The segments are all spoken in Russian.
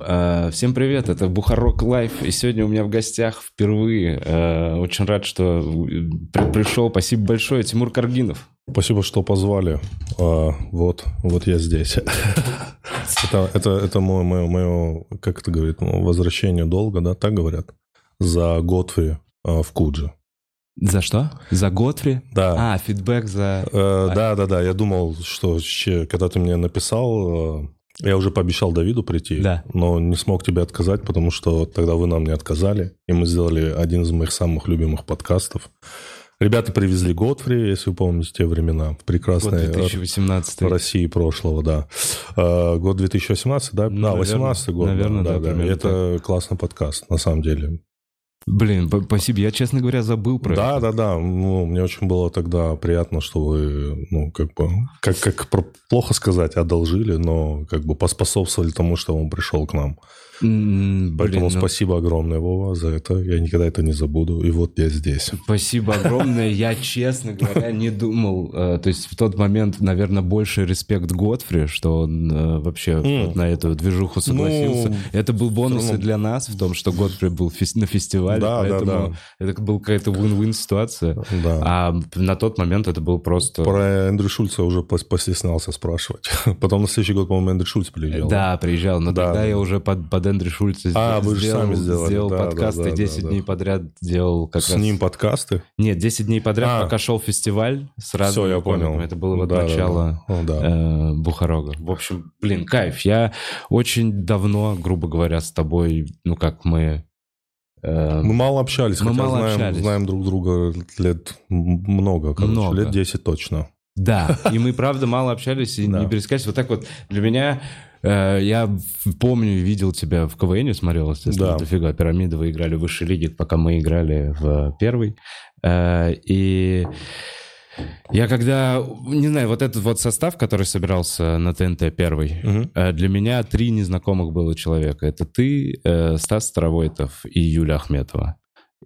А, Всем привет, это Бухарог Live, и сегодня у меня в гостях впервые. э, Очень рад, что при- пришел. Спасибо большое, Тимур Каргинов. Спасибо, что позвали. А, вот, вот я здесь. Это, это, это мое, мое, мое, как это говорит, ну, возвращение долга, да, так говорят, за Готфри а, в Куджи. За что? За Готфри? Да. А, фидбэк за... Э, да, да, да. Я думал, что когда ты мне написал, э, я уже пообещал Давиду прийти, Да. но не смог тебе отказать, потому что тогда вы нам не отказали, и мы сделали один из моих самых любимых подкастов. Ребята привезли Готфри, если вы помните те времена, Год прекрасные 2018. в России прошлого, да. Э, Год 2018, да? Ну, да, наверное. 18 год. да, Наверное, да, да, да. Примерно это классный подкаст, на самом деле. Блин, спасибо. Я, честно говоря, забыл про Да, это. да, да. Ну, мне очень было тогда приятно, что вы, ну, как бы, как, как про- плохо сказать, одолжили, но как бы поспособствовали тому, что он пришел к нам. М, Поэтому блин, ну, спасибо огромное, Вова, за это. Я никогда это не забуду. И вот я здесь. Спасибо огромное. Я, честно говоря, не думал. э, То есть в тот момент, наверное, больше респект Готфри, что он э, вообще на эту движуху согласился. Ну, это был бонус и для нас в том, что Готфри был на фестивале, поэтому это была какая-то win-win ситуация. А на тот момент это был просто... Про Эндрю Шульца уже пос- постеснялся спрашивать. Потом на следующий год, по-моему, Эндрю Шульц приезжал. Да, приезжал, но Да, тогда да. я уже под Эндрю Шульца А, вы же сделал, сами сделали. сделал Да, да, подкаст да, и 10 да, дней да. подряд делал как С раз... ним подкасты. Нет, 10 дней подряд, А. пока шел фестиваль с разными Все, я понял. Это было вот Да, да, начало да. Да. э, Бухарога. В общем, блин, кайф. Я очень давно, грубо говоря, с тобой, ну как мы... э, Мы мало общались, Мы хотя мало знаем, общались. знаем друг друга лет много, короче, Много. лет 10 точно. Да, и мы, правда, мало общались и Да. не пересекались. Вот так вот для меня... э, я помню видел тебя в КВН, смотрел, естественно, Да. дофига. Пирамиды вы играли в высшей лиге, пока мы играли в первой. Э, И я когда, не знаю, вот этот вот состав, который собирался на ТНТ первый, э, для меня три незнакомых было человека. Это ты, Стас Старовойтов и Юля Ахметова.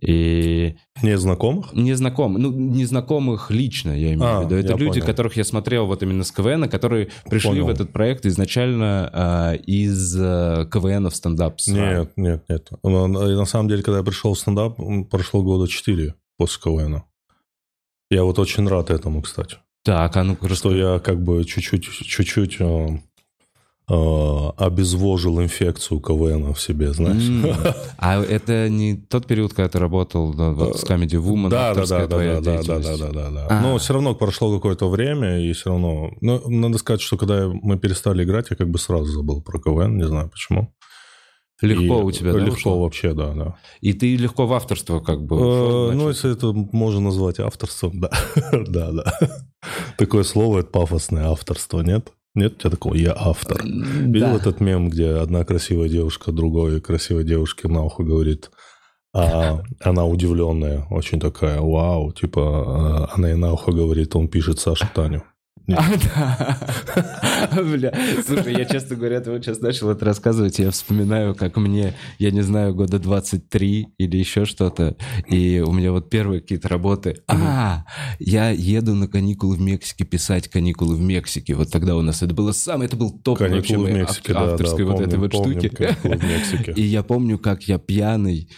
И Не знакомых? незнакомых, ну, незнакомых лично, я имею А, в виду. Это люди, понял. которых я смотрел вот именно с КВН, которые пришли Понял. в этот проект изначально э, из э, КВН в стендап. Нет, нет, нет. На на самом деле, когда я пришел в стендап, прошло года 4 после КВН. Я вот очень рад этому, кстати. Так, а ну-ка Что я как бы чуть-чуть, чуть-чуть э, обезвожил инфекцию КВН в себе, знаешь. М, А это не тот период, когда ты работал да, вот с Comedy Woman, Да, да, да, да, да, да, да, деятельность? да, да, да. А. Но все равно прошло какое-то время, и все равно... Ну, надо сказать, что когда мы перестали играть, я как бы сразу забыл про КВН, не знаю почему. Легко И у тебя, да, Легко ушло? вообще, да, да. И ты легко в авторство как бы Э, ушел, Ну, если это можно назвать авторством, да. Да, да. Такое слово, это пафосное авторство, нет? Нет у тебя такого «я автор»? Видел Да. этот мем, где одна красивая девушка другой красивой девушке на ухо говорит, а она удивленная, очень такая, вау, типа, а она ей на ухо говорит, он пишет Сашу Таню. А. Бля, слушай, я, честно говоря, ты вот сейчас начал это рассказывать, я вспоминаю, как мне, я не знаю, года 23 или еще что-то, и у меня вот первые какие-то работы. А, я еду на каникулы в Мексике писать каникулы в Мексике. Вот тогда у нас это было самое, это был топ вообще моей авторской вот этой вот штуки. И я помню, как я пьяный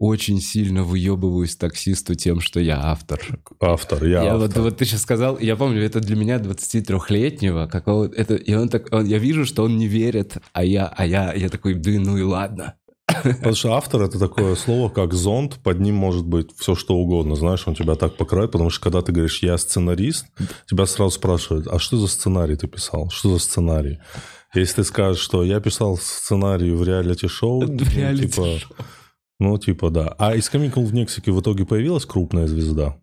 очень сильно выебываюсь таксисту тем, что я автор. Автор, я, Я вот, автор. вот ты сейчас сказал, я помню, это для меня 23-летнего, какого это, и он так, он- я вижу, что он не верит, а я, а я, я такой, да ну и ладно. Потому что автор это такое слово, как зонт, под ним может быть все что угодно, знаешь, он тебя так покроет, потому что когда ты говоришь «я сценарист», тебя сразу спрашивают, а что за сценарий ты писал, что за сценарий? Если ты скажешь, что я писал сценарий в реалити-шоу, В ну, реалити-шоу. типа, ну, типа, да. А из «Каникул в Мексике» в итоге появилась крупная звезда?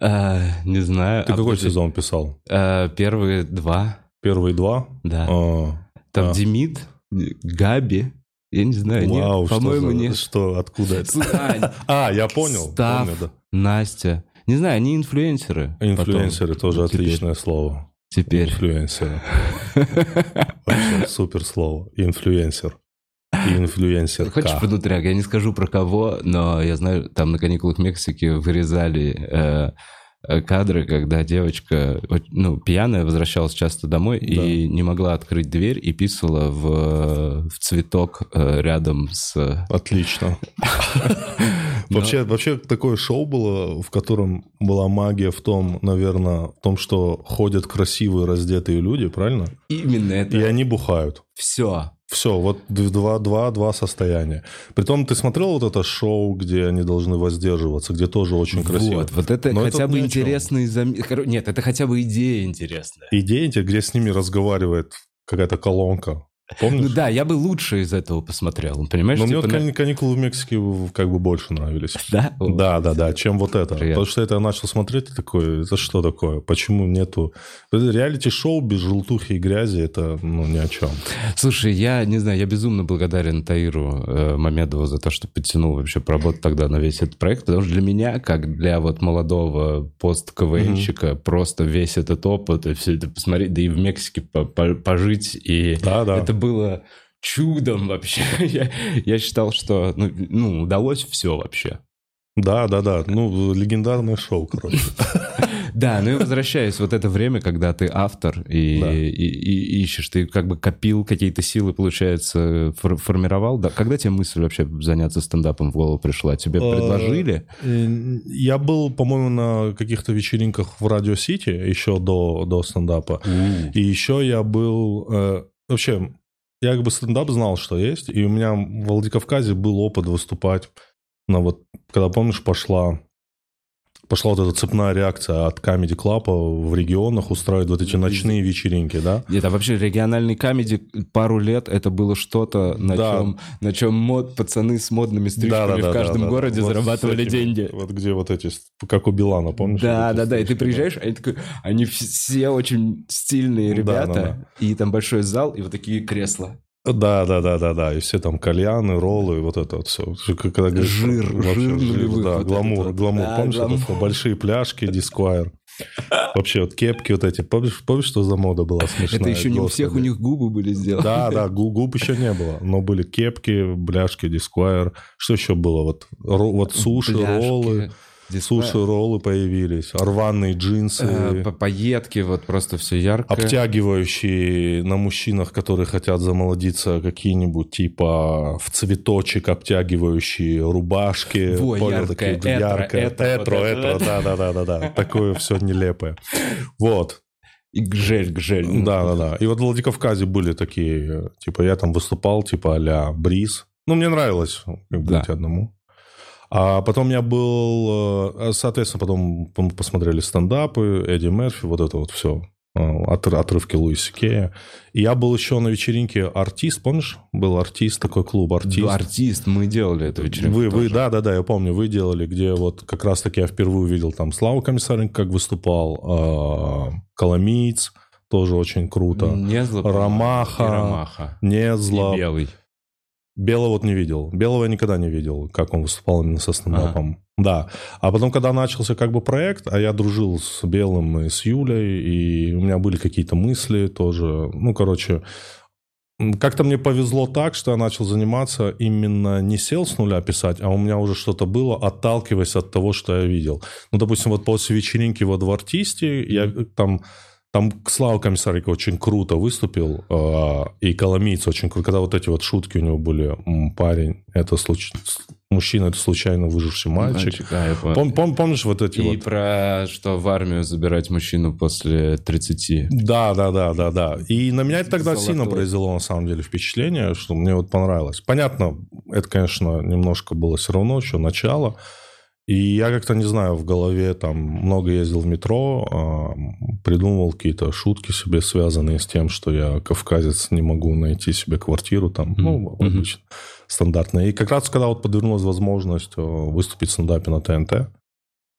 А, не знаю. Ты а какой подожди, сезон писал? а, первые два, Первые два? да. А, Там а. Демид, Габи, я не знаю, нет, Вау, что по-моему, нет. Что, откуда это? А, я понял. Став. Настя. Не знаю, они инфлюенсеры. Инфлюенсеры тоже Теперь. отличное слово. Теперь. Инфлюенсеры. Вообще супер слово. Инфлюенсер. И инфлюенсерка. Хочешь внутряк? Я не скажу про кого, но я знаю, там на каникулах в Мексике вырезали э, э, кадры, когда девочка, ну, пьяная, возвращалась часто домой Да. и не могла открыть дверь и писала в, в цветок э, рядом с... Отлично. Вообще, вообще такое шоу было, в котором была магия в том, наверное, в том, что ходят красивые раздетые люди, правильно? Именно это И они бухают. все. Все, вот два, два, два состояния. Притом ты смотрел вот это шоу, где они должны воздерживаться, где тоже очень красиво. Вот, вот это Но хотя это бы интересный... зам- Нет, это хотя бы идея интересная. Идея, где с ними разговаривает какая-то колонка. Помнишь? Ну да, я бы лучше из этого посмотрел, понимаешь? Но мне типа вот на- кани- каникулы в Мексике как бы больше нравились. Да? Да, да, да, чем вот это. Приятно. Потому что это я начал смотреть и такой, это что такое? Почему нету... Реалити-шоу без желтухи и грязи, это ну, ни о чем. Слушай, я не знаю, я безумно благодарен Таиру э, Мамедову за то, что подтянул вообще поработать тогда на весь этот проект, потому что для меня, как для вот молодого пост-КВНщика, просто весь этот опыт и все это посмотреть, да и в Мексике по- по- пожить, и Да, да. это было чудом вообще. я, я считал, что ну, ну, удалось все вообще. Да, да, да. Ну, легендарное шоу, короче. Да, ну и возвращаясь, вот это время, когда ты автор и, Да. и- и ищешь, ты как бы копил какие-то силы, получается, фор- формировал. Да, когда тебе мысль вообще заняться стендапом в голову пришла? Тебе Э, предложили? Э, Я был, по-моему, на каких-то вечеринках в Радио Сити еще до, до стендапа. И еще я был... э, вообще, я как бы стендап знал, что есть. И у меня в Владикавказе был опыт выступать на вот... Когда, помнишь, пошла... Пошла вот эта цепная реакция от Comedy Club в регионах устраивать вот эти ночные вечеринки, да? Это вообще региональный камеди пару лет, это было что-то, на, Да. чем, на чем мод, пацаны с модными стрижками в каждом да. городе Вот зарабатывали этими, деньги. Вот где вот эти, как у Билана, помнишь? Да, вот да, да. И ты приезжаешь, они, такой, они все очень стильные Да, ребята, да, да. и там большой зал, и вот такие кресла. Да, да, да, да, да. И все там кальяны, роллы, вот это вот все. Когда говоришь, Жир, вообще жир нулевых, Да, вот гламур, вот. гламур. Да, помнишь, это гламур. всё? большие пляшки, дисквайр. Вообще вот кепки вот эти. Помнишь, помнишь, что за мода была смешная? Это еще не у всех у них губы были сделаны. Да, да, гу- губ еще не было, но были кепки, бляшки, дисквайр. Что еще было? Вот, ро- вот суши, Бляшки, роллы. Дисплей. Суши, роллы появились, рваные джинсы. По- Пайетки, вот просто все ярко. обтягивающие на мужчинах, которые хотят замолодиться, какие-нибудь типа в цветочек обтягивающие рубашки. Во, яркое, такие, этро, яркое, этро, этро, этро, да, да, да, да, да. Такое все нелепое. Вот. И гжель, гжель. Ну, Да, да, да. И вот в Владикавказе были такие, э, типа, я там выступал, типа, а-ля Бриз. Ну, мне нравилось как Да. быть одному. А потом я был, э, соответственно, потом посмотрели стендапы, Эдди Мерфи, вот это вот все, отрывки Луиса Кея. И я был еще на вечеринке «Артист», помнишь? Был «Артист», такой клуб «Артист». Да, артист, мы делали эту вечеринку. Вы, вы, тоже. да, да, да, я помню, вы делали, где вот как раз-таки я впервые увидел там Славу Комиссаренко, как выступал, а, Коломиец, тоже очень круто. Незло, Ромаха. Ромаха. Незло. И Белый. Белого вот не видел. Белого я никогда не видел, как он выступал именно со стендапом. Да. А потом, когда начался как бы проект, а я дружил с Белым и с Юлей, и у меня были какие-то мысли тоже. Ну, короче, как-то мне повезло так, что я начал заниматься именно не сел с нуля писать, а у меня уже что-то было, отталкиваясь от того, что я видел. Ну, допустим, вот после вечеринки вот в «Артисте» я там... Там Слава Комиссарик очень круто выступил, э, и Коломийц очень круто. Когда вот эти вот шутки у него были, парень, это случ... мужчина, это случайно выживший мальчик. а, я понял. Пом- пом- помнишь вот эти И вот? про что в армию забирать мужчину после 30. Да, да, да, да, да. И на меня это тогда Золотой. сильно произвело, на самом деле, впечатление, что мне вот понравилось. Понятно, это, конечно, немножко было все равно еще начало. И я как-то, не знаю, в голове там много ездил в метро, а, придумывал какие-то шутки себе, связанные с тем, что я кавказец, не могу найти себе квартиру там, ну, Мгм. обычно, стандартно. И как раз, когда вот подвернулась возможность э, выступить в стендапе на ТНТ,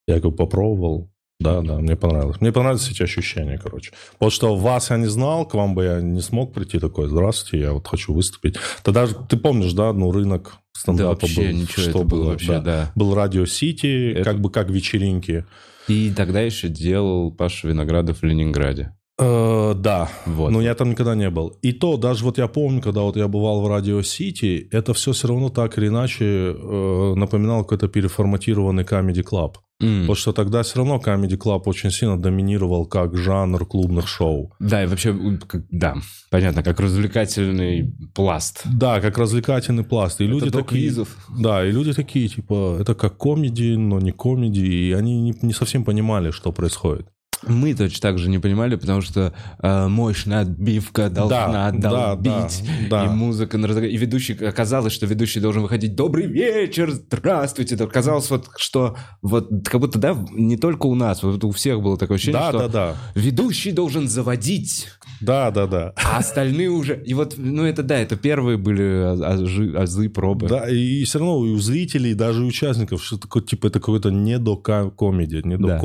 я как бы попробовал, да, да, мне понравилось. Мне понравились эти ощущения, короче. Вот что вас я не знал, к вам бы я не смог прийти такой, здравствуйте, я вот хочу выступить. Тогда же, ты помнишь, да, ну, рынок Да, стендапа вообще был. ничего, что это было вообще, да. Был Радио Сити, Это- как бы как вечеринки. И тогда еще делал Паша Виноградов в Ленинграде. Э, да, Вот. но я там никогда не был. И то, даже вот я помню, когда вот я бывал в Радио Сити, это все все равно так или иначе э, напоминало какой-то переформатированный Comedy Club. М. Потому что тогда все равно Comedy Club очень сильно доминировал как жанр клубных шоу. Да, и вообще, как- да, понятно, как развлекательный пласт. Да, как развлекательный пласт. И люди до такие... квизов. Да, и люди такие, типа, это как комедий, но не комедий. И они не, не совсем понимали, что происходит. Мы точно так же не понимали, потому что э, мощная отбивка должна да, долбить, да, да. и музыка, и ведущий, оказалось, что ведущий должен выходить «Добрый вечер, здравствуйте». Да, Казалось, вот, что вот как будто, да, не только у нас, вот у всех было такое ощущение, Да, что да, да. ведущий должен заводить, Да, да, да. а остальные уже... И вот, ну это да, это первые были азы, азы пробы. Да, и все равно и у зрителей, даже у участников, что такое, типа, это какой-то не до комедии, не до Да.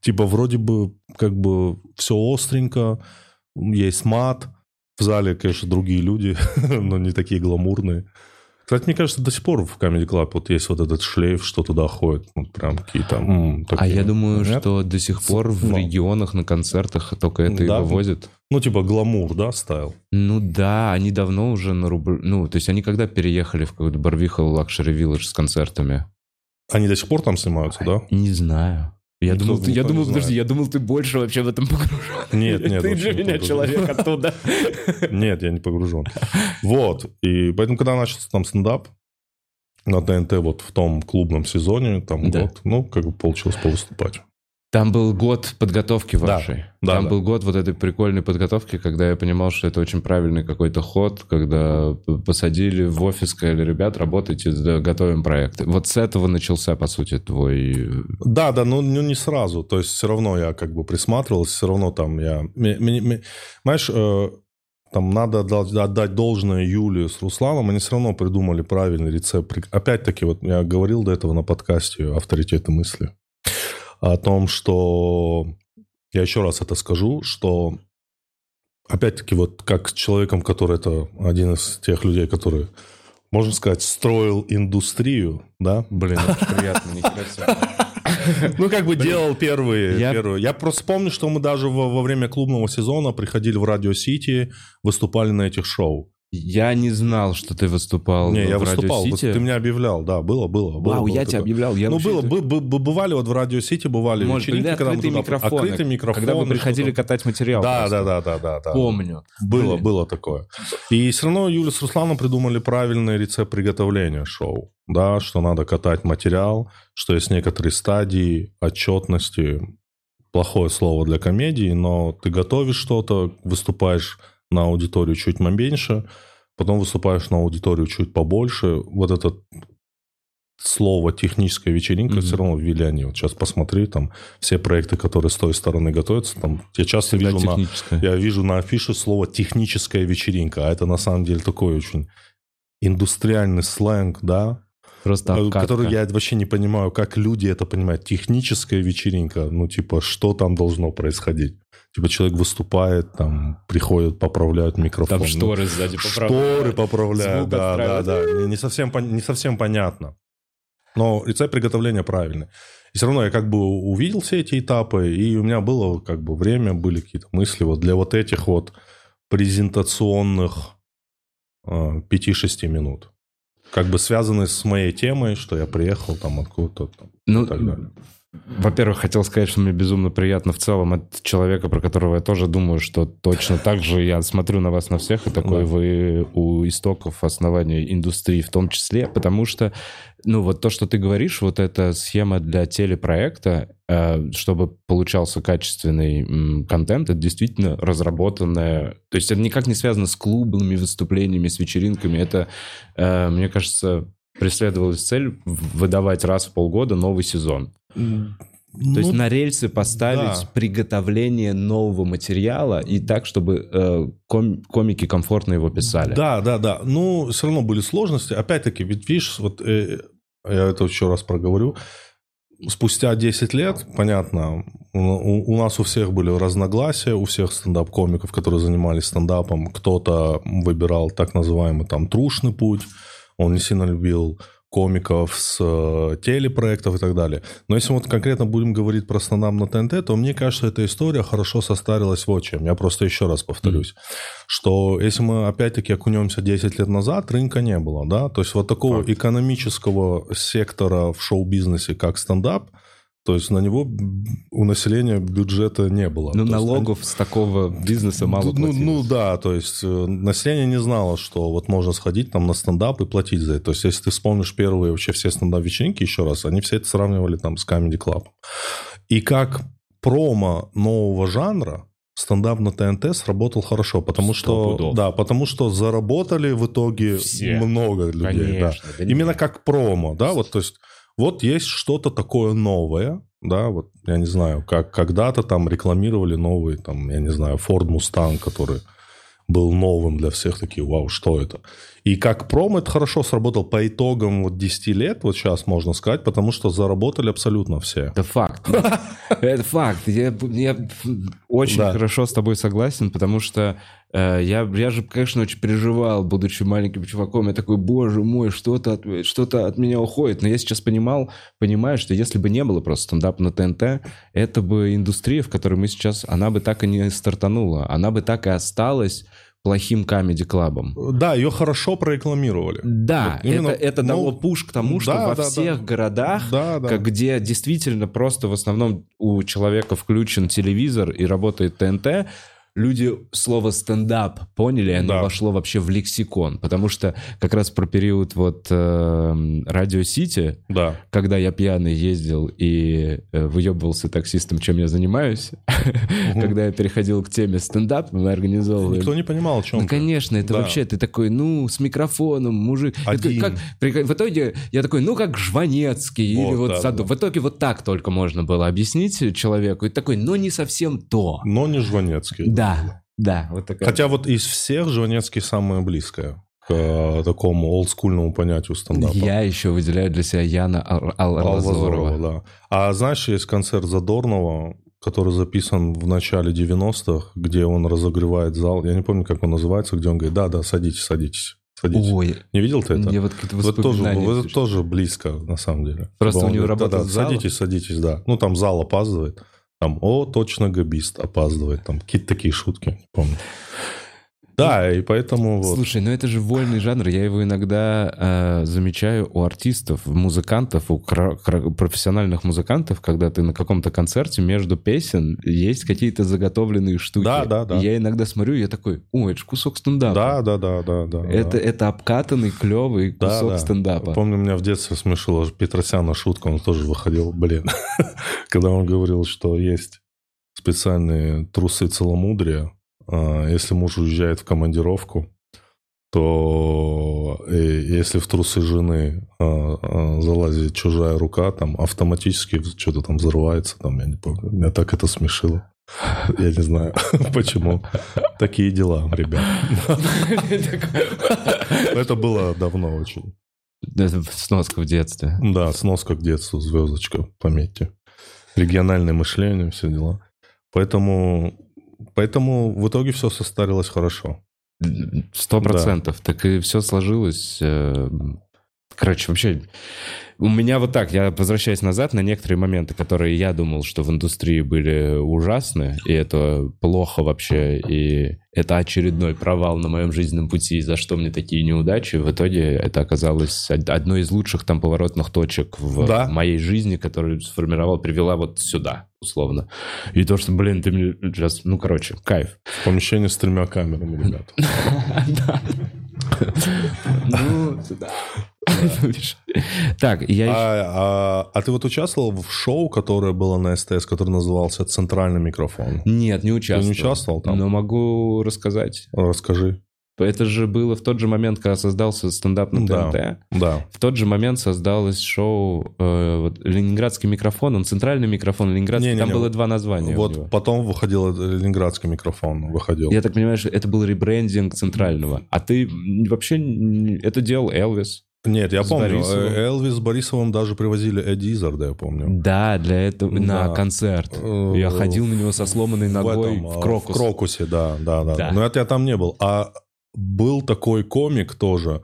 Типа, вроде бы, как бы, все остренько, есть мат. В зале, конечно, другие люди, но не такие гламурные. Кстати, мне кажется, до сих пор в Comedy Club вот есть вот этот шлейф, что туда ходит. Вот прям какие-то... м, А такие. я думаю, Нет? что до сих пор в Ну. регионах на концертах только это и Да. вывозят. Ну, типа гламур, да, style? Ну да, они давно уже на рубль... Ну, то есть они когда переехали в какой-то Барвиха Luxury Village с концертами? Они до сих пор там снимаются, да? Не знаю. Я Никто- думал, ты, я думал, подожди, я думал, ты больше вообще в этом погружен. Нет, нет. Ты для меня человек оттуда. Нет, я не погружен. Вот. И поэтому, когда начался там стендап на ТНТ вот в том клубном сезоне, там Да. год, ну, как бы получилось повыступать. Там был год подготовки Да, вашей. да, Там да. был год вот этой прикольной подготовки, когда я понимал, что это очень правильный какой-то ход, когда посадили в офис, сказали, ребят, работайте, да, готовим проекты. Вот с этого начался, по сути, твой... э, Да, да, но ну, не сразу. То есть все равно я как бы присматривался, все равно там я... Знаешь, э, там надо отдать, должное Юле с Русланом, они все равно придумали правильный рецепт. Опять-таки, вот я говорил до этого на подкасте «Авторитеты мысли» о том, что... Я еще раз это скажу, что опять-таки вот как с человеком, который это один из тех людей, который, можно сказать, строил индустрию, да, Блин, очень приятно, себе. ну, как бы делал первые, Я- первые. Я просто помню, что мы даже во, во время клубного сезона приходили в Радио Сити, выступали на этих шоу. Я не знал, что ты выступал Не, я в Радио выступал. Сити. Ты меня объявлял, да, было, было. было Вау, было я такое. тебя объявлял. Я ну, было, бы- бы- бы- бывали вот в Радио Сити, бывали Может, вечеринки, когда мы туда- микрофоны. Открытые микрофоны. Когда вы приходили катать материал. Да, да, да, да, да, да. Помню. Было, Блин. было такое. И все равно Юля с Русланом придумали правильный рецепт приготовления шоу. Да, что надо катать материал, что есть некоторые стадии отчетности. Плохое слово для комедии, но ты готовишь что-то, выступаешь на аудиторию чуть меньше, потом выступаешь на аудиторию чуть побольше. Вот это слово техническая вечеринка Мгм. все равно ввели они. Вот сейчас посмотри, там все проекты, которые с той стороны готовятся, там я часто Всегда вижу на, я вижу на афише слово «техническая вечеринка», а это на самом деле такой очень индустриальный сленг, да, Просто э, обкатка. который я вообще не понимаю, как люди это понимают. Техническая вечеринка, ну, типа, что там должно происходить? Типа, человек выступает, там, приходит, поправляют микрофон. Там Ну, шторы сзади Шторы поправляют. поправляют, Звук да, да, да. Не, не совсем, не совсем понятно. Но рецепт приготовления правильный. И все равно я как бы увидел все эти этапы, и у меня было как бы время, были какие-то мысли вот для вот этих вот презентационных э, 5-6 минут. Как бы связанные с моей темой, что я приехал там откуда-то там, Ну, и так далее. Во-первых, хотел сказать, что мне безумно приятно в целом от человека, про которого я тоже думаю, что точно так же я смотрю на вас на всех, и такой Да. вы у истоков основания индустрии в том числе, потому что, ну, вот то, что ты говоришь, вот эта схема для телепроекта, э, чтобы получался качественный контент, это действительно разработанная... То есть это никак не связано с клубными выступлениями, с вечеринками. Это, э, мне кажется, преследовалась цель выдавать раз в полгода новый сезон. То есть Ну, на рельсы поставить да. приготовление нового материала и так, чтобы э, ком- комики комфортно его писали. Да, да, да. Ну, все равно были сложности. Опять-таки, ведь видишь, вот э, я это еще раз проговорю. Спустя 10 лет, понятно, у, у нас у всех были разногласия, у всех стендап-комиков, которые занимались стендапом. Кто-то выбирал так называемый там трушный путь, он не сильно любил комиков с э, телепроектов и так далее. Но если вот конкретно будем говорить про стендап на ТНТ, то мне кажется, эта история хорошо состарилась в чем. Я просто еще раз повторюсь, mm. что если мы опять-таки окунемся 10 лет назад, рынка не было, да, то есть вот такого Факт. экономического сектора в шоу-бизнесе, как стендап, то есть на него у населения бюджета не было. Ну, то налогов есть, с такого бизнеса мало ну, платилось. Ну, да, то есть э, население не знало, что вот можно сходить там на стендап и платить за это. То есть если ты вспомнишь первые вообще все стендап-вечеринки еще раз, они все это сравнивали там с Comedy Club. И как промо нового жанра, стендап на ТНТ сработал хорошо, потому что пудов. да, потому что заработали в итоге Все. много людей, Конечно, да. да Именно как промо, да, вот то есть вот есть что-то такое новое, да, вот я не знаю, как когда-то там рекламировали новый, там, я не знаю, Ford Mustang, который был новым для всех, такие, вау, что это? И как промо это хорошо сработал по итогам вот 10 лет, вот сейчас можно сказать, потому что заработали абсолютно все. Это факт. Это факт. Я очень хорошо с тобой согласен, потому что я, я же, конечно, очень переживал, будучи маленьким чуваком. Я такой, боже мой, что-то от, что от меня уходит. Но я сейчас понимал, понимаю, что если бы не было просто стендапа на ТНТ, это бы индустрия, в которой мы сейчас, она бы так и не стартанула. Она бы так и осталась плохим комеди-клабом. Да, ее хорошо прорекламировали. Да, вот именно, это, это дало ну, пуш к тому, что да, во да, всех да. городах, да, да. Как, где действительно просто в основном у человека включен телевизор и работает ТНТ, люди слово стендап поняли, оно да. вошло вообще в лексикон. Потому что как раз про период вот э, Радио Сити, да. когда я пьяный ездил и э, выебывался таксистом, чем я занимаюсь, угу. когда я переходил к теме стендап, мы организовывали... Никто не понимал, о чем Ну, конечно, это да. вообще, ты такой, ну, с микрофоном, мужик. Один. Это как, в итоге я такой, ну, как Жванецкий, вот, или вот да, Саду. Да. В итоге вот так только можно было объяснить человеку. И такой, но не совсем то. Но не Жванецкий. Да, да. Вот такая. Хотя вот из всех Жванецкий самое близкое к э, такому олдскульному понятию стендапа. Я еще выделяю для себя Яна Алвазорова. да. А знаешь, есть концерт Задорнова, который записан в начале 90-х, где он разогревает зал. Я не помню, как он называется, где он говорит, да-да, садитесь, садитесь. Садитесь. Ой, не видел ты это? Я вот какие-то вот тоже, это тоже близко, на самом деле. Просто у него работает да, да, Садитесь, садитесь, да. Ну, там зал опаздывает. Там, о, точно габист опаздывает. Там какие-то такие шутки, помню. Да, и поэтому вот. Слушай, ну это же вольный жанр. Я его иногда э, замечаю у артистов, музыкантов, у профессиональных музыкантов, когда ты на каком-то концерте между песен есть какие-то заготовленные штуки. Да, да, да. И я иногда смотрю, я такой, о, это же кусок стендапа. Да, да, да, да, да. Это, да. это обкатанный, клевый кусок да, да. стендапа. Помню, меня в детстве смешила Петросяна шутка, он тоже выходил, блин, когда он говорил, что есть специальные трусы целомудрия, если муж уезжает в командировку, то э, если в трусы жены а, а, залазит чужая рука, там автоматически что-то там взрывается, там, я не помню. Меня так это смешило. Я не знаю, почему. Такие дела, ребят. Это было давно очень. Сноска в детстве. Да, сноска к детству, звездочка, пометьте. Региональное мышление, все дела. Поэтому Поэтому в итоге все состарилось хорошо. Сто процентов. Да. Так и все сложилось. Э, короче, вообще, у меня вот так, я возвращаюсь назад на некоторые моменты, которые я думал, что в индустрии были ужасны, и это плохо вообще, и это очередной провал на моем жизненном пути, за что мне такие неудачи. В итоге это оказалось одной из лучших там поворотных точек в да. моей жизни, которую сформировал, привела вот сюда, условно. И то, что, блин, ты мне сейчас, ну, короче, кайф. Помещение с тремя камерами, ребята. Ну, да. Так, я... А, а, а ты вот участвовал в шоу, которое было на СТС, которое назывался «Центральный микрофон»? Нет, не участвовал. Ты не участвовал там? Но могу рассказать. Расскажи. Это же было в тот же момент, когда создался стендап на ТНТ. Да, да. В тот же момент создалось шоу э, вот, «Ленинградский микрофон». Он центральный микрофон, ленинградский. Не, не, Там не, было два названия. Вот потом выходил «Ленинградский микрофон». Выходил. Я так понимаю, что это был ребрендинг центрального. А ты вообще это делал Элвис. Нет, я помню, Борисовым. Элвис с Борисовым даже привозили Эдди Изарда, я помню. Да, для этого, да. на концерт. Я э, ходил на него со сломанной ногой в, этом, в а, Крокус. В Крокусе, да, да, да, да. Но это я там не был. А был такой комик тоже,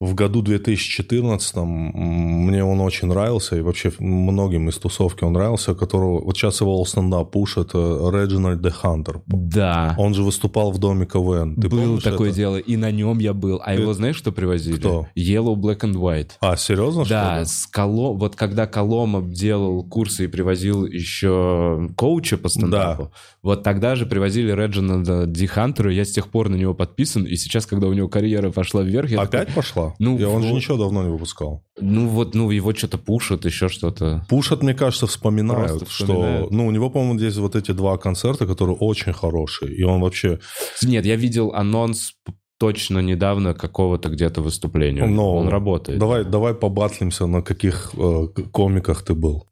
в году 2014 мне он очень нравился, и вообще многим из тусовки он нравился, которого вот сейчас его стендап пушит Реджинальд Де Хантер. Да. Он же выступал в доме КВН. Ты Было такое это? дело, и на нем я был. А Ты... его знаешь, что привозили? Кто? Yellow, Black and White. А, серьезно, Да, с Коло... вот когда Колома делал курсы и привозил еще коуча по стендапу, да. вот тогда же привозили Реджинальда Ди Хантера, я с тех пор на него подписан, и сейчас, когда у него карьера пошла вверх... Я Опять такой... пошла? Ну, я, он вот, же ничего давно не выпускал. Ну вот, ну его что-то пушат, еще что-то. Пушат, мне кажется, вспоминают, вспоминают. что... Ну, у него, по-моему, есть вот эти два концерта, которые очень хорошие, и он вообще... Нет, я видел анонс точно недавно какого-то где-то выступления. Но он работает. Давай, давай побатлимся, на каких э, комиках ты был.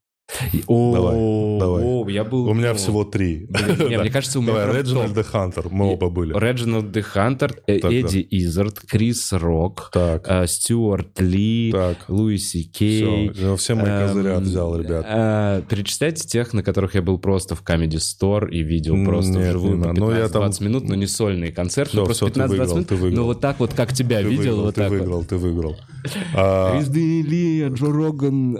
О, давай, давай. Я был, у меня всего три. Блин, не, мне кажется, у меня Давай, Реджинальд Де Хантер, мы оба были. Реджинальд Де Хантер, э, Эдди Изард, Крис Рок. Э, Стюарт Ли. Луиси Кей. Все, все мои эм, козыря взял, ребят. Э, перечисляйте тех, на которых я был просто в Comedy Store и видел просто Нет, вживую по 15-20 ну, там... минут, но не сольный концерт, все, ну просто 15-20 минут. Ну вот так вот, как тебя видел, ты так выиграл. Ты выиграл, Крис Ли, Джо Роган,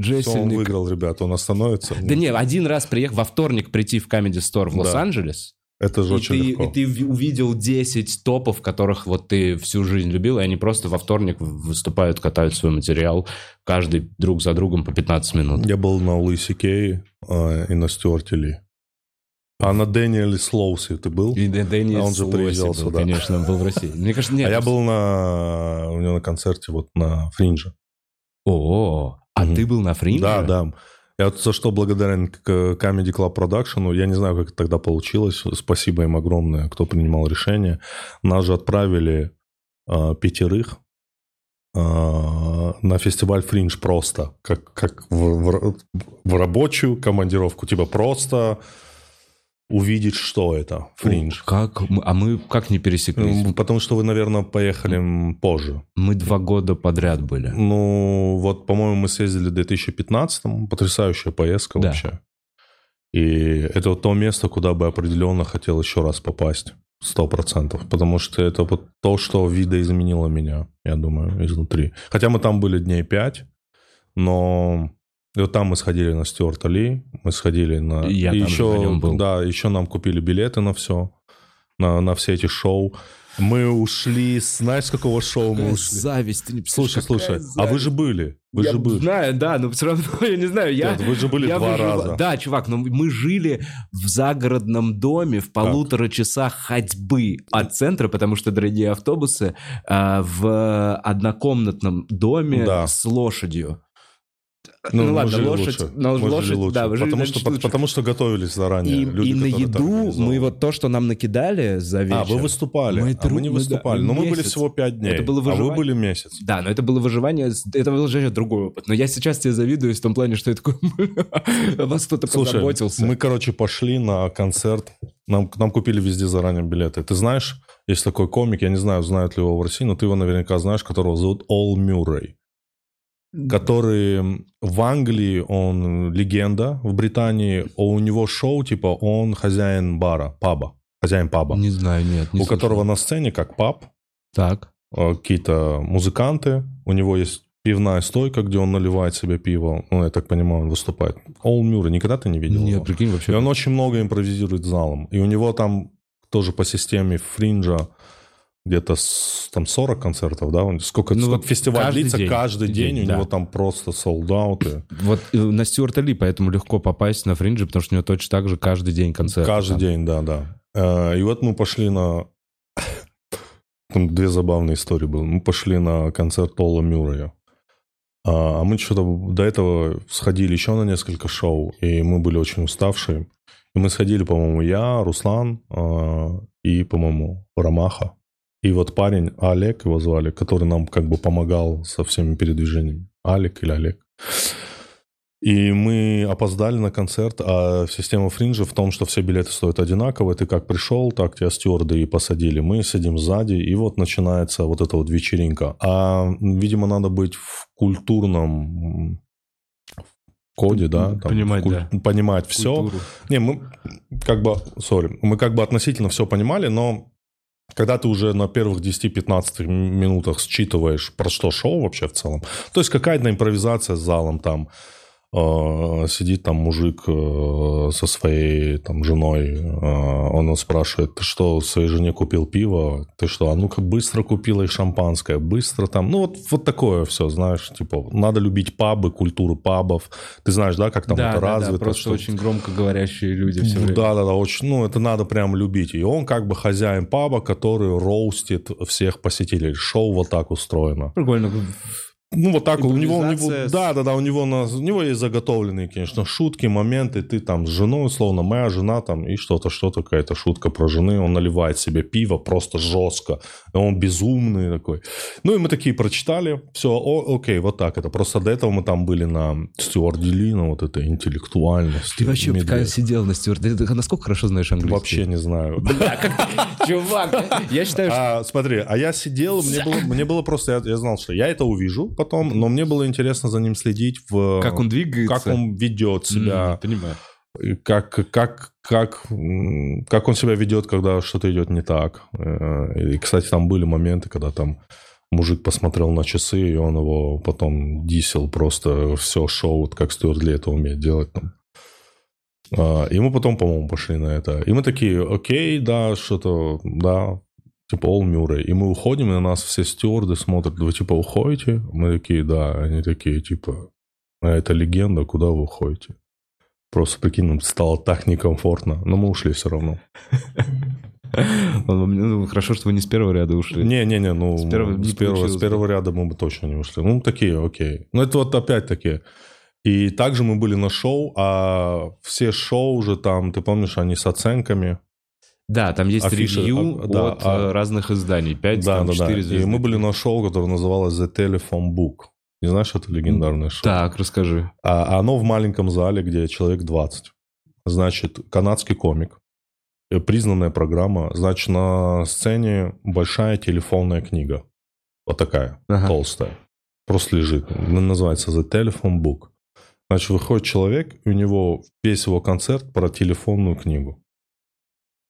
Джесси. Он выиграл, ребят, он становится. Да не, один раз приехал во вторник прийти в Comedy Store в. Лос-Анджелес. Это же и очень ты, легко. И ты увидел 10 топов, которых вот ты всю жизнь любил, и они просто во вторник выступают, катают свой материал, каждый друг за другом по 15 минут. Я был на Луисе Кей э, и на Стюарте Ли. А на Дэниеле Слоусе ты был? И Дэниел а он же приезжал был, сюда. Конечно, был в России. Мне кажется, нет. А я был на, у него на концерте вот на Фринже. О, а ты был на Фринже? Да, да. Я за что благодарен Comedy Club Production, я не знаю, как это тогда получилось, спасибо им огромное, кто принимал решение. Нас же отправили э, пятерых э, на фестиваль Фринж просто, как, как в, в, в рабочую командировку, типа просто увидеть, что это, фриндж. Как? А мы как не пересеклись? Потому что вы, наверное, поехали позже. Мы два года подряд были. Ну, вот, по-моему, мы съездили в 2015-м. Потрясающая поездка да. вообще. И это вот то место, куда бы определенно хотел еще раз попасть. Сто процентов. Потому что это вот то, что видоизменило меня, я думаю, изнутри. Хотя мы там были дней пять, но и вот там мы сходили на Стюарта Ли, мы сходили на... Я и там еще, на нем был. Да, еще нам купили билеты на все, на, на все эти шоу. Мы ушли, знаешь, с какого шоу какая мы ушли? зависть, ты не Слушай, слушай, зависть. а вы же были, вы я же были. знаю, да, но все равно, я не знаю, я... Нет, вы же были я два выжив... раза. Да, чувак, но мы жили в загородном доме в полутора так. часах ходьбы от центра, потому что дорогие автобусы а, в однокомнатном доме да. с лошадью. Ну, ну ладно, лошадь, лучше. мы лошадь, лучше. да, потому, что, лучше. потому что готовились заранее. И, Люди, и на еду мы вот то, что нам накидали за вечер. А, вы выступали, мы, а мы не выступали. Да, но месяц. мы были всего пять дней, это было выживание. а вы были месяц. Да, но это было выживание, это было уже другой опыт. Но я сейчас тебе завидую в том плане, что я такой, вас кто-то позаботился. мы, короче, пошли на концерт, нам, нам купили везде заранее билеты. Ты знаешь, есть такой комик, я не знаю, знают ли его в России, но ты его наверняка знаешь, которого зовут Ол Мюррей который в Англии он легенда, в Британии а у него шоу, типа он хозяин бара, паба, хозяин паба. Не знаю, нет. Не у которого на сцене как паб. Так. Какие-то музыканты, у него есть пивная стойка, где он наливает себе пиво. Ну, я так понимаю, он выступает. Ол Мюррей, никогда ты не видел Нет, его? прикинь, вообще. И он очень много импровизирует залом. И у него там тоже по системе фринджа где-то там 40 концертов, да? Сколько, ну, сколько вот фестиваль длится день, каждый день, день у да. него там просто солдаты. Вот э, на Стюарта Ли поэтому легко попасть на фринджи, потому что у него точно так же каждый день концерт. Каждый там. день, да, да. Э, и вот мы пошли на... Там две забавные истории были. Мы пошли на концерт Пола Мюррея. А мы что-то до этого сходили еще на несколько шоу, и мы были очень уставшие. И мы сходили, по-моему, я, Руслан э, и, по-моему, Ромаха. И вот парень, Олег его звали, который нам как бы помогал со всеми передвижениями. Алик или Олег. И мы опоздали на концерт, а система фринжа в том, что все билеты стоят одинаково. Ты как пришел, так тебя стюарды и посадили. Мы сидим сзади, и вот начинается вот эта вот вечеринка. А, видимо, надо быть в культурном коде, да, там, понимать, куль... да. понимать все. Не, мы как бы, сори, мы как бы относительно все понимали, но когда ты уже на первых 10-15 минутах считываешь, про что шоу вообще в целом. То есть какая-то импровизация с залом там. Э, сидит там мужик э, со своей там женой, э, он спрашивает, ты что, своей жене купил пиво? Ты что, а ну-ка быстро купила и шампанское, быстро там, ну вот, вот такое все, знаешь, типа, надо любить пабы, культуру пабов, ты знаешь, да, как там да, это да, развито. Да, просто что... очень громко говорящие люди все время. Да, да, да, очень, ну это надо прям любить. И он как бы хозяин паба, который роустит всех посетителей. Шоу вот так устроено. Прикольно. Ну, вот так, у него, у него, да, да, да, у него, на, у него есть заготовленные, конечно, шутки, моменты, ты там с женой, условно, моя жена там, и что-то, что-то, какая-то шутка про жены, он наливает себе пиво просто жестко, он безумный такой. Ну, и мы такие прочитали, все, о, окей, вот так это. Просто до этого мы там были на Стюарде Ли, на вот этой интеллектуальности. Ты вообще медведь. сидел на Стюарде Ты насколько хорошо знаешь английский? Вообще не знаю. Бля, как Чувак, я считаю, что... А, смотри, а я сидел, мне было, просто, я знал, что я это увижу, потом, но мне было интересно за ним следить в... Как он двигается. Как он ведет себя. Mm, понимаю. Как, как, как, как он себя ведет, когда что-то идет не так. И, кстати, там были моменты, когда там мужик посмотрел на часы, и он его потом дисел просто все шоу, вот как Стюарт для этого умеет делать там. И мы потом, по-моему, пошли на это. И мы такие, окей, да, что-то, да, типа Ол Мюррей. И мы уходим, и на нас все стюарды смотрят, вы типа уходите? Мы такие, да. Они такие, типа, а это легенда, куда вы уходите? Просто, прикинь, нам стало так некомфортно, но мы ушли все равно. Ну, хорошо, что вы не с первого ряда ушли. Не-не-не, ну, с первого, с, первого, с первого ряда мы бы точно не ушли. Ну, такие, окей. Ну, это вот опять-таки... И также мы были на шоу, а все шоу уже там, ты помнишь, они с оценками. Да, там есть Афиши, ревью а, да, от а, разных изданий. 5, да, там, да, 4 да. звезды. И мы были на шоу, которое называлось The Telephone Book. Не знаешь, это легендарное шоу? Так, расскажи. А, оно в маленьком зале, где человек 20. Значит, канадский комик. Э, признанная программа. Значит, на сцене большая телефонная книга. Вот такая, ага. толстая. Просто лежит. Называется The Telephone Book. Значит, выходит человек, и у него весь его концерт про телефонную книгу.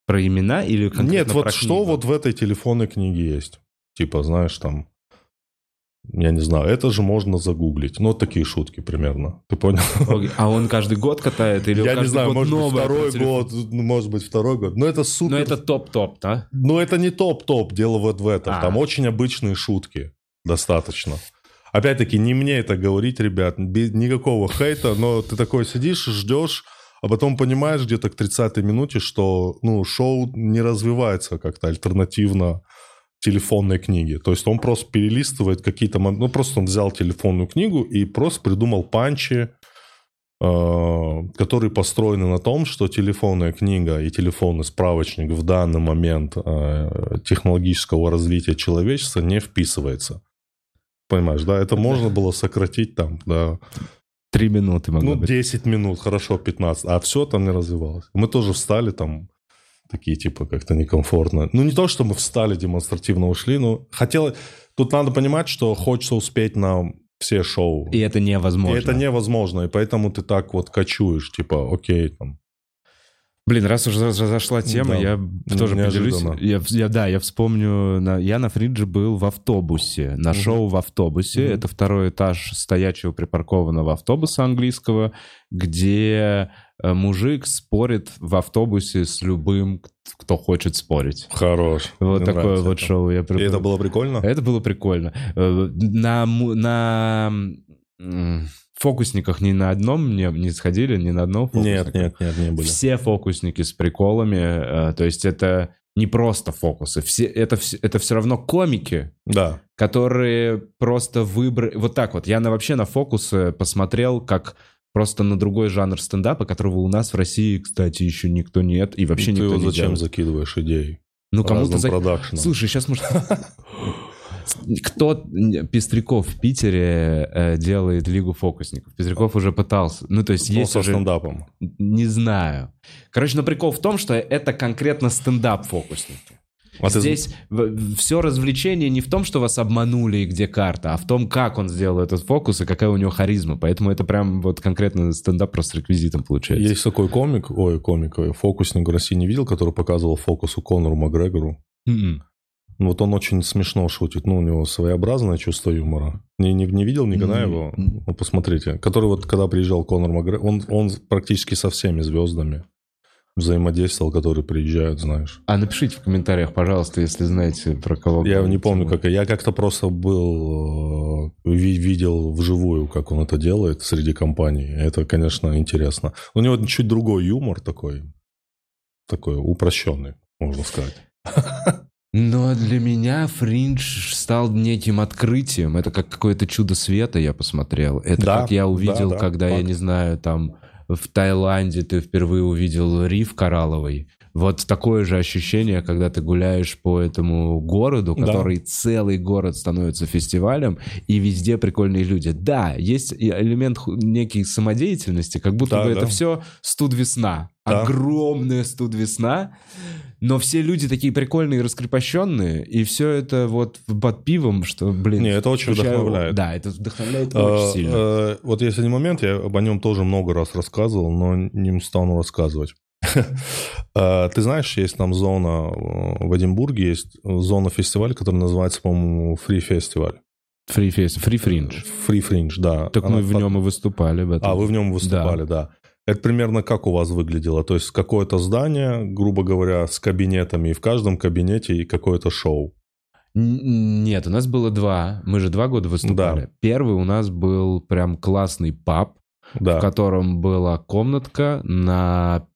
Про имена или конкретно Нет, вот что книгу? вот в этой телефонной книге есть. Типа, знаешь, там, я не знаю, это же можно загуглить. Ну, вот такие шутки примерно. Ты понял? А он каждый год катает или Я не знаю, может быть, второй год, ну, может быть, второй год. Но это супер. Но это топ-топ, да? Но это не топ-топ, дело вот в этом. А. Там очень обычные шутки достаточно. Опять-таки, не мне это говорить, ребят, никакого хейта, но ты такой сидишь, ждешь, а потом понимаешь где-то к 30-й минуте, что ну, шоу не развивается как-то альтернативно телефонной книге. То есть он просто перелистывает какие-то... Ну, просто он взял телефонную книгу и просто придумал панчи, э, которые построены на том, что телефонная книга и телефонный справочник в данный момент э, технологического развития человечества не вписывается. Понимаешь, да? Это можно было сократить там, да, Три минуты могло ну, быть. 10 минут, хорошо, 15. А все там не развивалось. Мы тоже встали там, такие типа как-то некомфортно. Ну, не то, что мы встали, демонстративно ушли, но хотелось... Тут надо понимать, что хочется успеть на все шоу. И это невозможно. И это невозможно, и поэтому ты так вот кочуешь, типа, окей, там, Блин, раз уже зашла тема, Да, я тоже неожиданно. поделюсь. Я, я- да, я вспомню, на- я на Фридже был в автобусе, на Мгм. шоу в автобусе. Мгм. Это второй этаж стоячего припаркованного автобуса английского, где э, мужик спорит в автобусе с любым, кто хочет спорить. хорош. Вот Мне такое вот это. шоу я И припомню. это было прикольно? Это было прикольно. Э, На, на фокусниках ни на одном не, не сходили, ни на одном фокусника. Нет, нет, нет, не были. Все фокусники с приколами, э, то есть это не просто фокусы, все, это, это все равно комики, Да. которые просто выбрали... Вот так вот, я на, вообще на фокусы посмотрел как просто на другой жанр стендапа, которого у нас в России, кстати, еще никто нет, и вообще Ты никто вот не зачем делает. закидываешь идеи? Ну, кому-то... За- продакшеном. Слушай, сейчас может... Кто Пестряков в Питере э, делает Лигу фокусников? Пестряков уже пытался. Ну, то есть Ну, есть со уже... стендапом. Не знаю. Короче, но прикол в том, что это конкретно стендап-фокусники. А ты- Здесь все развлечение не в том, что вас обманули и где карта, а в том, как он сделал этот фокус и какая у него харизма. Поэтому это прям вот конкретно стендап просто с реквизитом получается. Есть такой комик, ой, комик, фокусник в России не видел, который показывал фокус у Конору Макгрегору. Мгм. Вот он очень смешно шутит. Ну, у него своеобразное чувство юмора. Не, не, не видел никогда М. его? Ну, посмотрите. Который вот, когда приезжал Конор Макгрегор, он, он практически со всеми звездами взаимодействовал, которые приезжают, знаешь. А напишите в комментариях, пожалуйста, если знаете, про кого Я не помню, как... Я как-то просто был... э, ви- видел вживую, как он это делает среди компаний. Это, конечно, интересно. У него чуть другой юмор такой. Такой упрощенный, можно сказать. Но для меня Фриндж стал неким открытием. Это как какое-то чудо света я посмотрел. Это Да, как я увидел, да, да, когда, я факт. не знаю, там в Таиланде ты впервые увидел риф коралловый. Вот такое же ощущение, когда ты гуляешь по этому городу, Да. который целый город становится фестивалем, и везде прикольные люди. Да, есть элемент некий самодеятельности, как будто Да, бы да. это все студ весна. Да. Огромная студ весна. Но все люди такие прикольные и раскрепощенные, и все это вот под пивом, что, блин... Не, это очень включаю- вдохновляет. Да, это вдохновляет Э, очень сильно. э, Вот есть один момент, я об нем тоже много раз рассказывал, но не стану рассказывать. Э, Ты знаешь, есть там зона э, в Эдинбурге, есть зона фестиваля, которая называется, по-моему, Free Festival. Фри фест, фри фриндж. Free Fringe, да. Так Она мы в нем и выступали. В этом. А, вы в нем выступали, да. Это примерно как у вас выглядело? То есть какое-то здание, грубо говоря, с кабинетами, и в каждом кабинете и какое-то шоу. Нет, у нас было два. Мы же два года выступали. Да. Первый у нас был прям классный паб, Да. в котором была комнатка на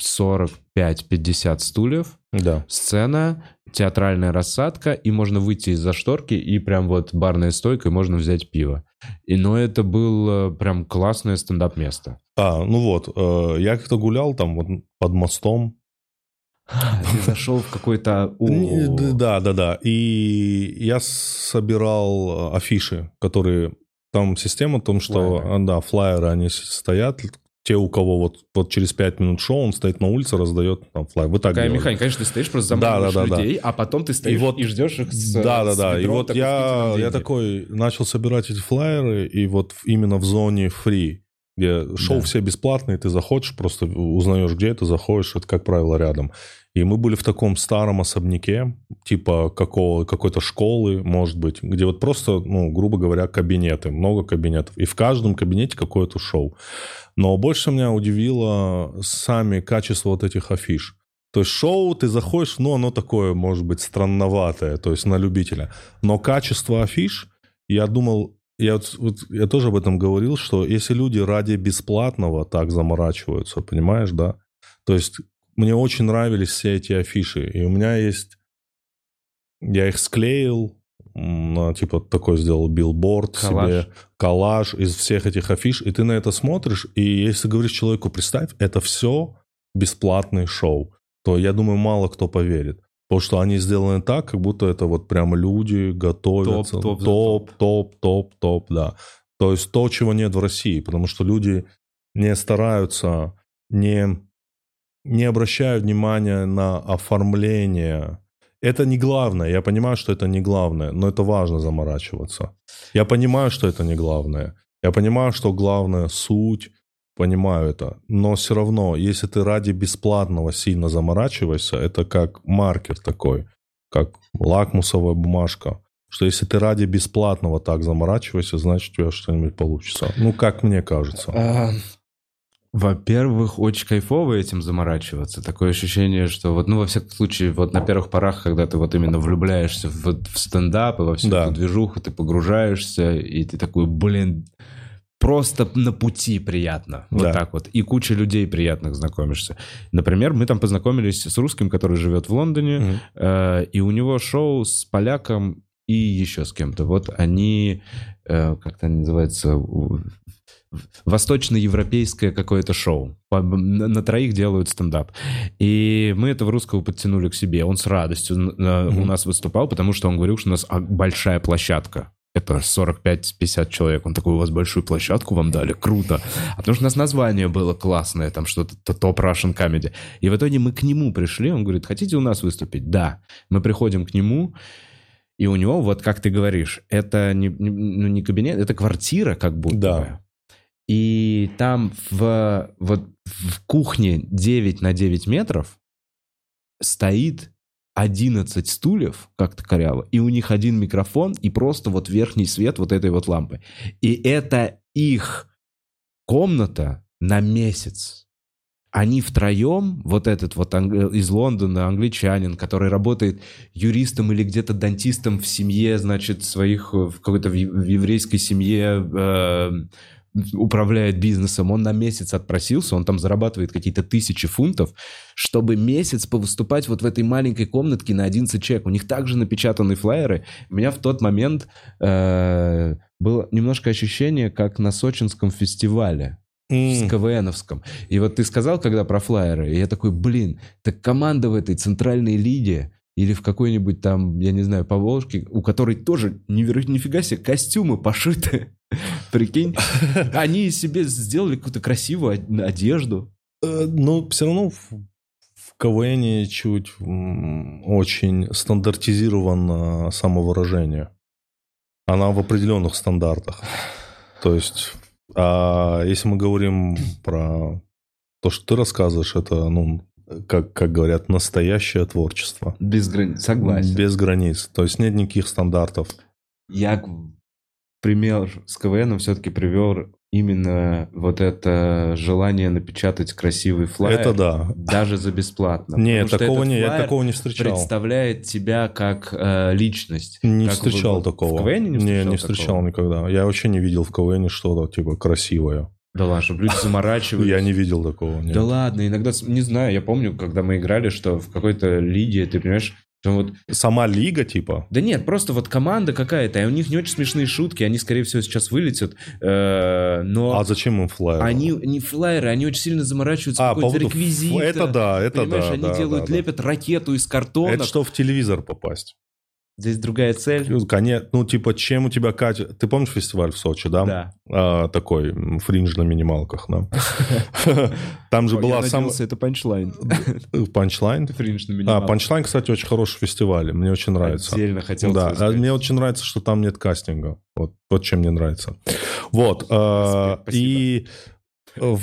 45-50 стульев, Да. сцена, театральная рассадка, и можно выйти из-за шторки, и прям вот барная стойка, и можно взять пиво. И, но это было прям классное стендап-место. А, ну вот, э, я как-то гулял там вот под мостом. Ты зашел в какой-то... Д- Да, да, да. И я собирал э, афиши, которые... Там система в том, что... Флайеры. Да, флайеры, они стоят. Те, у кого вот, вот через 5 минут шоу, он стоит на улице, раздает там флайер. Вы так Такая делали? механика. Конечно, ты стоишь, просто Да, заманиваешь да, да, да. людей, а потом ты стоишь и, вот- ждешь их с Да, да, с да. И вот я, я такой начал собирать эти флайеры, и вот именно в зоне free, где шоу Да. все бесплатные, ты заходишь, просто узнаешь, где ты заходишь, это, как правило, рядом. И мы были в таком старом особняке, типа какого, какой-то школы, может быть, где вот просто, ну, грубо говоря, кабинеты, много кабинетов. И в каждом кабинете какое-то шоу. Но больше меня удивило сами качество вот этих афиш. То есть шоу, ты заходишь, ну, оно такое, может быть, странноватое, то есть на любителя. Но качество афиш, я думал, я, вот- я тоже об этом говорил, что если люди ради бесплатного так заморачиваются, понимаешь, да? То есть мне очень нравились все эти афиши, и у меня есть... Я их склеил, типа такой сделал билборд Коллаж. себе, коллаж из всех этих афиш, и ты на это смотришь, и если говоришь человеку, представь, это все бесплатный шоу, то я думаю, мало кто поверит. Потому что они сделаны так, как будто это вот прям люди готовятся. Топ, топ топ, топ, топ, топ, да. То есть то, чего нет в России, потому что люди не стараются, не, не обращают внимания на оформление. Это не главное. Я понимаю, что это не главное, но это важно заморачиваться. Я понимаю, что это не главное. Я понимаю, что главное суть, понимаю это. Но все равно, если ты ради бесплатного сильно заморачиваешься, это как маркер такой, как лакмусовая бумажка. Что если ты ради бесплатного так заморачиваешься, значит у тебя что-нибудь получится. Ну, как мне кажется. Во-первых, очень кайфово этим заморачиваться. Такое ощущение, что вот, ну, во всяком случае, вот на первых порах, когда ты вот именно влюбляешься в, в стендап и во всю Да. эту движуху, ты погружаешься, и ты такой, блин, просто на пути приятно. Вот Да. так вот. И куча людей приятных знакомишься. Например, мы там познакомились с русским, который живет в Лондоне, Мгм. Э, и у него шоу с поляком и еще с кем-то. Вот они, э, как это называется, восточноевропейское какое-то шоу. На, троих делают стендап. И мы этого русского подтянули к себе. Он с радостью э, у нас выступал, потому что он говорил, что у нас а, большая площадка. Это 45-50 человек. Он такой, у вас большую площадку вам дали? Круто. А потому что у нас название было классное, там что-то топ Russian Comedy. И в итоге мы к нему пришли, он говорит, хотите у нас выступить? Да. Мы приходим к нему, и у него, вот как ты говоришь, это не, не- ну, не кабинет, это квартира как будто Да. И там в, вот в кухне 9 на 9 метров стоит 11 стульев, как-то коряво, и у них один микрофон, и просто вот верхний свет вот этой вот лампы. И это их комната на месяц. Они втроем, вот этот вот из Лондона англичанин, который работает юристом или где-то дантистом в семье, значит, своих, э, в какой-то в еврейской семье, э, управляет бизнесом, он на месяц отпросился, он там зарабатывает какие-то тысячи фунтов, чтобы месяц повыступать вот в этой маленькой комнатке на 11 человек. У них также напечатаны флайеры. У меня в тот момент э, было немножко ощущение, как на сочинском фестивале. М. С КВНовском. И вот ты сказал, когда про флайеры, и я такой, блин, так команда в этой центральной лиге или в какой-нибудь там, я не знаю, Поволжке, у которой тоже неверо- нифига себе костюмы пошиты. Прикинь, они себе сделали какую-то красивую од- одежду. Э, Ну, все равно в, КВН чуть очень стандартизировано самовыражение. Она в определенных стандартах. То есть, а если мы говорим про то, что ты рассказываешь, это, ну, как, как говорят, настоящее творчество. Без границ. Согласен. Без границ. То есть нет никаких стандартов. Я пример с КВН все-таки привел именно вот это желание напечатать красивый флайер. Это да. Даже за бесплатно. Нет, такого не, я такого не встречал. представляет тебя как э, личность. Не Как встречал вы- такого. В КВН не встречал, не встречал такого? никогда. Я вообще не видел в КВН что-то типа красивое. Да ладно, чтобы люди заморачивались. Я не видел такого. нет. Да ладно, иногда, не знаю, я помню, когда мы играли, что в какой-то лиге, ты понимаешь, что вот... Сама лига, типа. Да нет, просто вот команда какая-то, и у них не очень смешные шутки, они, скорее всего, сейчас вылетят, э, но... А зачем им флайер? Они не флайеры, они очень сильно заморачиваются А, по какой-то поводу реквизита. Это да, это Понимаешь, да. они да, делают, да, да. лепят ракету из картона. Это что в телевизор попасть? Здесь другая цель. Конечно, ну типа чем у тебя Катя... Ты помнишь фестиваль в Сочи, да? Да. А, такой фриндж на минималках, да. Там же была Я сам это панчлайн. панчлайн. Фринж на А, минималках. панчлайн, кстати, очень хороший фестиваль. Мне очень нравится. Отдельно хотел Да, а мне очень нравится, что там нет кастинга. Вот, вот чем мне нравится. Вот. э. И э,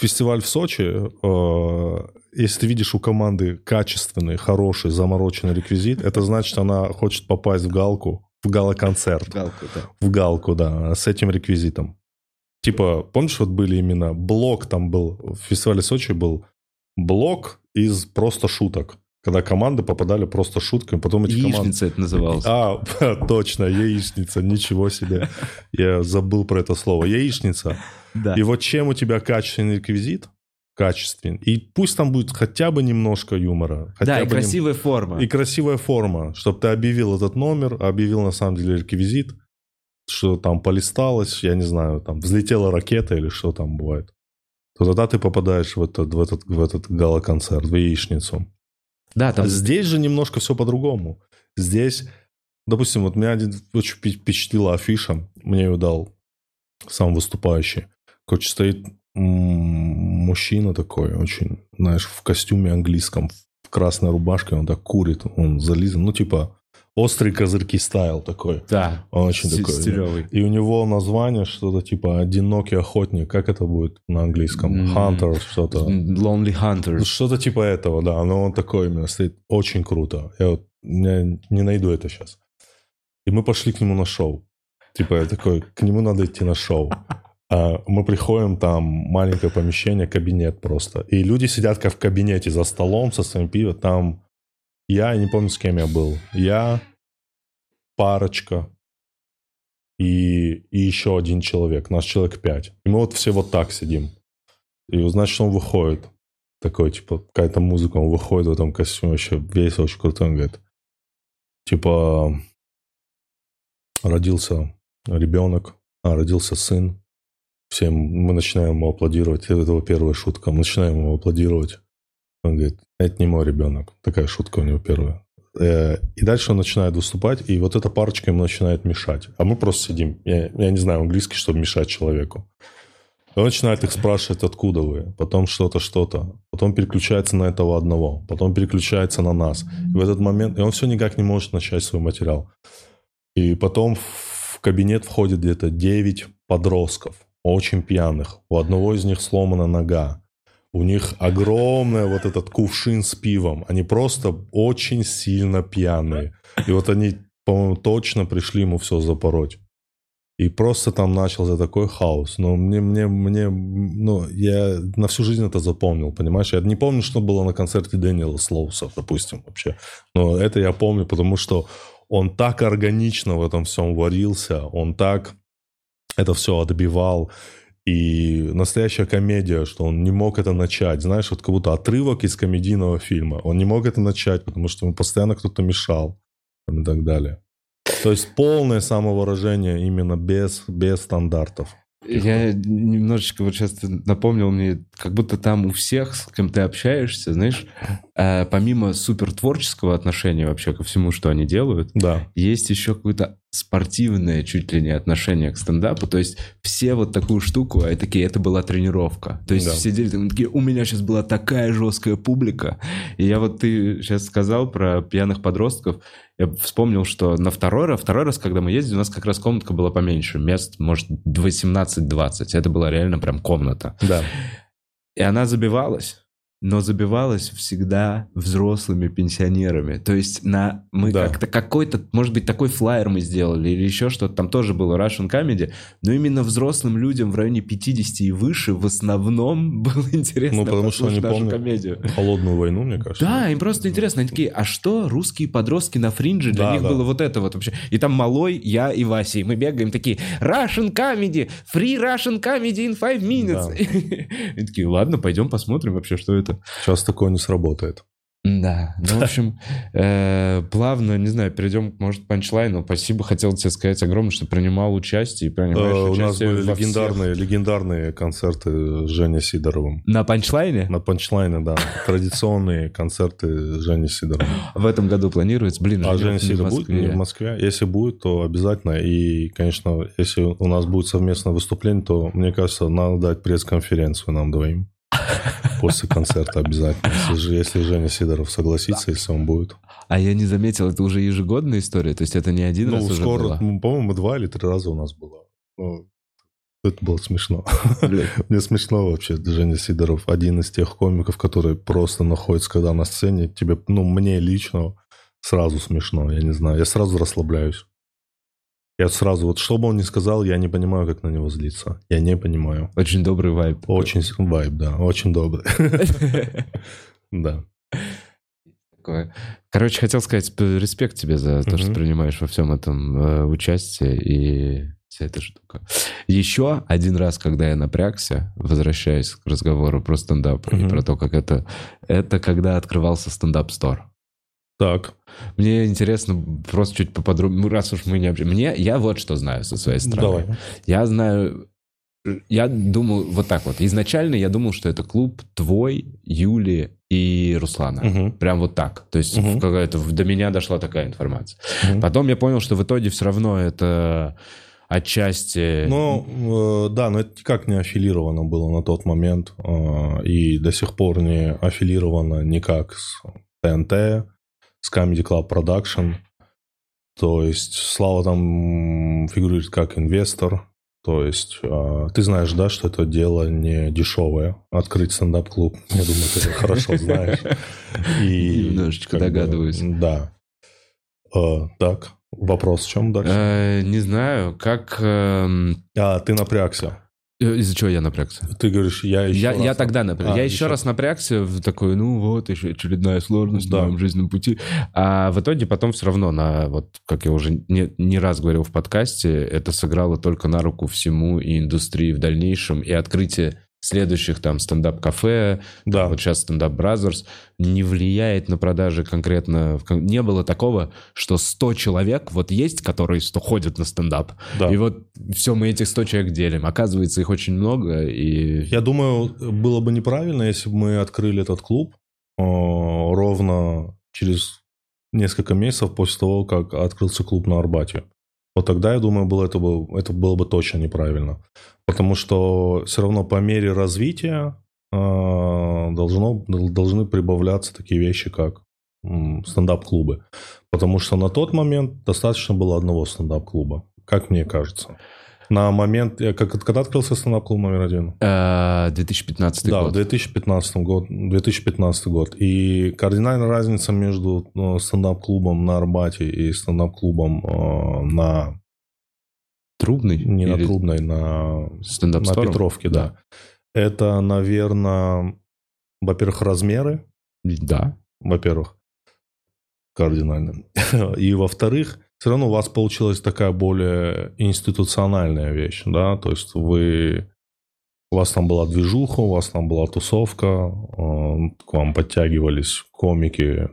фестиваль в Сочи, э, если ты видишь у команды качественный, хороший, замороченный реквизит, это значит, она хочет попасть в галку, в гала-концерт. Галку, да. В галку, да, с этим реквизитом. Типа, помнишь, вот были именно блок там был, в фестивале Сочи был блок из просто шуток. Когда команды попадали просто шутками, потом эти команды... Яичница это называлось. А, точно, яичница, ничего себе. Я забыл про это слово. Яичница. Да. И вот чем у тебя качественный реквизит, качественный, и пусть там будет хотя бы немножко юмора. Хотя Да, и бы нем- красивая форма. И красивая форма, чтобы ты объявил этот номер, объявил на самом деле реквизит, что там полисталось, я не знаю, там взлетела ракета или что там бывает. То тогда ты попадаешь в этот, в этот, в этот гала-концерт, в яичницу. Да, там Здесь же немножко все по-другому. Здесь, допустим, вот меня один очень впе- впечатлила афиша, мне ее дал сам выступающий. Короче, стоит мужчина такой, очень, знаешь, в костюме английском, в красной рубашке, он так курит, он зализан, ну, типа, острый козырьки стайл такой. Да, Очень Стиль- такой. стилевый. И у него название что-то типа «Одинокий охотник». Как это будет на английском? М. Hunter, что-то. Lonely Hunter. Ну, Что-то типа этого, да. Но он такой именно стоит. Очень круто. Я вот я не найду это сейчас. И мы пошли к нему на шоу. Типа я такой, к нему надо идти на шоу. А мы приходим, там маленькое помещение, кабинет просто. И люди сидят как в кабинете за столом со своим пивом. Там я, не помню, с кем я был. Я, парочка и, и еще один человек. Нас человек пять. И мы вот все вот так сидим. И значит, он выходит. Такой, типа, какая-то музыка, он выходит в этом костюме, вообще весь очень крутой. Он говорит, типа, родился ребенок, а, родился сын. Всем мы начинаем ему аплодировать. Это его первая шутка. Мы начинаем ему аплодировать. Он говорит, это не мой ребенок. Такая шутка у него первая. Э, И дальше он начинает выступать, и вот эта парочка ему начинает мешать. А мы просто сидим. Я, я не знаю английский, чтобы мешать человеку. И он начинает их спрашивать, откуда вы, потом что-то, что-то. Потом переключается на этого одного, потом переключается на нас. И в этот момент, и он все никак не может начать свой материал. И потом в кабинет входит где-то 9 подростков, очень пьяных. У одного из них сломана нога. у них огромный вот этот кувшин с пивом. Они просто очень сильно пьяные. И вот они, по-моему, точно пришли ему все запороть. И просто там начался такой хаос. Но мне, мне, мне, ну, я на всю жизнь это запомнил, понимаешь? Я не помню, что было на концерте Дэниела Слоуса, допустим, вообще. Но это я помню, потому что он так органично в этом всем варился, он так это все отбивал. И настоящая комедия, что он не мог это начать. Знаешь, вот как будто отрывок из комедийного фильма. Он не мог это начать, потому что ему постоянно кто-то мешал и так далее. То есть полное самовыражение именно без, без стандартов. Я немножечко вот сейчас напомнил мне, как будто там у всех, с кем ты общаешься, знаешь, э, помимо супер творческого отношения вообще ко всему, что они делают, да. есть еще какое-то спортивное чуть ли не отношение к стендапу. То есть все вот такую штуку, а такие, это была тренировка. То есть да. сидели там такие, у меня сейчас была такая жесткая публика. И я вот, ты сейчас сказал про пьяных подростков, я вспомнил, что на второй раз, второй раз, когда мы ездили, у нас как раз комнатка была поменьше, мест, может, 18-20. Это была реально прям комната. Да. И она забивалась но забивалась всегда взрослыми пенсионерами. То есть на мы да. как-то какой-то, может быть, такой флайер мы сделали или еще что-то. Там тоже было Russian Comedy, но именно взрослым людям в районе 50 и выше в основном было интересно Ну, потому что они помнят комедию. холодную войну, мне кажется. Да, им просто интересно. Они такие, а что русские подростки на фринже? Для да, них да. было вот это вот вообще. И там Малой, я и Вася. И мы бегаем такие, Russian Comedy, free Russian Comedy in five minutes. Да. И такие, ладно, пойдем посмотрим вообще, что это это. Сейчас такое не сработает. Да, ну, в общем, э, плавно, не знаю, перейдем, может, к панчлайну. Спасибо, хотел тебе сказать огромное, что принимал участие и принимаешь э, участие У нас были легендарные, легендарные концерты с Женей Сидоровым. На панчлайне? На панчлайне, да. Традиционные концерты с Женей Сидоровым. В этом году планируется? Блин, а Женя Сидор будет не в Москве? Если будет, то обязательно. И, конечно, если у нас будет совместное выступление, то, мне кажется, надо дать пресс-конференцию нам двоим. После концерта обязательно. Если, если Женя Сидоров согласится, если он будет. А я не заметил, это уже ежегодная история? То есть это не один ну, раз скоро, уже было? Ну, по-моему, два или три раза у нас было. Ну, это было смешно. Мне смешно вообще, Женя Сидоров, один из тех комиков, который просто находится, когда на сцене, тебе, ну, мне лично сразу смешно, я не знаю, я сразу расслабляюсь. Я сразу, вот что бы он ни сказал, я не понимаю, как на него злиться. Я не понимаю. Очень добрый вайб. Очень вайб, да, очень добрый. Да. Короче, хотел сказать респект тебе за то, что принимаешь во всем этом э, участие и вся эта штука. Еще один раз, когда я напрягся, возвращаясь к разговору про стендап и про то, как это... Это когда открывался стендап-стор. Так. Мне интересно просто чуть поподробнее, ну, раз уж мы не общаемся. Мне, я вот что знаю со своей стороны. Давай. Я знаю, я думаю вот так вот. Изначально я думал, что это клуб твой, Юли и Руслана. Угу. Прям вот так. То есть угу. какая-то, до меня дошла такая информация. Угу. Потом я понял, что в итоге все равно это отчасти... Ну, э, да, но это никак не аффилировано было на тот момент. Э, и до сих пор не аффилировано никак с ТНТ, с Comedy Club Production. То есть Слава там фигурирует как инвестор. То есть э, ты знаешь, да, что это дело не дешевое. Открыть стендап-клуб, я думаю, ты это хорошо знаешь. И, Немножечко догадываюсь. Бы, да. Э, так, вопрос в чем дальше? Э, не знаю, как... Эм, а, ты напрягся. Э, из-за чего я напрягся? Ты говоришь, я еще я, раз... Я тогда напрягся. А, я еще, еще раз напрягся, в такой, ну вот, еще очередная сложность да. на моем жизненном пути. А в итоге потом все равно, на, вот, как я уже не, не раз говорил в подкасте, это сыграло только на руку всему и индустрии в дальнейшем, и открытие следующих там стендап-кафе, да. вот сейчас стендап Brothers, не влияет на продажи конкретно. Не было такого, что 100 человек вот есть, которые 100 ходят на стендап. Да. И вот все, мы этих 100 человек делим. Оказывается, их очень много. И... Я думаю, было бы неправильно, если бы мы открыли этот клуб ровно через несколько месяцев после того, как открылся клуб на Арбате. Вот тогда, я думаю, было это, было, это было бы точно неправильно. Потому что все равно по мере развития э, должно, должны прибавляться такие вещи, как стендап-клубы. Потому что на тот момент достаточно было одного стендап-клуба, как мне кажется. На момент, э, как, когда открылся стендап-клуб номер один? Э, 2015 да, год. в 2015 год, 2015 год. И кардинальная разница между ну, стендап-клубом на Арбате и стендап-клубом э, на... Трубной? Не на Или Трубной, на, стендап на Петровке, да. Это, наверное, во-первых, размеры, Да. во-первых, кардинально. И, во-вторых, все равно у вас получилась такая более институциональная вещь, да, то есть вы... У вас там была движуха, у вас там была тусовка, э, к вам подтягивались комики.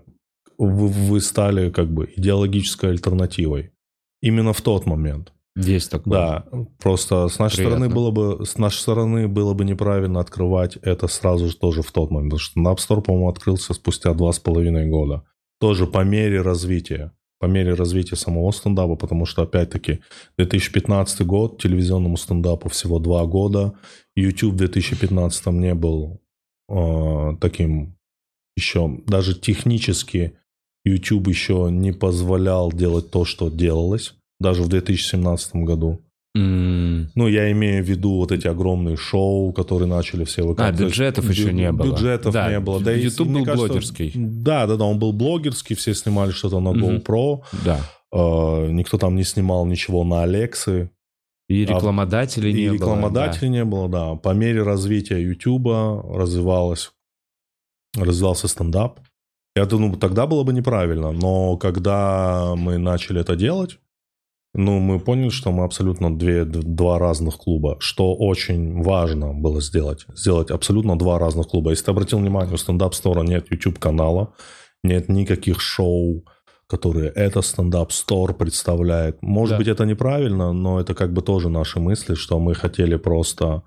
Вы, вы стали как бы идеологической альтернативой. Именно в тот момент. Есть такое. Да, просто с нашей Приятно. стороны было бы с нашей стороны было бы неправильно открывать это сразу же тоже в тот момент, потому что App Store, по-моему, открылся спустя два с половиной года. Тоже по мере развития, по мере развития самого стендапа, потому что, опять-таки, 2015 год, телевизионному стендапу всего два года, YouTube в 2015 не был э, таким еще, даже технически YouTube еще не позволял делать то, что делалось, даже в 2017 году. М, Ну, я имею в виду вот эти огромные шоу, которые начали все А, выкатывать. бюджетов еще Бю- не было. Бюджетов Да, не было. Да, и, YouTube мне был кажется, блогерский. Да, да, да, он был блогерский, все снимали что-то на Мгм. GoPro. Да. э, никто там не снимал ничего на Алексы. И А, рекламодателей не и было. рекламодателей не было, да. По мере развития Ютуба развивалось, развивался стендап. Это, ну, тогда было бы неправильно, но когда мы начали это делать, ну, мы поняли, что мы абсолютно две, два разных клуба, что очень важно было сделать. Сделать абсолютно два разных клуба. Если ты обратил внимание, у стендап-стора нет YouTube-канала, нет никаких шоу, которые это стендап-стор представляет. Может Да. быть, это неправильно, но это как бы тоже наши мысли, что мы хотели просто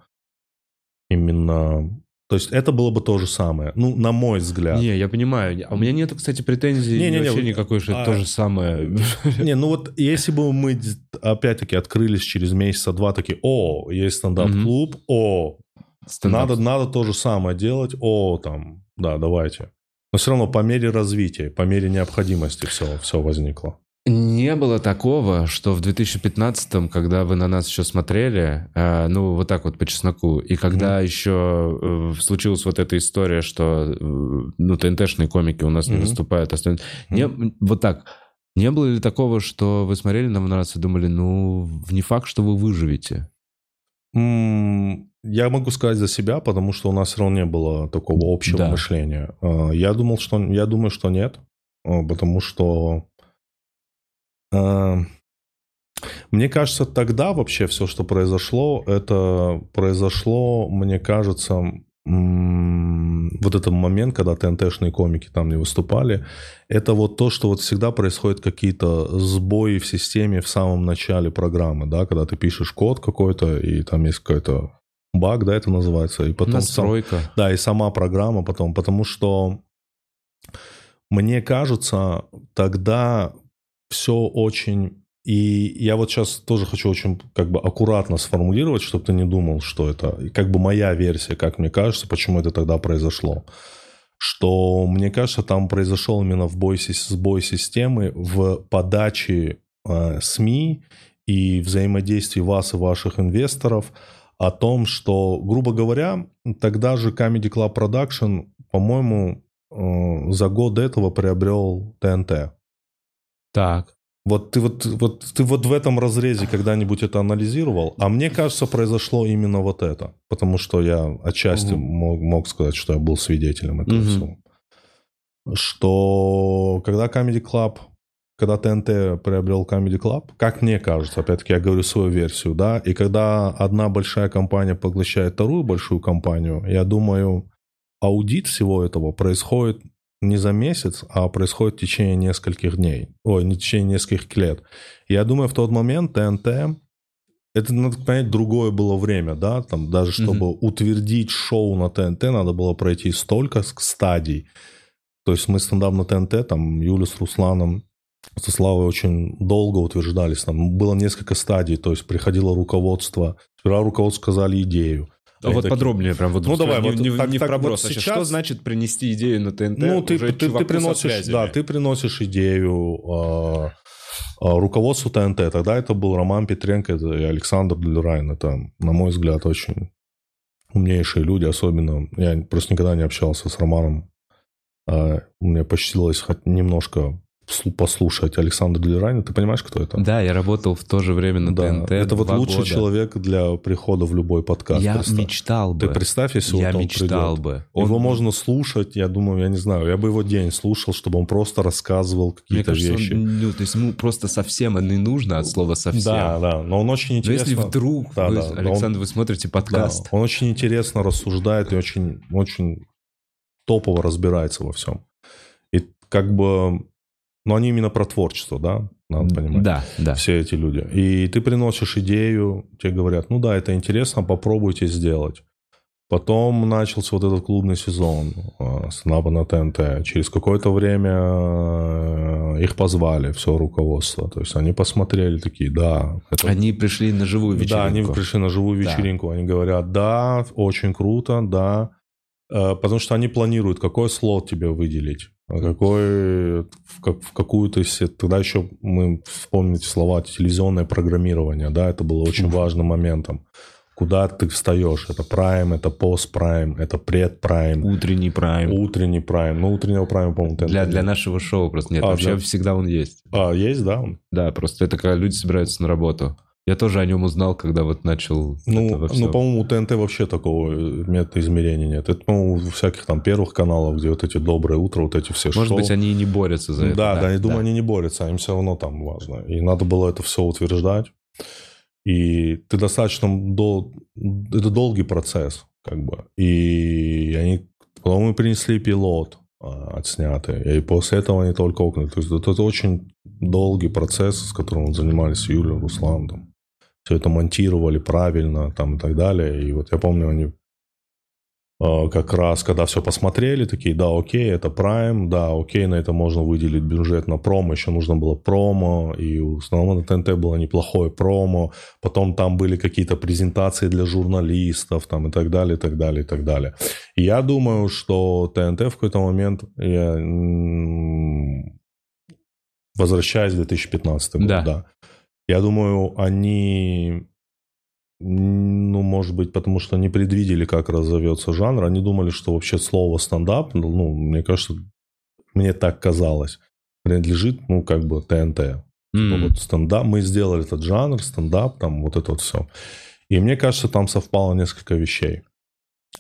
именно... То есть это было бы то же самое. Ну, на мой взгляд. Не, я понимаю. А у меня нету, кстати, претензий Не-не-не, вообще вот- никакой, что это а- то же самое. Не, ну вот если бы мы опять-таки открылись через месяца два, такие, о, есть стендап-клуб, о, Стендап. надо, надо то же самое делать, о, там, да, давайте. Но все равно по мере развития, по мере необходимости все, все возникло. Не было такого, что в 2015-м, когда вы на нас еще смотрели, э, ну, вот так вот по чесноку, и когда еще э, случилась вот эта история, что, э, ну, ТНТшные комики у нас не Мгм. выступают, остальные- не, вот так, не было ли такого, что вы смотрели на нас и думали, ну, не факт, что вы выживете? М, Я могу сказать за себя, потому что у нас все равно не было такого общего Да. мышления. Э, Я думал, что я думаю, что нет, э, потому что мне кажется, тогда вообще все, что произошло, это произошло, мне кажется, вот этот момент, когда ТНТшные комики там не выступали, это вот то, что вот всегда происходят какие-то сбои в системе в самом начале программы, да, когда ты пишешь код какой-то, и там есть какой-то баг, да, это называется, и потом... сам- Настройка. да, и сама программа потом, потому что мне кажется, тогда все очень... И я вот сейчас тоже хочу очень как бы аккуратно сформулировать, чтобы ты не думал, что это как бы моя версия, как мне кажется, почему это тогда произошло. Что, мне кажется, там произошел именно в бой, сбой системы в подаче э, СМИ и взаимодействии вас и ваших инвесторов о том, что, грубо говоря, тогда же Comedy Club Production, по-моему, э, за год этого приобрел ТНТ. Так. Вот ты вот, вот ты вот в этом разрезе когда-нибудь это анализировал? А мне кажется, произошло именно вот это. Потому что я отчасти Мгм. мог, мог сказать, что я был свидетелем этого Мгм. всего. Что когда Comedy Club, когда ТНТ приобрел Comedy Club, как мне кажется, опять-таки я говорю свою версию, да, и когда одна большая компания поглощает вторую большую компанию, я думаю, аудит всего этого происходит не за месяц, а происходит в течение нескольких дней. Ой, не в течение нескольких лет. Я думаю, в тот момент ТНТ это, надо понять, другое было время, да, там даже чтобы утвердить шоу на ТНТ, надо было пройти столько стадий. То есть мы стендап на ТНТ, там Юля с Русланом, со Славой очень долго утверждались, там было несколько стадий, то есть приходило руководство, сперва руководство сказали идею. А вот такие, подробнее, прям вот Ну, давай, не, вот не- так- не так вот проброс. а сейчас Что значит принести идею на ТНТ? Ну, ты, ты, ты приносишь, да, ты приносишь идею, э, руководство ТНТ, тогда это был Роман Петренко и Александр Делюрайн. Это, на мой взгляд, очень умнейшие люди, особенно я просто никогда не общался с Романом. А, мне посчастливилось хоть немножко послушать Александра Делерани. Ты понимаешь, кто это? Да, я работал в то же время на да. ТНТ. Это вот лучший года. человек для прихода в любой подкаст. Я представь. мечтал бы. Ты представь, если я вот он мечтал придет. бы. Он... Его можно слушать, я думаю, я не знаю, я бы его день слушал, чтобы он просто рассказывал какие-то Мне кажется, вещи. Он, ну, то есть ему просто совсем не нужно от слова совсем. Да, да, но он очень интересно. Но если вдруг, да, вы, да, Александр, он... вы смотрите подкаст. Да, он очень интересно рассуждает и очень, очень топово разбирается во всем. И как бы но они именно про творчество, да, надо понимать. Да, да. Все эти люди. И ты приносишь идею, тебе говорят, ну да, это интересно, попробуйте сделать. Потом начался вот этот клубный сезон снапа на ТНТ. Через какое-то время э, их позвали, все руководство. То есть они посмотрели такие, да. Это... Они пришли на живую вечеринку. Да, они пришли на живую вечеринку. Да. Они говорят, да, очень круто, да. Э, потому что они планируют, какой слот тебе выделить. А какой, в, как, в какую-то... Тогда еще мы вспомните слова телевизионное программирование, да, это было очень важным моментом. Куда ты встаешь? Это прайм, это пост-прайм, это пред-прайм. Утренний прайм. Утренний прайм. Ну, утреннего прайма, по-моему, для, для нашего шоу просто нет. А, Вообще да? всегда он есть. А, есть, да? Да, просто это когда люди собираются на работу. Я тоже о нем узнал, когда вот начал. Ну, ну по-моему, у ТНТ вообще такого метода измерения нет. Это, по-моему, у всяких там первых каналов, где вот эти доброе утро, вот эти все Может шоу. быть, они и не борются за это. Да, да, да я думаю, они не борются, а им все равно там важно. И надо было это все утверждать. И ты достаточно дол... это долгий процесс, как бы. И они, по-моему, принесли пилот а, отснятый. И после этого они только окна. То есть это, это очень долгий процесс, с которым занимались Юля, Руслан там все это монтировали правильно там и так далее. И вот я помню, они э, как раз, когда все посмотрели, такие, да, окей, это Prime, да, окей, на это можно выделить бюджет на промо, еще нужно было промо, и у основного на ТНТ было неплохое промо, потом там были какие-то презентации для журналистов, там и так далее, и так далее, и так далее. И я думаю, что ТНТ в какой-то момент, я, возвращаясь в 2015 год, да. да, я думаю, они, ну, может быть, потому что не предвидели, как разовьется жанр, они думали, что вообще слово стендап, ну, мне кажется, мне так казалось, принадлежит, ну, как бы ТНТ. Mm. вот стендап, мы сделали этот жанр, стендап, там вот это вот все. И мне кажется, там совпало несколько вещей.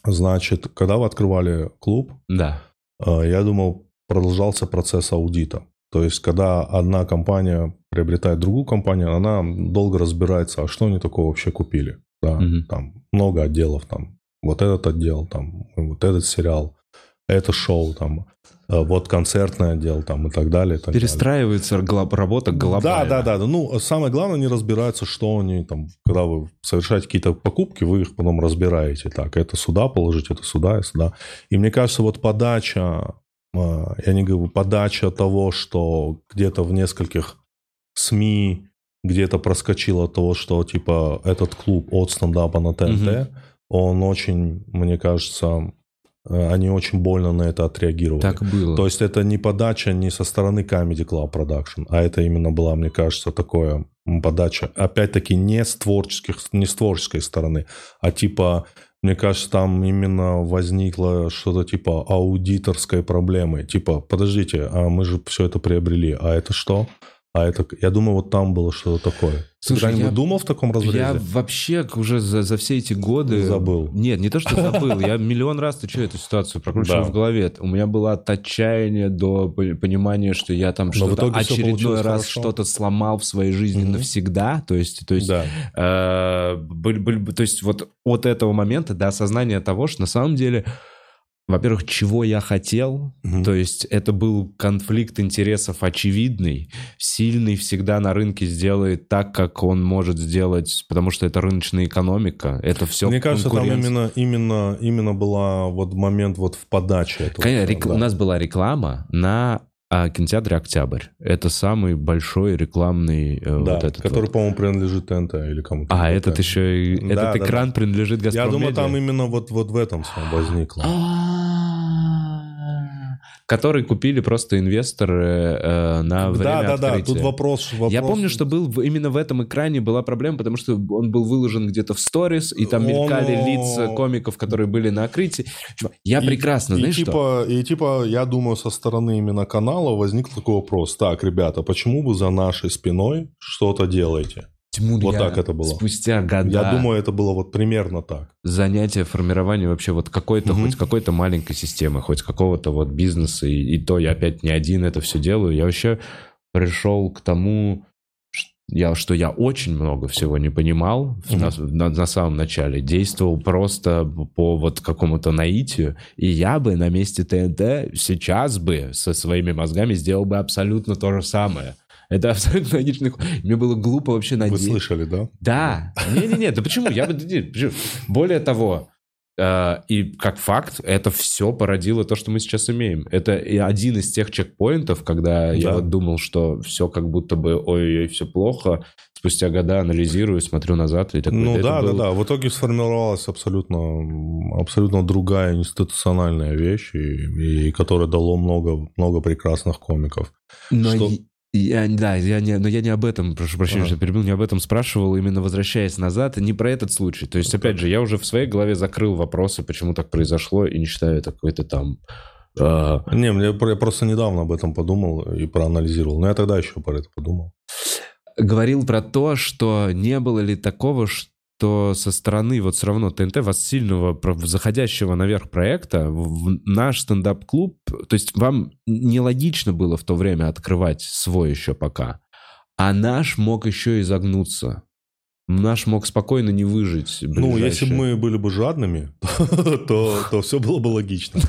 Значит, когда вы открывали клуб, да. Э, я думал, продолжался процесс аудита. То есть, когда одна компания приобретает другую компанию, она долго разбирается, а что они такого вообще купили. Да, угу. там много отделов, там вот этот отдел, там вот этот сериал, это шоу, там э, вот концертный отдел, там и так далее. И так Перестраивается далее. работа глобально. Да, да, да. Ну, самое главное, они разбираются, что они там, когда вы совершаете какие-то покупки, вы их потом разбираете. Так, это сюда положить, это сюда и сюда. И мне кажется, вот подача а, я не говорю, подача того, что где-то в нескольких СМИ где-то проскочило того, что типа этот клуб от стендапа на ТНТ, угу. он очень, мне кажется, э, они очень больно на это отреагировали. Так было. То есть это не подача не со стороны Comedy Club Production, а это именно была, мне кажется, такое подача, опять-таки не с творческих, не с творческой стороны, а типа мне кажется, там именно возникло что-то типа аудиторской проблемы. Типа, подождите, а мы же все это приобрели, а это что? А это, я думаю, вот там было что-то такое. Слушай, я думал в таком разрезе? Я вообще уже за, за все эти годы... Забыл. Нет, не то, что забыл. Я миллион раз ты что эту ситуацию прокручивал да. в голове. У меня было от отчаяния до понимания, что я там что-то очередной раз что-то сломал в своей жизни угу. навсегда. То есть, то есть, да. э, были, были, то есть вот от этого момента до осознания того, что на самом деле во-первых, чего я хотел, угу. то есть это был конфликт интересов очевидный, сильный всегда на рынке сделает так, как он может сделать, потому что это рыночная экономика, это все Мне кажется, там именно, именно, именно была вот момент вот в подаче. Этого, Конечно, рек... да. у нас была реклама на а кинотеатре «Октябрь» — это самый большой рекламный э, да, вот этот который, вот. по-моему, принадлежит ТНТ или кому-то. А, этот еще... Да, этот да, экран да. принадлежит «Газпром» Я думаю, там именно вот, вот в этом возникло. Который купили просто инвесторы э, на время Да, да, да, открытия. тут вопрос, вопрос... Я помню, что был именно в этом экране была проблема, потому что он был выложен где-то в сторис, и там мелькали Он, лица комиков, которые были на открытии. Я И- прекрасно, и, знаешь что? типа, И типа, я думаю, со стороны именно канала возник такой вопрос. Так, ребята, почему вы за нашей спиной что-то делаете? Тимур, вот я так это было. Спустя года Я думаю, это было вот примерно так. занятия формирования вообще вот какой-то, Мгм. хоть какой-то маленькой системы, хоть какого-то вот бизнеса, и, и то я опять не один это все делаю. Я вообще пришел к тому, я, что я очень много всего не понимал в- на, на- на самом начале, действовал просто по вот какому-то наитию, и я бы на месте ТНТ сейчас бы со своими мозгами сделал бы абсолютно то же самое. Это абсолютно логичный. Мне было глупо вообще Вы надеяться. слышали, да? Да. Не-не-не, да почему? Я бы... Более того, э, и как факт, это все породило то, что мы сейчас имеем. Это и один из тех чекпоинтов, когда я Да. вот думал, что все как будто бы ой-ой, все плохо. Спустя года анализирую, смотрю назад и такой... Ну это да, был- да, да. В итоге сформировалась абсолютно, абсолютно другая институциональная вещь, и, и которая дало много, много прекрасных комиков. Но Что- я- я, да, я не, но я не об этом, прошу прощения, Ага. что перебил, не об этом спрашивал, именно возвращаясь назад, не про этот случай. То есть, опять же, я уже в своей голове закрыл вопросы, почему так произошло, и не считаю это какой-то там... э, Не, я просто недавно об этом подумал и проанализировал. Но я тогда еще про это подумал. говорил про то, что не было ли такого, что со стороны вот все равно ТНТ, вас сильного, заходящего наверх проекта, в наш стендап-клуб, то есть вам нелогично было в то время открывать свой еще пока, а наш мог еще и загнуться. Наш мог спокойно не выжить. Ну, если бы ближайшие- мы были бы жадными, то, то все было бы логично.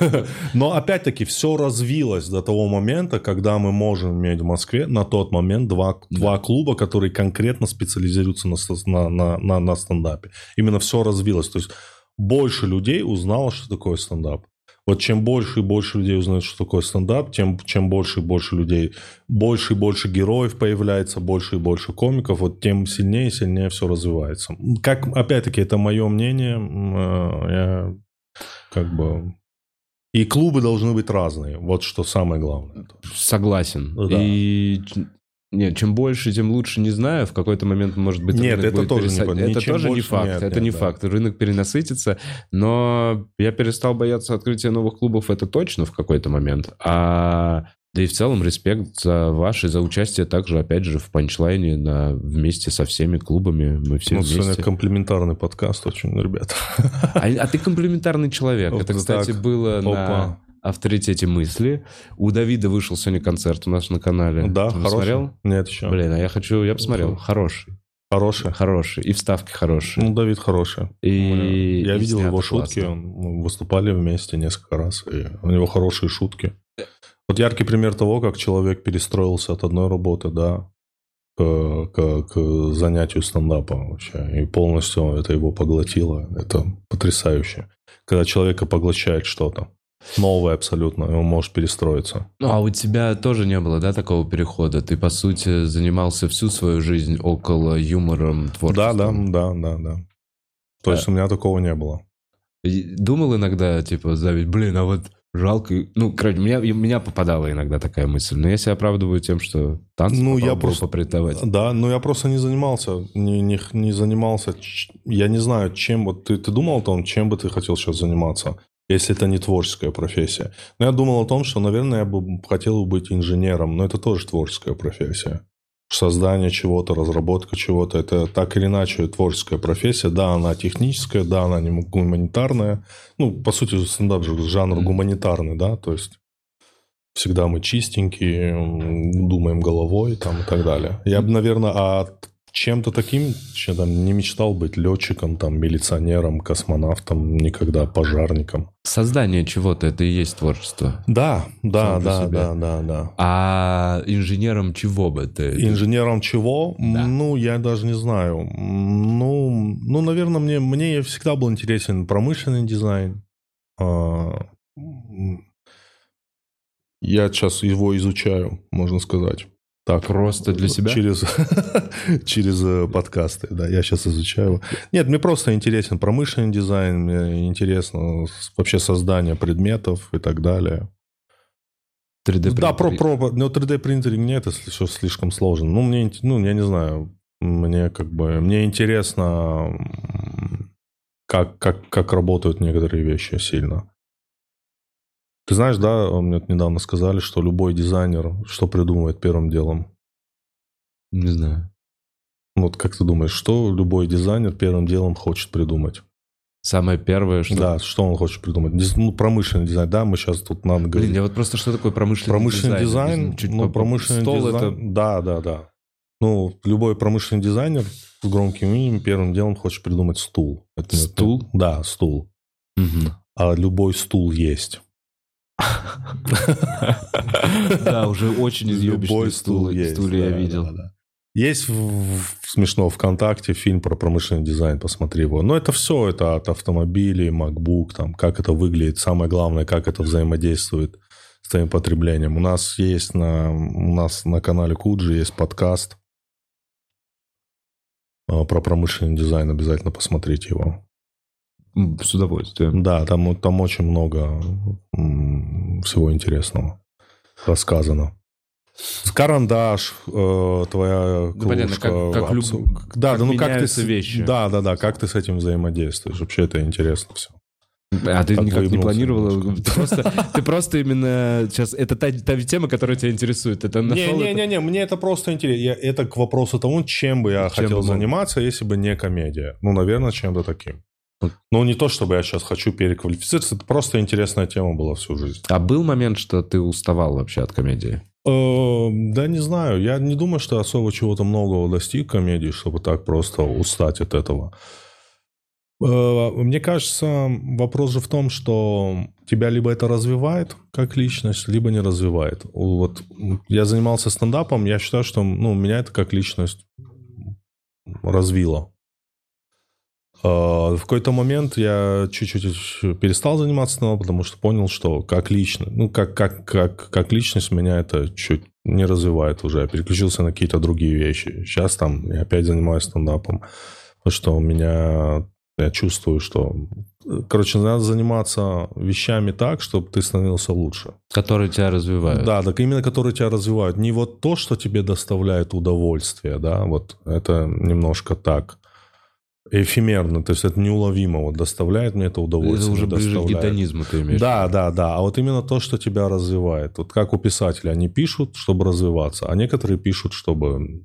Но опять-таки все развилось до того момента, когда мы можем иметь в Москве на тот момент два, два клуба, которые конкретно специализируются на, на, на, на, на стендапе. Именно все развилось. То есть больше людей узнало, что такое стендап. Вот чем больше и больше людей узнают, что такое стендап, тем чем больше и больше людей, больше и больше героев появляется, больше и больше комиков, вот тем сильнее и сильнее все развивается. Как, опять-таки, это мое мнение, э, я как бы... И клубы должны быть разные, вот что самое главное. Согласен. Да. И нет, чем больше, тем лучше, не знаю. В какой-то момент, может быть, Нет, рынок это тоже не переса- по- Это тоже не факт. нет, это нет, не да. факт. Рынок перенасытится. Но я перестал бояться открытия новых клубов, это точно в какой-то момент. А да и в целом респект за ваше, за участие также, опять же, в панчлайне на, вместе со всеми клубами. Мы все Ну, вместе. комплементарный подкаст очень, ребята. А, а ты комплементарный человек. Вот Это, кстати, так. было на Опа. Авторитете мысли. У Давида вышел сегодня концерт у нас на канале. Да, Ты хороший. посмотрел? Нет, еще. Блин, а я хочу, я посмотрел. Хороший. Хороший. Хороший. И вставки хорошие. Ну, Давид хороший. И- Я и видел его шутки, классно. выступали вместе несколько раз, и у него хорошие шутки. Вот яркий пример того, как человек перестроился от одной работы, да, к, к- к занятию стендапом вообще, и полностью это его поглотило. Это потрясающе. Когда человека поглощает что-то новое абсолютно, он может перестроиться. Ну, а у тебя тоже не было, да, такого перехода? Ты, по сути, занимался всю свою жизнь около юмором, Да, творчеством. да, да, да, да. То есть у меня такого не было. Думал иногда, типа, Давид, блин, а вот жалко... Ну, короче, меня, меня попадала иногда такая мысль. Но я себя оправдываю тем, что танцы Ну, я просто- попритовать. Да, но я просто не занимался, не, не, не занимался, я не знаю, чем, вот ты, ты думал о том, чем бы ты хотел сейчас заниматься, если это не творческая профессия. Но я думал о том, что, наверное, я бы хотел быть инженером, но это тоже творческая профессия. Создание чего-то, разработка чего-то, это так или иначе творческая профессия. Да, она техническая, да, она не гуманитарная. Ну, по сути, стендап же жанр гуманитарный, да, то есть всегда мы чистенькие, думаем головой там и так далее. Я бы, наверное, а чем-то таким чем там, не мечтал быть летчиком, там, милиционером, космонавтом, никогда пожарником. Создание чего-то, это и есть творчество. Да, да, да, да, да, да. А инженером чего бы ты? Инженером чего? Да. Ну, я даже не знаю. Ну, ну, наверное, мне, мне всегда был интересен промышленный дизайн. А, Я сейчас его изучаю, можно сказать. Так, Просто для себя? Через, через э, подкасты, да, я сейчас изучаю. Нет, мне просто интересен промышленный дизайн, мне интересно вообще создание предметов и так далее. 3D Да, про, про, но 3D принтере мне это все слишком сложно. Ну, мне, ну, я не знаю, мне как бы, мне интересно, как, как, как работают некоторые вещи сильно. Ты знаешь, да, мне недавно сказали, что любой дизайнер что придумывает первым делом? Не знаю. Вот как ты думаешь, что любой дизайнер первым делом хочет придумать? Самое первое, что... Да, что он хочет придумать? Ну, промышленный дизайн, да, мы сейчас тут надо Блин, говорить. я вот просто что такое промышленный, Промышленный дизайн, Чуть ну, промышленный Стол дизайн, это... да, да, да. Ну, любой промышленный дизайнер с громким именем первым делом хочет придумать стул. Это Стул? Да, стул. Мгм. А любой стул есть. Да, уже очень изъебищные Любой стул стулья я видел. Есть смешно ВКонтакте фильм про промышленный дизайн, посмотри его. Но это все, это от автомобилей, MacBook, там, как это выглядит. Самое главное, как это взаимодействует с твоим потреблением. У нас есть на, у нас на канале Куджи есть подкаст а, про промышленный дизайн. Обязательно посмотрите его. С удовольствием. Да, там, там очень много всего интересного рассказано. Карандаш, э, твоя Да, понятно, кружка. как- как люб- да, как да, ну как ты с- вещи. Да, да, да, как ты с этим взаимодействуешь? Вообще это интересно все. А ты никак не выебнулся планировал? немножко. Ты просто, ты просто именно сейчас... Это та, та тема, которая тебя интересует. Это Не-не-не, мне это просто интересно. Я- Это к вопросу тому, чем бы я Чем хотел бы заниматься, если бы не комедия. Ну, наверное, чем-то таким. Ну, не то, чтобы я сейчас хочу переквалифицироваться, это просто интересная тема была всю жизнь. А был момент, что ты уставал вообще от комедии? Э, Да не знаю. Я не думаю, что особо чего-то многого достиг комедии, чтобы так просто устать от этого. Э, Мне кажется, вопрос же в том, что тебя либо это развивает как личность, либо не развивает. Вот я занимался стендапом, я считаю, что ну, меня это как личность развило. Э, В какой-то момент я чуть-чуть перестал заниматься стендапом, потому что понял, что как личность, ну, как, как, как, как личность меня это чуть не развивает уже. Я переключился на какие-то другие вещи. Сейчас там я опять занимаюсь стендапом. Потому что у меня... Я чувствую, что... Короче, надо заниматься вещами так, чтобы ты становился лучше. Которые тебя развивают? Да, так именно которые тебя развивают. Не вот то, что тебе доставляет удовольствие, да, вот это немножко так эфемерно, то есть это неуловимо, вот доставляет мне это удовольствие. Это уже ближе к доставляет. гедонизму ты имеешь. Да, да, да. А вот именно то, что тебя развивает. Вот как у писателя, они пишут, чтобы развиваться, а некоторые пишут, чтобы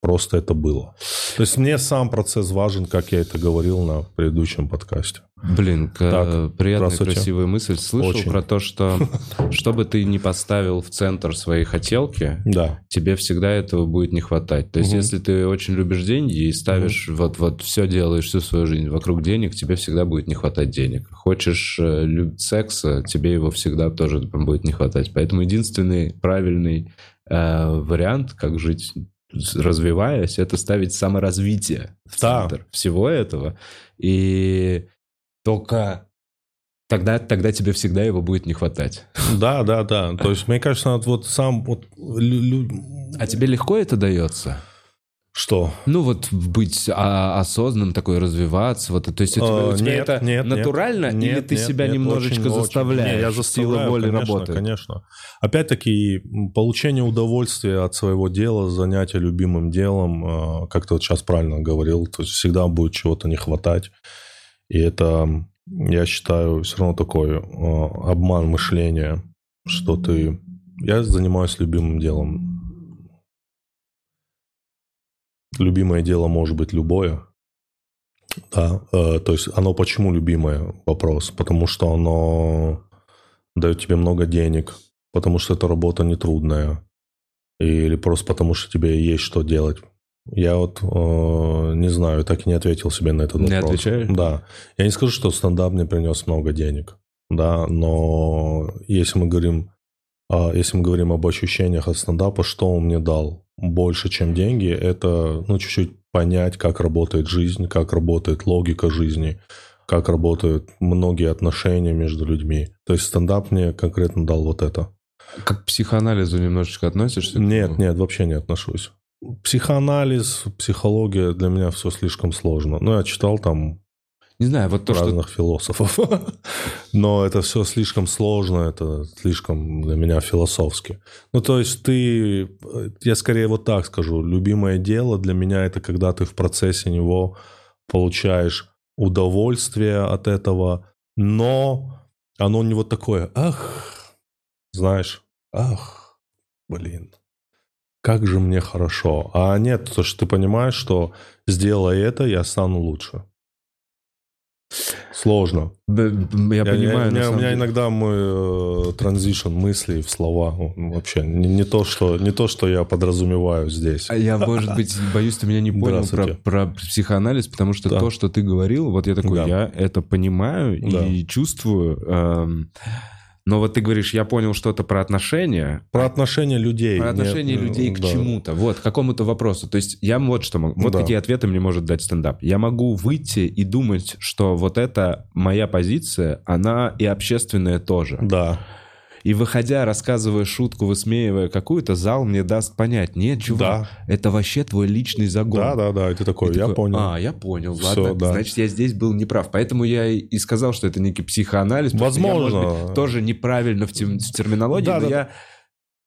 просто это было. То есть мне сам процесс важен, как я это говорил на предыдущем подкасте. Блин, Так, приятная, здравствуйте. красивая мысль. Слышал Очень. про то, что что бы ты ни поставил в центр своей хотелки, Да. тебе всегда этого будет не хватать. То есть, Мгм. если ты очень любишь деньги и ставишь, вот, вот все делаешь всю свою жизнь вокруг денег, тебе всегда будет не хватать денег. Хочешь э, люб- секса, тебе его всегда тоже будет не хватать. Поэтому единственный правильный э, вариант, как жить развиваясь, это ставить саморазвитие в Да. центр всего этого. И только тогда, тогда тебе всегда его будет не хватать. Да, да, да. То есть, мне кажется, надо вот сам... Вот, лю- А тебе легко это дается? Что? Ну вот быть а, осознанным, такой развиваться, вот, то есть у тебя, у Э, тебя нет, это нет, нет. натурально, или Нет, ты нет, себя нет, немножечко очень, очень. заставляешь? Не, я сила заставляю, воли конечно, работает. конечно. Опять-таки, получение удовольствия от своего дела, занятие любимым делом, э, как ты вот сейчас правильно говорил, то есть всегда будет чего-то не хватать. И это, я считаю, все равно такой э, обман мышления, что ты... Я занимаюсь любимым делом. Любимое дело может быть любое. Да, э, то есть оно почему любимое? Вопрос. Потому что оно дает тебе много денег, потому что эта работа нетрудная, или просто потому что тебе есть что делать. Я вот э, не знаю, так и не ответил себе на этот Не вопрос. отвечаешь? Да. Я не скажу, что стендап мне принес много денег, да, но если мы говорим, а, если мы говорим об ощущениях от стендапа, что он мне дал больше, чем деньги, это ну чуть-чуть понять, как работает жизнь, как работает логика жизни, как работают многие отношения между людьми. То есть стендап мне конкретно дал вот это. Как к психоанализу немножечко относишься? Нет, нет, вообще не отношусь. Психоанализ, психология для меня все слишком сложно. Ну, я читал там... Не знаю, вот то, что... разных философов. Но это все слишком сложно, это слишком для меня философски. Ну, то есть ты, я скорее вот так скажу, любимое дело для меня это когда ты в процессе него получаешь удовольствие от этого, но оно не вот такое, ах, знаешь, ах, блин, как же мне хорошо. А нет, то, что ты понимаешь, что сделая это, я стану лучше. Сложно. Я, Я- понимаю, я- меня, у меня деле. иногда мой транзишн мыслей в слова вообще не, не то, что не то, что я подразумеваю здесь. А Я, может быть, боюсь, ты меня не понял про, про психоанализ, потому что Да. то, что ты говорил, вот я такой, Да. я это понимаю Да. и чувствую. эм, но вот ты говоришь, я понял что-то про отношения, Про отношения людей. про отношение нет, людей к да. чему-то, вот, к какому-то вопросу. То есть я вот что могу, вот Да. какие ответы мне может дать стендап. Я могу выйти и думать, что вот это моя позиция, она и общественная тоже. Да. И выходя, рассказывая шутку, высмеивая какую-то, зал мне даст понять, нет, чувак, это вообще твой личный загон. Да, да, да. И ты такой, И я такой, понял. А, я понял, Всё, ладно. да. Значит, я здесь был неправ. Поэтому я и- сказал, что это некий психоанализ. что я, Возможно. может быть, тоже неправильно в, тем- в терминологии, Да, но да, я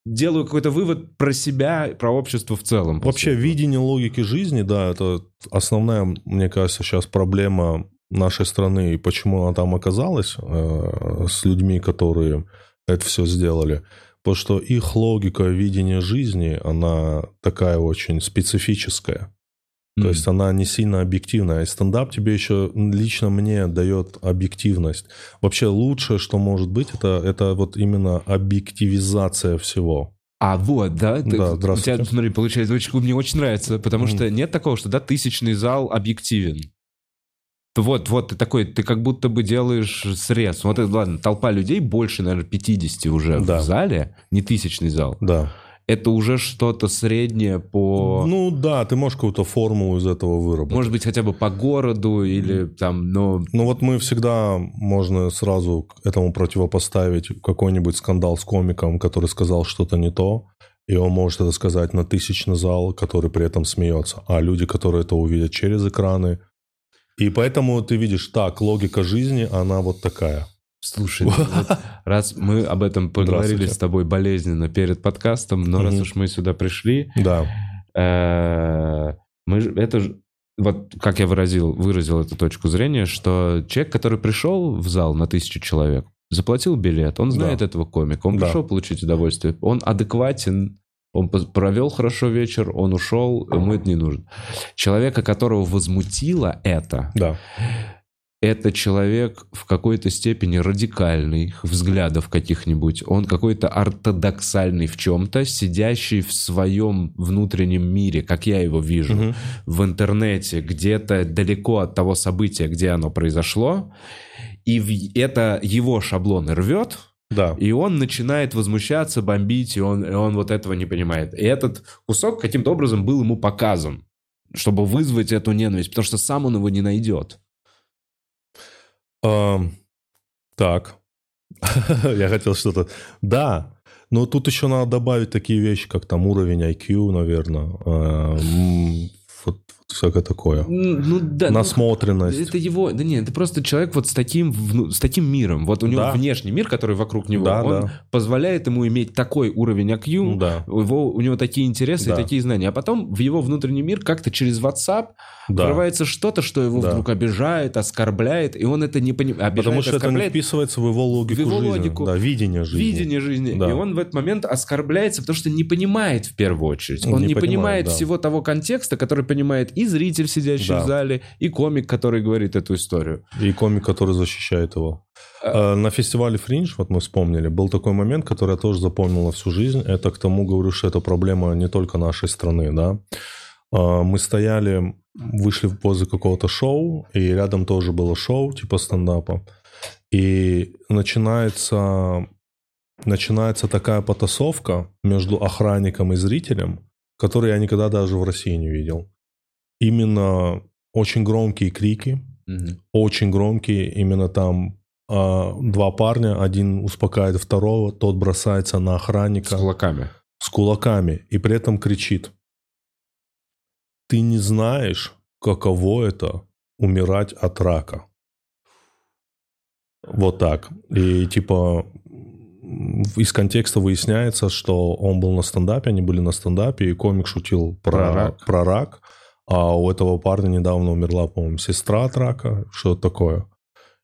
делаю какой-то вывод про себя, про общество в целом. Вообще, этого. видение логики жизни, да, это основная, мне кажется, сейчас проблема нашей страны, и почему она там оказалась э, с людьми, которые это все сделали. Потому что их логика видения жизни, она такая очень специфическая. То М. есть она не сильно объективная. И стендап тебе еще лично мне дает объективность. Вообще лучшее, что может быть, это, это вот именно объективизация всего. А вот, да? ты- Да, у здравствуйте. тебя, смотри, получается, очень, мне очень нравится, потому Мгм. что нет такого, что, да, тысячный зал объективен. Вот, вот, ты такой, ты как будто бы делаешь срез. Вот, ладно, толпа людей, больше, наверное, 50 уже Да. в зале, не тысячный зал. Да. Это уже что-то среднее по... Ну да, ты можешь какую-то формулу из этого выработать. может быть, хотя бы по городу или там, но... Ну вот мы всегда можно сразу к этому противопоставить какой-нибудь скандал с комиком, который сказал что-то не то, и он может это сказать на тысячный зал, который при этом смеется. А люди, которые это увидят через экраны. И поэтому ты видишь, так, логика жизни, она вот такая. Слушай, ну вот раз мы об этом поговорили с тобой болезненно перед подкастом, но раз уж мы сюда пришли, Да, э, мы это вот как я выразил, выразил эту точку зрения, что человек, который пришел в зал на тысячу человек, заплатил билет, он знает Да. этого комика, он Да. пришел получить удовольствие, он адекватен, он провел хорошо вечер, он ушел, ему это не нужно. Человека, которого возмутило это, да. это человек в какой-то степени радикальных взглядов каких-нибудь. Он какой-то ортодоксальный в чем-то, сидящий в своем внутреннем мире, как я его вижу, Мгм. в интернете, где-то далеко от того события, где оно произошло. И это его шаблон рвет, Да. и он начинает возмущаться, бомбить, и он, и он вот этого не понимает. И этот кусок каким-то образом был ему показан, чтобы вызвать эту ненависть, потому что сам он его не найдет. Ам, так. Я хотел что-то... Да, но тут еще надо добавить такие вещи, как там уровень IQ, наверное. вот всякое такое. Ну, ну да. ну, Насмотренность. это его, да нет, это просто человек вот с таким, вну- с таким миром. Вот у него Да. внешний мир, который вокруг него, Да, он да. позволяет ему иметь такой уровень IQ, Ну Да, у, его, у него такие интересы Да. и такие знания. А потом в его внутренний мир как-то через WhatsApp да. врывается что-то, что его Да. вдруг обижает, оскорбляет, и он это не понимает. Потому что это не вписывается в его логику в его жизни. логику. Да, видение жизни. видение жизни. Да. И он в этот момент оскорбляется, потому что не понимает в первую очередь. Он не, Не понимает, понимает, да. всего того контекста, который понимает и зритель, сидящий Да. в зале, и комик, который говорит эту историю. И комик, который защищает его. А- Э, На фестивале Фриндж, вот мы вспомнили, был такой момент, который я тоже запомнил на всю жизнь. Это к тому говорю, что это проблема не только нашей страны, да. Э, Мы стояли, вышли возле какого-то шоу, и рядом тоже было шоу, типа стендапа. И начинается, начинается такая потасовка между охранником и зрителем, которую я никогда даже в России не видел. Именно очень громкие крики, очень громкие. Именно там а, два парня, один успокаивает второго, тот бросается на С охранника кулаками. с кулаками и при этом кричит. Ты не знаешь, каково это умирать от рака. Вот так. И типа из контекста выясняется, что он был на стендапе, они были на стендапе, и комик шутил про, Про рак. про рак. А у этого парня недавно умерла, по-моему, сестра от рака, что-то такое.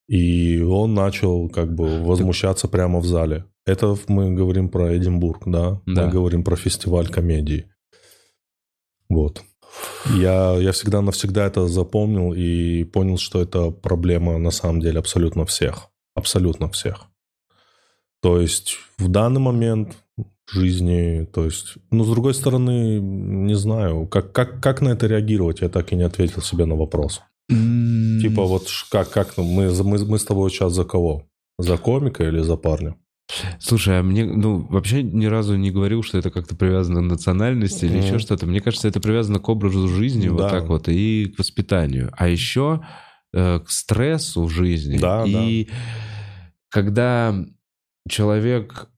И он начал как бы возмущаться прямо в зале. Это мы говорим про Эдинбург, да? Да. Мы говорим про фестиваль комедии. Вот. Я, я всегда навсегда это запомнил и понял, что это проблема на самом деле абсолютно всех. Абсолютно всех. То есть в данный момент жизни, то есть, ну, с другой стороны, не знаю, как, как, как на это реагировать, я так и не ответил себе на вопрос. Типа вот как, как ну, мы, мы, мы с тобой сейчас за кого? За комика или за парня? Слушай, а мне, ну, вообще ни разу не говорил, что это как-то привязано к национальности или Мгм. еще что-то. Мне кажется, это привязано к образу жизни, вот Да. так вот, и к воспитанию. А еще э, к стрессу жизни. Да, и когда человек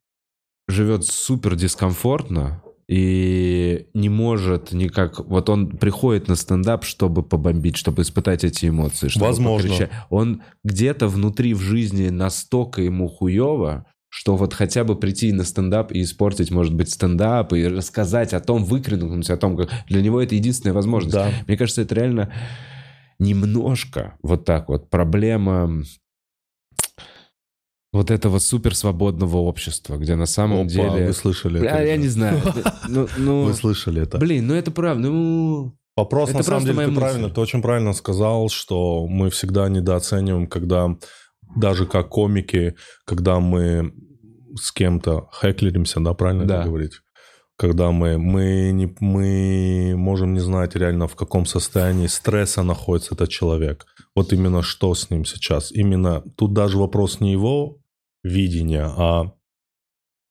живет супер дискомфортно и не может никак... Вот он приходит на стендап, чтобы побомбить, чтобы испытать эти эмоции. Чтобы Возможно. покричать. Он где-то внутри в жизни настолько ему хуево, что вот хотя бы прийти на стендап и испортить, может быть, стендап, и рассказать о том, выкрикнуть о том, как для него это единственная возможность. Да. Мне кажется, это реально немножко вот так вот проблема вот этого суперсвободного общества, где на самом Опа, деле... вы слышали Бля, это? я уже? не знаю. Ну, ну, Вы слышали это? блин, ну это правда. Ну, Вопрос, Это на самом деле, ты мысль. правильно, ты очень правильно сказал, что мы всегда недооцениваем, когда даже как комики, когда мы с кем-то хэклеримся, да, правильно Да. это говорить? Когда мы, мы, не, мы можем не знать реально, в каком состоянии стресса находится этот человек. Вот именно что с ним сейчас. Именно тут даже вопрос не его видения, а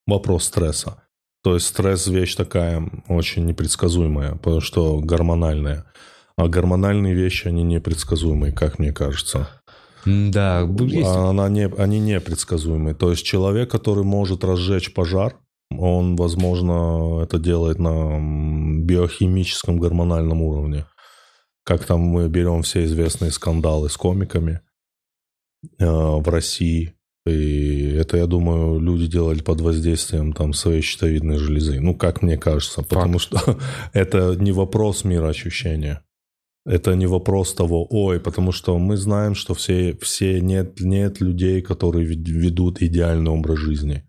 вопрос стресса. То есть стресс вещь такая очень непредсказуемая, потому что гормональная. А гормональные вещи, они непредсказуемые, как мне кажется. да, есть А Она не, они непредсказуемые. То есть человек, который может разжечь пожар, он, возможно, это делает на биохимическом гормональном уровне. Как там мы берем все известные скандалы с комиками э, в России. И это, я думаю, люди делали под воздействием там своей щитовидной железы. Ну, как мне кажется. Потому что это не вопрос мироощущения. Это не вопрос того, ой, потому что мы знаем, что все, все нет, нет людей, которые вед- ведут идеальный образ жизни.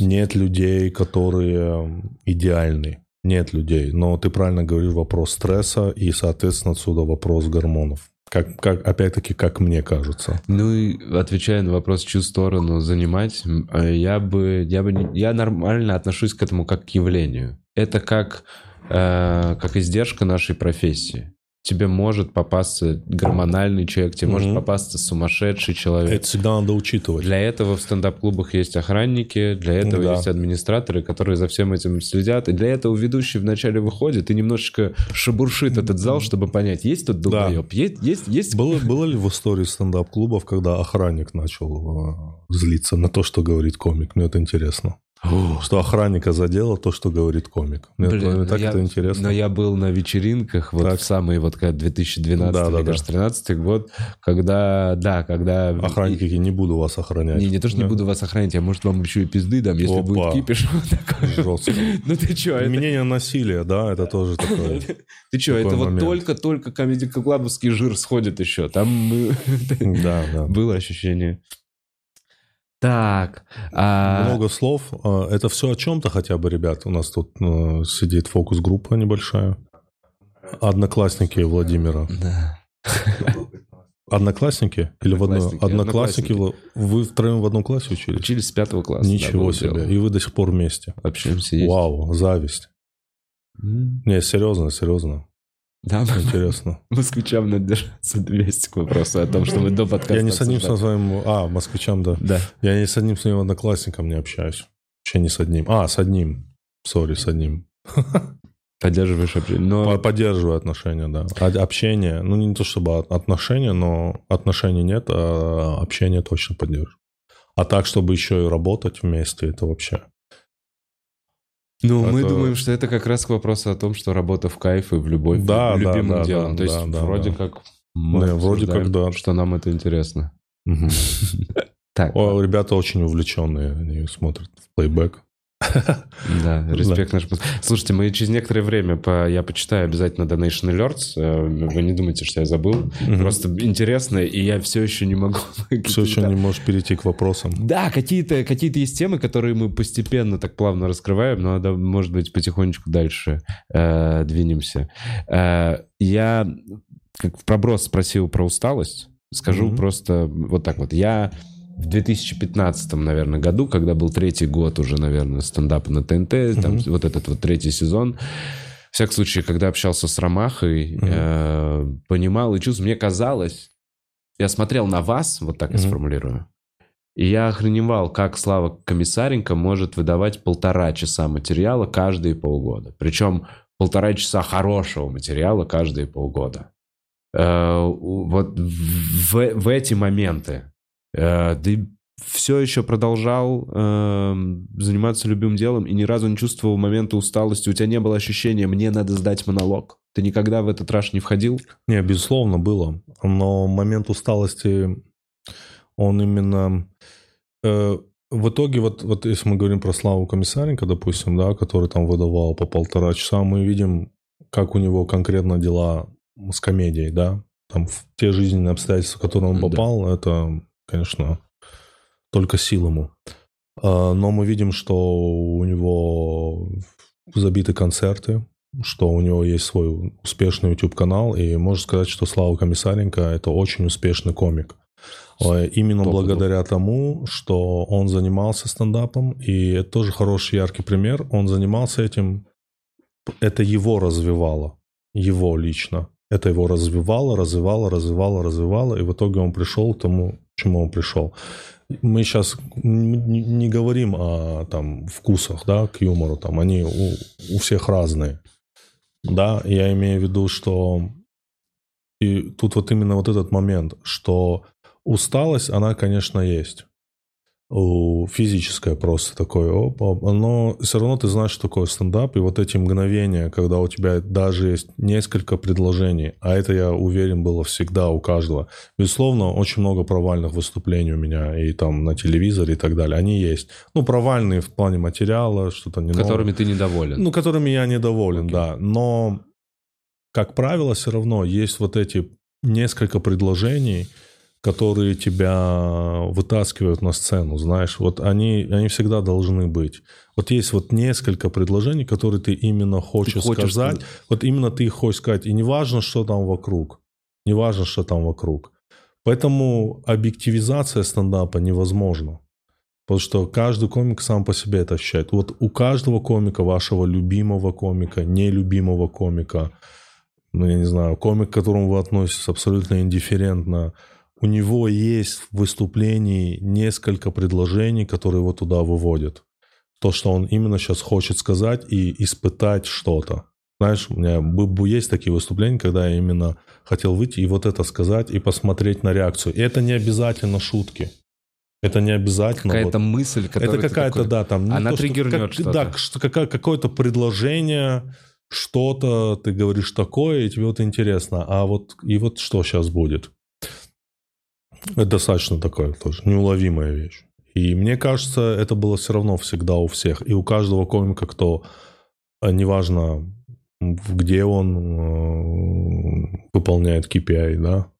Нет людей, которые идеальны. Нет людей. Но ты правильно говоришь, вопрос стресса и, соответственно, отсюда вопрос гормонов. Как, как, опять-таки, как мне кажется. Ну и отвечая на вопрос, чью сторону занимать, э, я бы, я бы, я нормально отношусь к этому как к явлению. Это как, э, как издержка нашей профессии. Тебе может попасться гормональный человек, тебе может Мгм. попасться сумасшедший человек. Это всегда надо учитывать. Для этого в стендап-клубах есть охранники, для этого Да. есть администраторы, которые за всем этим следят. И для этого ведущий вначале выходит и немножечко шебуршит этот зал, чтобы понять, есть тут долбоеб, есть, есть, есть Было, было ли в истории стендап-клубов, когда охранник начал э, злиться на то, что говорит комик? Мне это интересно. Что охранника задело то, что говорит комик. Мне, Блин, мне ну так я- это интересно. Но я был на вечеринках, вот Так. в самый вот как 2012 Да, да, да. кажется, 13 год, когда, да, когда... Охранники такие, не буду вас охранять. Не, не то, что не Да. буду вас охранять, я, может, вам еще и пизды дам, если Опа. будет кипиш. Жестко. Ну ты что, это... Применение насилия, да, это тоже такое. Ты что, это вот только-только комедий-клабовский жир сходит еще. Там Да, да. было ощущение. Так. а- Много слов. А, Это все о чем-то хотя бы, ребят. У нас тут э, сидит фокус-группа небольшая. Одноклассники Владимира. Да. Одноклассники? Или в одной? Одноклассники. Вы- втроем в одном классе учились? Учились с пятого класса. да, Ничего было себе. дело. И вы до сих пор вместе. Общаемся. Вау, зависть. М, Не, серьезно, серьезно. Да, Интересно. москвичам надо держаться 200 к вопросу о том, что мы до подкаста Я ни с одним со своим... А, москвичам, да. Да. Я ни с одним своим одноклассником не общаюсь. Вообще не с одним. А, с одним. Сори, с одним. Поддерживаешь общение. Но По- Поддерживаю отношения, да. А Общение, ну не то чтобы от- отношения, но отношений нет, а общение точно поддерживаю. А так, чтобы еще и работать вместе, это вообще... Ну, мы Это- думаем, что это как раз к вопросу о том, что работа в кайф и в любовь, Да, в да, любимым да, делом. да, То есть да, вроде да. как мы Да, вроде как да. что нам это интересно. Так, О, ребята очень увлеченные, они смотрят в плейбэк. Да, респект наш. Слушайте, мы через некоторое время, по, я почитаю обязательно Donation Alerts. Э, Вы не думайте, что я забыл. Просто интересно, и я все еще не могу... Все еще не можешь перейти к вопросам. Да, какие-то какие есть темы, которые мы постепенно так плавно раскрываем, но, да, может быть, потихонечку дальше э, двинемся. Э, я как в проброс спросил про усталость. Скажу просто вот так вот. Я в 2015, наверное, году, когда был третий год уже, наверное, стендапа на ТНТ, там вот этот вот третий сезон, в всяком случае, когда общался с Ромахой, э, понимал и чувствовал, мне казалось, я смотрел на вас, вот так я сформулирую, и я охреневал, как Слава Комиссаренко может выдавать полтора часа материала каждые полгода. Причем полтора часа хорошего материала каждые полгода. Э, Вот в, в эти моменты э, ты все еще продолжал эм, заниматься любимым делом и ни разу не чувствовал момента усталости. У тебя не было ощущения, мне надо сдать монолог. Ты никогда в этот раш не входил? Не, безусловно, было. Но момент усталости, он именно... э, в итоге, вот, вот если мы говорим про Славу Комиссаренко, допустим, да, который там выдавал по полтора часа, мы видим, как у него конкретно дела с комедией, да. Там в те жизненные обстоятельства, в которые он Да. попал, это, конечно, только сил ему. А, Но мы видим, что у него забиты концерты, что у него есть свой успешный YouTube-канал, и можно сказать, что Слава Комиссаренко – это очень успешный комик. Э, Именно Стопудово. благодаря тому, что он занимался стендапом, и это тоже хороший, яркий пример. Он занимался этим, это его развивало, его лично. Это его развивало, развивало, развивало, развивало, и в итоге он пришел к тому, чему он пришел. Мы сейчас не, говорим о там, вкусах, да, к юмору, там, они у, у всех разные. Да, я имею в виду, что и тут вот именно вот этот момент, что усталость, она, конечно, есть. Физическая просто такое, оп, оп, но все равно ты знаешь, что такое стендап, и вот эти мгновения, когда у тебя даже есть несколько предложений, а это, я уверен, было всегда у каждого. Безусловно, очень много провальных выступлений у меня и там на телевизоре и так далее, они есть. Ну, провальные в плане материала, что-то не. Которыми ты недоволен. Ну, которыми я недоволен, Окей. да. Но, как правило, все равно есть вот эти несколько предложений, которые тебя вытаскивают на сцену, знаешь. Вот они, они всегда должны быть. Вот есть вот несколько предложений, которые ты именно хочешь, хочешь сказать. сказать. Вот именно ты их хочешь сказать. И не важно, что там вокруг. Не важно, что там вокруг. Поэтому объективизация стендапа невозможна. Потому что каждый комик сам по себе это ощущает. Вот у каждого комика, вашего любимого комика, нелюбимого комика, ну, я не знаю, комик, к которому вы относитесь абсолютно индифферентно, у него есть в выступлении несколько предложений, которые его туда выводят. То, что он именно сейчас хочет сказать и испытать что-то. Знаешь, у меня есть такие выступления, когда я именно хотел выйти и вот это сказать, и посмотреть на реакцию. И это не обязательно шутки. Это не обязательно. Какая-то вот- мысль, которая... это какая-то, такой- да, там... Она то, что- триггернет как- что-то. Да, что, какая- какое-то предложение, что-то ты говоришь такое, и тебе вот интересно. А вот, и вот что сейчас будет? Это достаточно такое тоже, неуловимая вещь. И мне кажется, это было все равно всегда у всех. И у каждого комика, кто, э, неважно, где он э, выполняет KPI, да,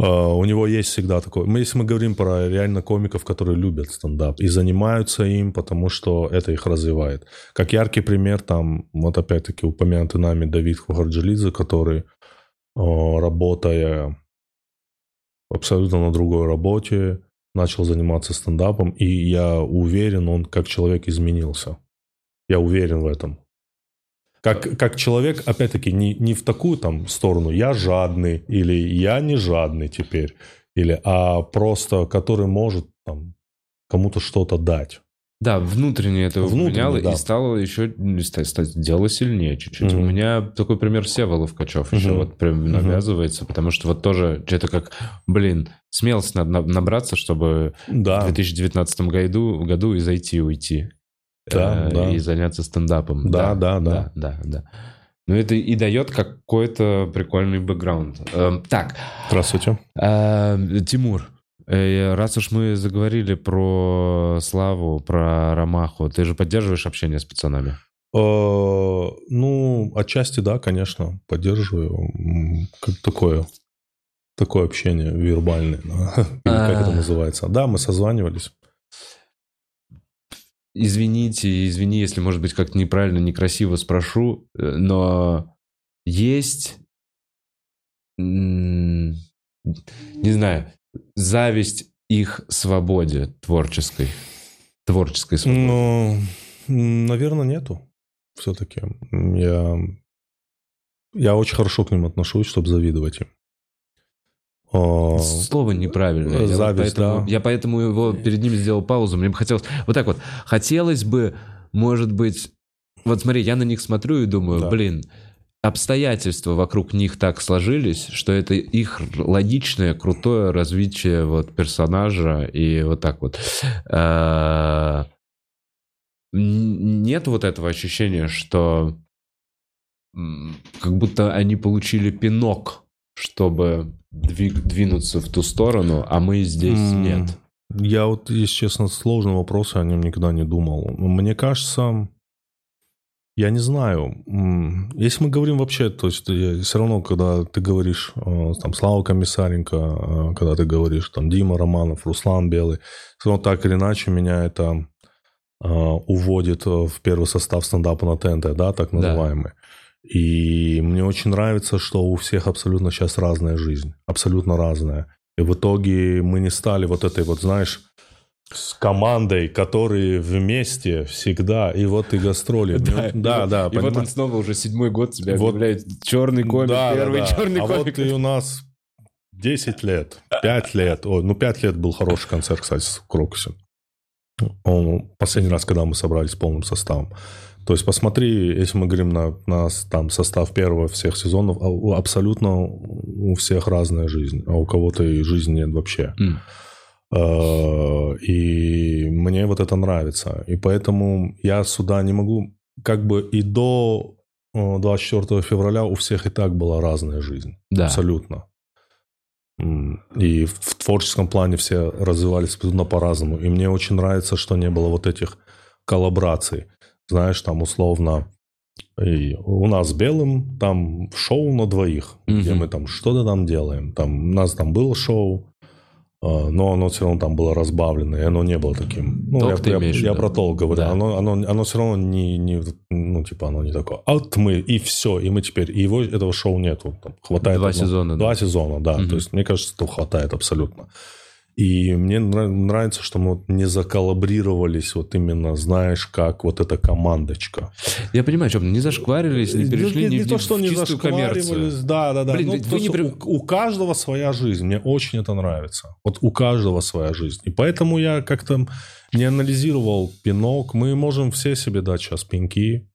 Uh, у него есть всегда такое. Мы, если мы говорим про реально комиков, которые любят стендап и занимаются им, потому что это их развивает. Как яркий пример, там, вот опять-таки упомянутый нами Давид Хугарджилидзе, который, э, работая абсолютно на другой работе, начал заниматься стендапом, и я уверен, он как человек изменился. Я уверен в этом. Как, как человек, опять-таки, не, не в такую там сторону «я жадный» или «я не жадный теперь», или, а просто который может там, кому-то что-то дать. Да, внутренне это Внутренне, да. и стало еще дело сильнее чуть-чуть. Мгм. У меня такой пример Всеволод Качев еще Мгм. вот прям Мгм. навязывается, потому что вот тоже это как, блин, смелость надо на- набраться, чтобы в Да, 2019 году, году и зайти, уйти. Да, Э, да. И заняться стендапом. Да, да, да. Да, да, да. Ну, это и дает какой-то прикольный бэкграунд. Эм, Так, здравствуйте. э, Тимур, э, раз уж мы заговорили про Славу, про Ромаху, ты же поддерживаешь общение с пацанами? Э, ну, отчасти да, конечно, поддерживаю. Как такое, такое общение вербальное, как это А. называется. Да, мы созванивались. Извините, извини, если, может быть, как-то неправильно, некрасиво спрошу, э, но есть, не знаю, зависть их свободе творческой, творческой свободе. Ну, наверное, нету. Все-таки я, я очень хорошо к ним отношусь, чтобы завидовать им. А, Слово неправильное. Я, вот Зависть, поэтому, да. я поэтому его перед ним сделал паузу. Мне бы хотелось... Вот так вот. Хотелось бы, может быть... Вот смотри, я на них смотрю и думаю, Да. блин, обстоятельства вокруг них так сложились, что это их логичное, крутое развитие вот персонажа и вот так вот. Н- Нет вот этого ощущения, что как будто они получили пинок, чтобы дви- двинуться в ту сторону, а мы здесь нет. Я вот, если честно, сложный вопрос, я о нем никогда не думал. Мне кажется, я не знаю. Если мы говорим вообще, то есть все равно, когда ты говоришь, э, там, Слава Комиссаренко, э, когда ты говоришь, там, Дима Романов, Руслан Белый, все равно так или иначе меня это э, уводит в первый состав стендапа на ТНТ, да, так Да. называемый. И мне очень нравится, что у всех абсолютно сейчас разная жизнь, абсолютно разная. И в итоге мы не стали вот этой вот, знаешь, с командой, которые вместе всегда, и вот и гастроли. Мне- да, да, И вот он снова уже седьмой год тебя объявляет черный комик, Да, да, первый да. черный а комик. вот и у нас 10 лет, 5 лет. Ой, ну, 5 лет был хороший концерт, кстати, в Крокусе. Он, последний раз, когда мы собрались полным составом. То есть посмотри, если мы говорим на, на с- там, состав первого всех сезонов, а абсолютно у всех разная жизнь, а у кого-то и жизни нет вообще. М. Э, И мне вот это нравится. И поэтому я сюда не могу... Как бы и до э, 24 февраля у всех и так была разная жизнь. Да. Абсолютно. И в творческом плане все развивались абсолютно по-разному. И мне очень нравится, что не было вот этих коллабораций. Знаешь, там условно... И у нас Белым там шоу на двоих, где Мгм. мы там что-то там делаем. Там, у нас там было шоу, но оно все равно там было разбавлено, и оно не было таким. Ну, Толк я, ты я- имеешь я виду? про толк говорю. Да. Оно, оно, оно все равно не, не, ну, типа, оно не такое. А вот мы, и все, и мы теперь, и его, этого шоу нет. Вот, там, хватает Два одного- сезона, да. Два сезона, да. Мгм. То есть, мне кажется, этого хватает абсолютно. И мне нра- нравится, что мы вот не заколлабрировались вот именно, знаешь, как вот эта командочка. Я понимаю, что не зашкварились, не перешли Ну, ни, не в- то, в что не чистую коммерцию. да, да, да. Блин, Ну, вы не при- у, у каждого своя жизнь, мне очень это нравится. Вот у каждого своя жизнь. И поэтому я как-то не анализировал пинок. Мы можем все себе дать сейчас пинки.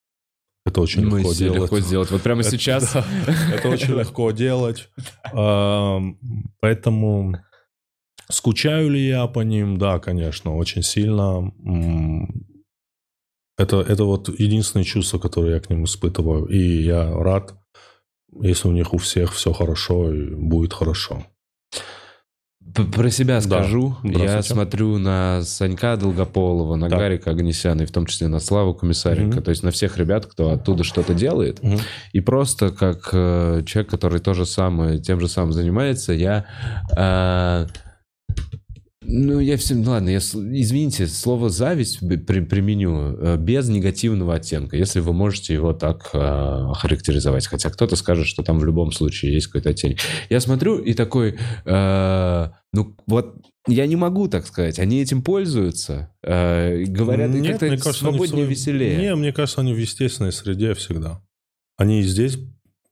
Это очень Мы легко делать. легко сделать. Вот прямо Это- сейчас. да, Это очень легко делать. Поэтому скучаю ли я по ним? Да, конечно, очень сильно. Это, это вот единственное чувство, которое я к ним испытываю. И я рад, если у них у всех все хорошо и будет хорошо. Про себя скажу. Я здравствуйте. смотрю на Санька Долгополова, на Так. Гарика Агнесяна, и в том числе на Славу Комиссаренко. Мгм. То есть на всех ребят, кто оттуда что-то делает. И просто как э, человек, который то же самое, тем же самым занимается, я... э, ну, я все... ну, Ладно, я, извините, слово «зависть» при- применю э, без негативного оттенка, если вы можете его так э, характеризовать. Хотя кто-то скажет, что там в любом случае есть какой-то оттенок. Я смотрю и такой... э, ну, вот я не могу так сказать. Они этим пользуются. э, говорят, Нет, как-то кажется, свободнее, своем- веселее. Не, мне кажется, они в естественной среде всегда. Они и здесь,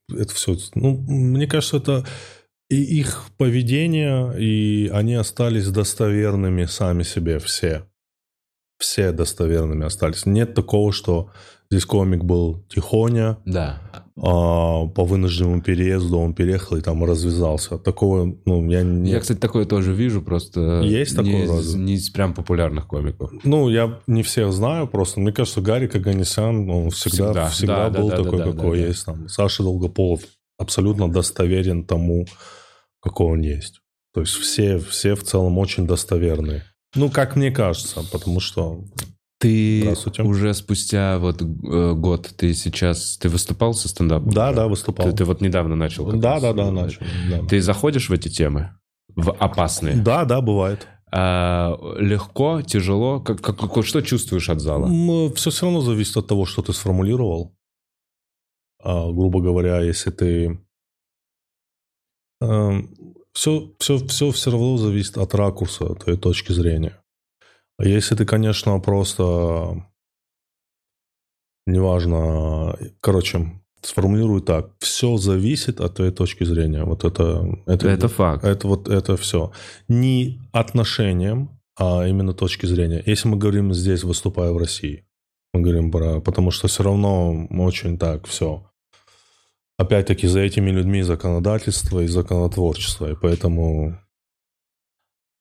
это все... Ну, мне кажется, это и их поведение, и они остались достоверными сами себе все. Все достоверными остались. Нет такого, что здесь комик был тихоня, Да. а, по вынужденному переезду он переехал и там развязался. Такого, ну, я не... Я, кстати, такое тоже вижу, просто Есть не, такое из- разве? не из прям популярных комиков. Ну, я не всех знаю, просто мне кажется, Гарик Аганесян, он Всегда. всегда, всегда, Да, был да, да, такой, да, да, какой да. есть. Там, Саша Долгополов абсолютно достоверен тому, какой он есть. То есть все, все в целом очень достоверные. Ну, как мне кажется, потому что... Ты уже спустя вот э, год, ты сейчас, ты выступал со стендапом? Да, уже? да, выступал. Ты, ты вот недавно начал? Да, раз, да, да, э, начал. да. Ты заходишь в эти темы? В опасные? Да, да, бывает. А, легко, тяжело? Как, как, как- что чувствуешь от зала? Все все равно зависит от того, что ты сформулировал. А, грубо говоря, если ты... все, все, все все равно зависит от ракурса твоей точки зрения. А если ты, конечно, просто... Неважно... Короче, сформулирую так. Все зависит от твоей точки зрения. Вот это... Это, Это факт. это вот это все. Не отношением, а именно точки зрения. Если мы говорим здесь, выступая в России, мы говорим про... Потому что все равно очень так все. Опять-таки за этими людьми законодательство и законотворчество. И поэтому...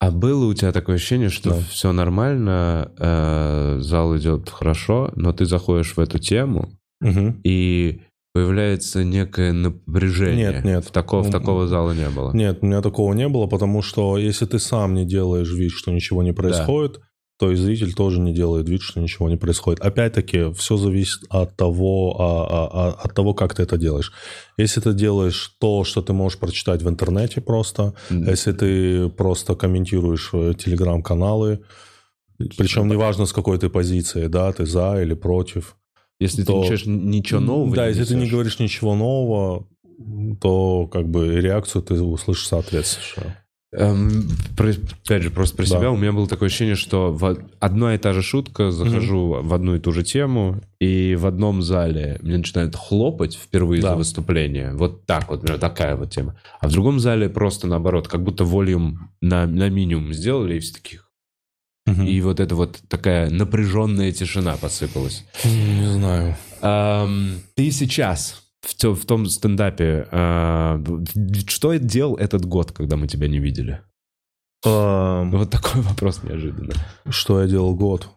А было у тебя такое ощущение, что Да. все нормально, э, зал идет хорошо, но ты заходишь в эту тему, Мгм. и появляется некое напряжение. Нет, нет. В такого, в такого зала не было. Нет, у меня такого не было, потому что если ты сам не делаешь вид, что ничего не происходит, то и зритель тоже не делает вид, что ничего не происходит. Опять-таки, все зависит от того, а- а- а- от того, как ты это делаешь. Если ты делаешь то, что ты можешь прочитать в интернете просто, М. если ты просто комментируешь э, телеграм-каналы, причем неважно с какой ты позиции, да, ты за или против. Если то- ты ничего, ничего нового Да, не если ты не говоришь ничего нового, то как бы реакцию ты услышишь соответствующую. Эм, про- опять же, просто про Да. себя у меня было такое ощущение, что в одна и та же шутка, захожу в одну и ту же тему, и в одном зале мне начинают хлопать впервые Да. за выступление. Вот так вот, например, такая вот тема. А в другом зале просто наоборот, как будто волюм на, на минимум сделали, и все таких. И вот это вот такая напряженная тишина посыпалась. Не знаю. Ам, ты сейчас в, тё- в том стендапе, а, что делал этот год, когда мы тебя не видели? Эм, Вот такой вопрос неожиданно. Что я делал год?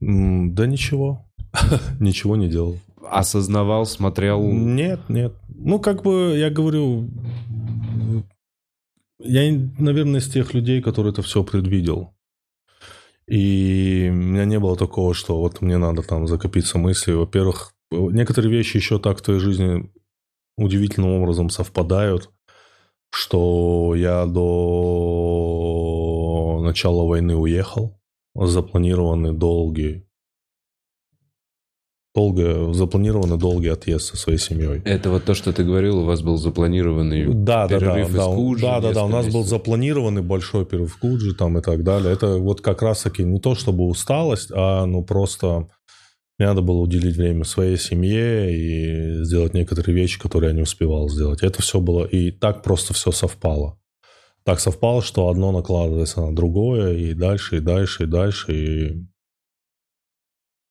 Да ничего. Ничего не делал. Осознавал, смотрел... Нет, нет. Ну, как бы я говорю, я, наверное, из тех людей, которые это все предвидел. И у меня не было такого, что вот мне надо там закопиться мыслью. Во-первых, некоторые вещи еще так в твоей жизни удивительным образом совпадают, что я до начала войны уехал. Запланированный долгий долго, запланированный долгий отъезд со своей семьей. Это вот то, что ты говорил, у вас был запланированный Да, да, да, перерыв из да, Куджи да, да, да, у нас был запланированный большой перерыв в Куджи там и так далее. Это вот как раз-таки не то чтобы усталость, а ну просто мне надо было уделить время своей семье и сделать некоторые вещи, которые я не успевал сделать. Это все было, и так просто все совпало. Так совпало, что одно накладывается на другое, и дальше, и дальше, и дальше, и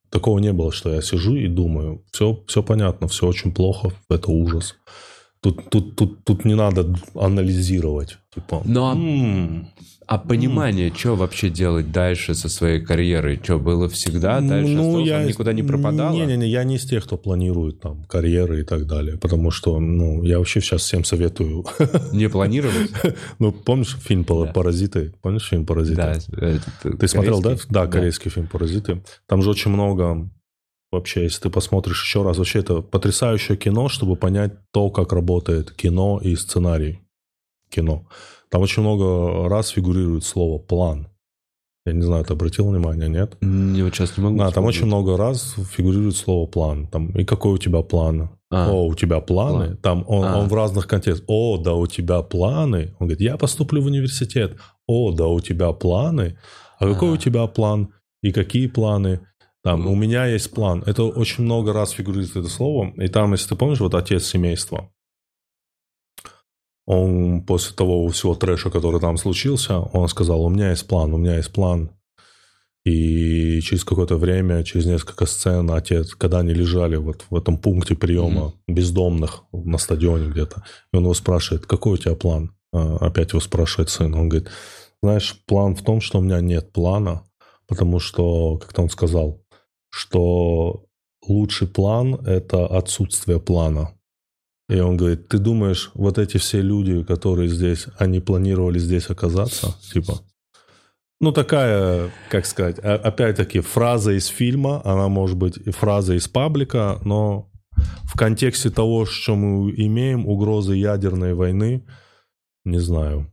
такого не было, что я сижу и думаю, все, все понятно, все очень плохо, это ужас. Тут, тут, тут, тут не надо анализировать. Типа, Но- «М, А понимание, что вообще делать дальше со своей карьерой? Что, было всегда? Дальше осталось, он никуда не пропадало? Не-не-не, я не из тех, кто планирует там карьеры и так далее. Потому что, ну, я вообще сейчас всем советую. Не планировать? Ну, помнишь фильм «Пара- Да. «Паразиты»? Помнишь фильм «Паразиты»? Да. Ты смотрел, да? Да, корейский фильм «Паразиты». Там же очень много вообще, если ты посмотришь еще раз, вообще это потрясающее кино, чтобы понять то, как работает кино и сценарий кино. Там очень много раз фигурирует слово «план». Я не знаю, ты обратил внимание, нет? Не, вот сейчас не могу Да, там очень много раз фигурирует слово «план». Там, и какой у тебя план? А. О, у тебя планы? План. Там он, А. он в разных контекстах. О, да, у тебя планы. Он говорит, я поступлю в университет. О, да, у тебя планы. А какой Ага. у тебя план? И какие планы? Там, у меня есть план. Это очень много раз фигурирует это слово. И там, если ты помнишь, вот отец семейства, он после того всего трэша, который там случился, он сказал, у меня есть план, у меня есть план. И через какое-то время, через несколько сцен, отец, когда они лежали вот в этом пункте приема бездомных на стадионе где-то, и он его спрашивает, какой у тебя план? А, Опять его спрашивает сын. Он говорит, знаешь, план в том, что у меня нет плана, потому что, как-то он сказал, что лучший план – это отсутствие плана. И он говорит, ты думаешь, вот эти все люди, которые здесь, они планировали здесь оказаться? Типа, ну, такая, как сказать, опять-таки, фраза из фильма, она может быть и фраза из паблика, но в контексте того, что мы имеем, угрозы ядерной войны, не знаю.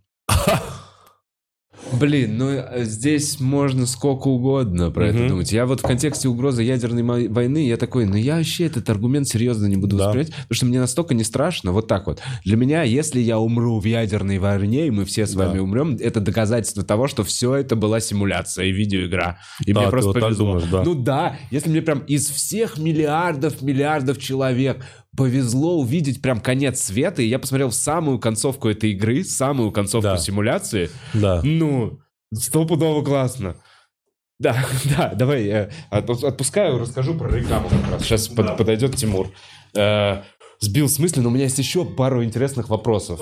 Блин, ну э, здесь можно сколько угодно про это Мгм. думать. Я вот в контексте угрозы ядерной войны, я такой, ну я вообще этот аргумент серьезно не буду Да. воспринимать, потому что мне настолько не страшно. Вот так вот. Для меня, если я умру в ядерной войне, и мы все с Да. вами умрем, это доказательство того, что все это была симуляция и видеоигра. И Да, мне ты просто вот повезло. думаешь, да. Ну да, если мне прям из всех миллиардов, миллиардов человек повезло увидеть прям конец света, и я посмотрел самую концовку этой игры, самую концовку Да. симуляции, Да. ну, стопудово классно. Да, да, давай я отпу- отпускаю, расскажу про рекламу как раз. Сейчас под- подойдет Тимур. Э, Сбил с мысли, но у меня есть еще пару интересных вопросов.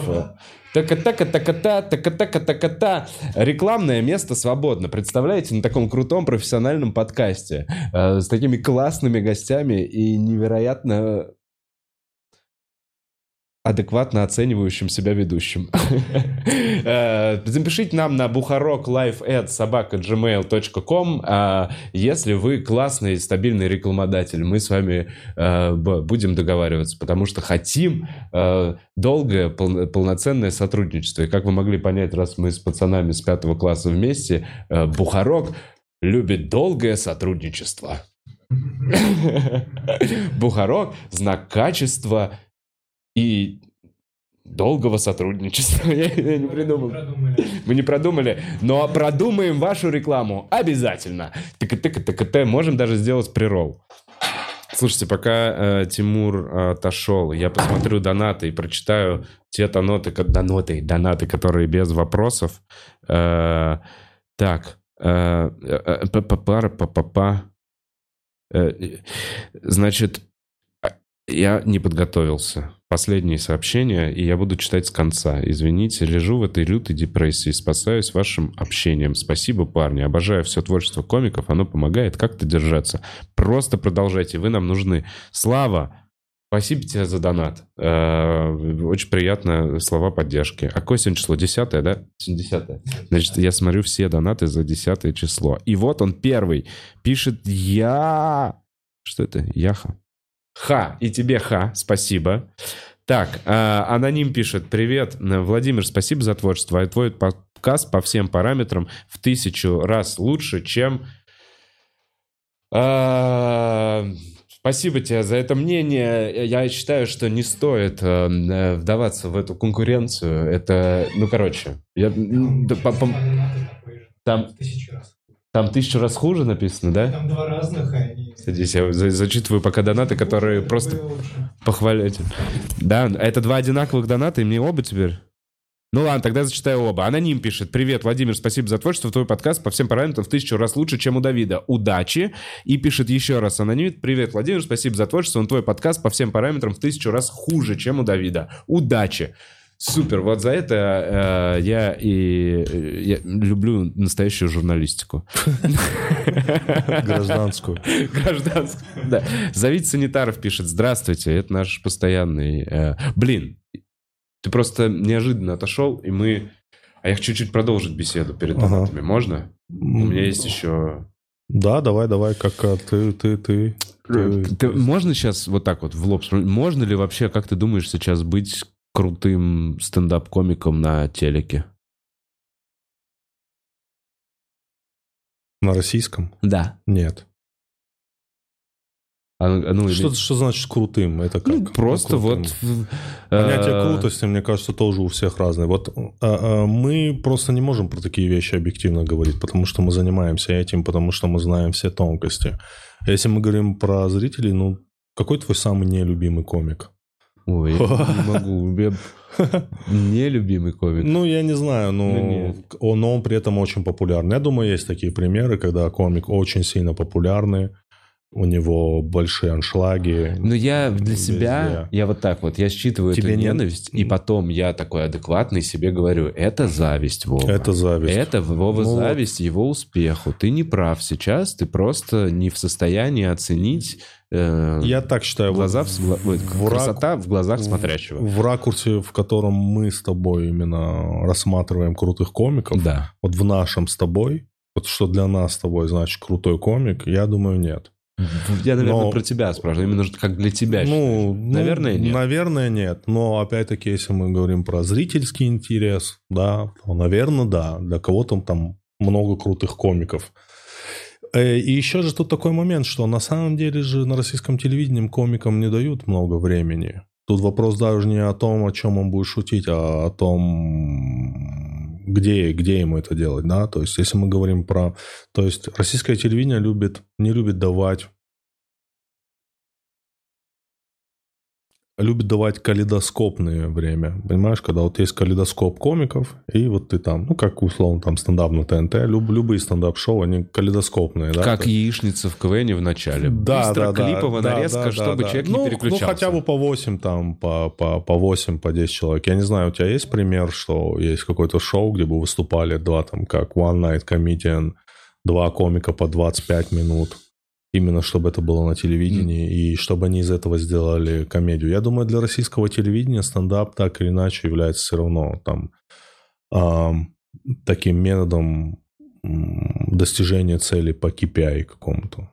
Така-така-така-та, така-така-така-та. Рекламное место свободно. Представляете, на таком крутом профессиональном подкасте э, с такими классными гостями и невероятно адекватно оценивающим себя ведущим. Э, Запишите нам на buharok.life@собака.gmail.com, а, если вы классный, стабильный рекламодатель. Мы с вами э, будем договариваться, потому что хотим э, долгое, пол- полноценное сотрудничество. И как вы могли понять, раз мы с пацанами с пятого класса вместе, Бухарок любит долгое сотрудничество. Бухарок – знак качества и долгого сотрудничества. Я, я не придумал. Мы не продумали, но продумаем вашу рекламу обязательно. ТКТ, можем даже сделать прирол. Слушайте, пока э, Тимур э, отошел, я посмотрю донаты и прочитаю те доноты, доноты, донаты, которые без вопросов. Э, так, э, э. Э, э, Значит, а, я не подготовился. Последние сообщения, и я буду читать с конца. Извините, лежу в этой лютой депрессии, спасаюсь вашим общением. Спасибо, парни. Обожаю все творчество комиков, оно помогает как-то держаться. Просто продолжайте, вы нам нужны. Слава, спасибо тебе за донат. Э, Очень приятно, слова поддержки. А какое сегодня число? Десятое, да? Сегодня десятое. Значит, я смотрю все донаты за десятое число. И вот он первый. Пишет я... Что это? Яха. Ха. И тебе ха. Спасибо. Так, э, аноним пишет. Привет, э, Владимир, спасибо за творчество. А Твой подкаст по всем параметрам в тысячу раз лучше, чем... А, Спасибо тебе за это мнение. Я считаю, что не стоит э, э, вдаваться в эту конкуренцию. Это, ну, короче, я, м, да, по- по- там, Тысячу раз. Там тысячу раз хуже написано, да? Там два разных, а они... Садись, я за- зачитываю пока донаты, которые просто похвалять. Да, это два одинаковых доната, и мне оба теперь. Ну ладно, тогда зачитаю оба. Аноним пишет. Привет, Владимир, спасибо за творчество. Твой подкаст по всем параметрам в тысячу раз лучше, чем у Давида. Удачи. И пишет еще раз аноним. Привет, Владимир, спасибо за творчество. Твой подкаст по всем параметрам в тысячу раз хуже, чем у Давида. Удачи. Супер, вот за это э, я и э, я люблю настоящую журналистику. Гражданскую. Гражданскую, да. Зовите санитаров, пишет. Здравствуйте, это наш постоянный... э, Блин, ты просто неожиданно отошел, и мы... А я хочу чуть-чуть продолжить беседу перед Ага. донатами. Можно? У меня есть еще... Да, давай, давай, как а, ты, ты, ты. ты- Ты- можно сейчас вот так вот в лоб Можно ли вообще, как ты думаешь, сейчас быть крутым стендап-комиком на телеке? На российском? Да. Нет. А, ну, или- Что, что значит крутым? Это как? Ну, просто Ну, крутым. вот... Понятие э, крутости, мне кажется, тоже у всех разное. Вот а, а, мы просто не можем про такие вещи объективно говорить, потому что мы занимаемся этим, потому что мы знаем все тонкости. А Если мы говорим про зрителей, ну, какой твой самый нелюбимый комик? Ой, я не могу. Я- Нелюбимый комик. Ну, я не знаю, он, но он при этом очень популярный. Я думаю, есть такие примеры, когда комик очень сильно популярный, у него большие аншлаги. Ну, я для везде. себя, я вот так вот, я считываю Тебе эту не- ненависть, и потом я такой адекватный себе говорю, это зависть, Вова. Это зависть. Это Вова Ну зависть его успеху. Ты не прав сейчас, ты просто не в состоянии оценить э, Я так считаю. глаза вот в, ой, в красота в глазах в- смотрящего. В ракурсе, в котором мы с тобой именно рассматриваем крутых комиков, Да. вот в нашем с тобой, вот что для нас с тобой значит крутой комик, я думаю, нет. Я, наверное, Но- про тебя спрашиваю, именно как для тебя. Ну, считаешь. наверное, ну, нет. Наверное, нет. Но опять-таки, если мы говорим про зрительский интерес, да, то, наверное, да. Для кого-то там много крутых комиков. Э, И еще же тут такой момент, что на самом деле же на российском телевидении комикам не дают много времени. Тут вопрос даже не о том, о чем он будет шутить, а о том, где, где ему это делать, да. То есть, если мы говорим про... То есть, российское телевидение любит, не любит давать любит давать калейдоскопное время. Понимаешь, когда вот есть калейдоскоп комиков, и вот ты там, ну, как условно, там стендап на ТНТ, люб- любые стендап-шоу, они калейдоскопные, да? Как То- яичница в КВН в начале. да, Быстро, да, да, клипово, да, нарезка, да, да, чтобы да. человек ну, не переключался. Ну, хотя бы по 8 там, по, по, по 8, по 10 человек. Я не знаю, у тебя есть пример, что есть какое-то шоу, где бы выступали два там, как One Night Comedian, два комика по 25 минут? Именно чтобы это было на телевидении, и чтобы они из этого сделали комедию. Я думаю, для российского телевидения стендап так или иначе является все равно там ам, таким методом достижения цели по KPI какому-то.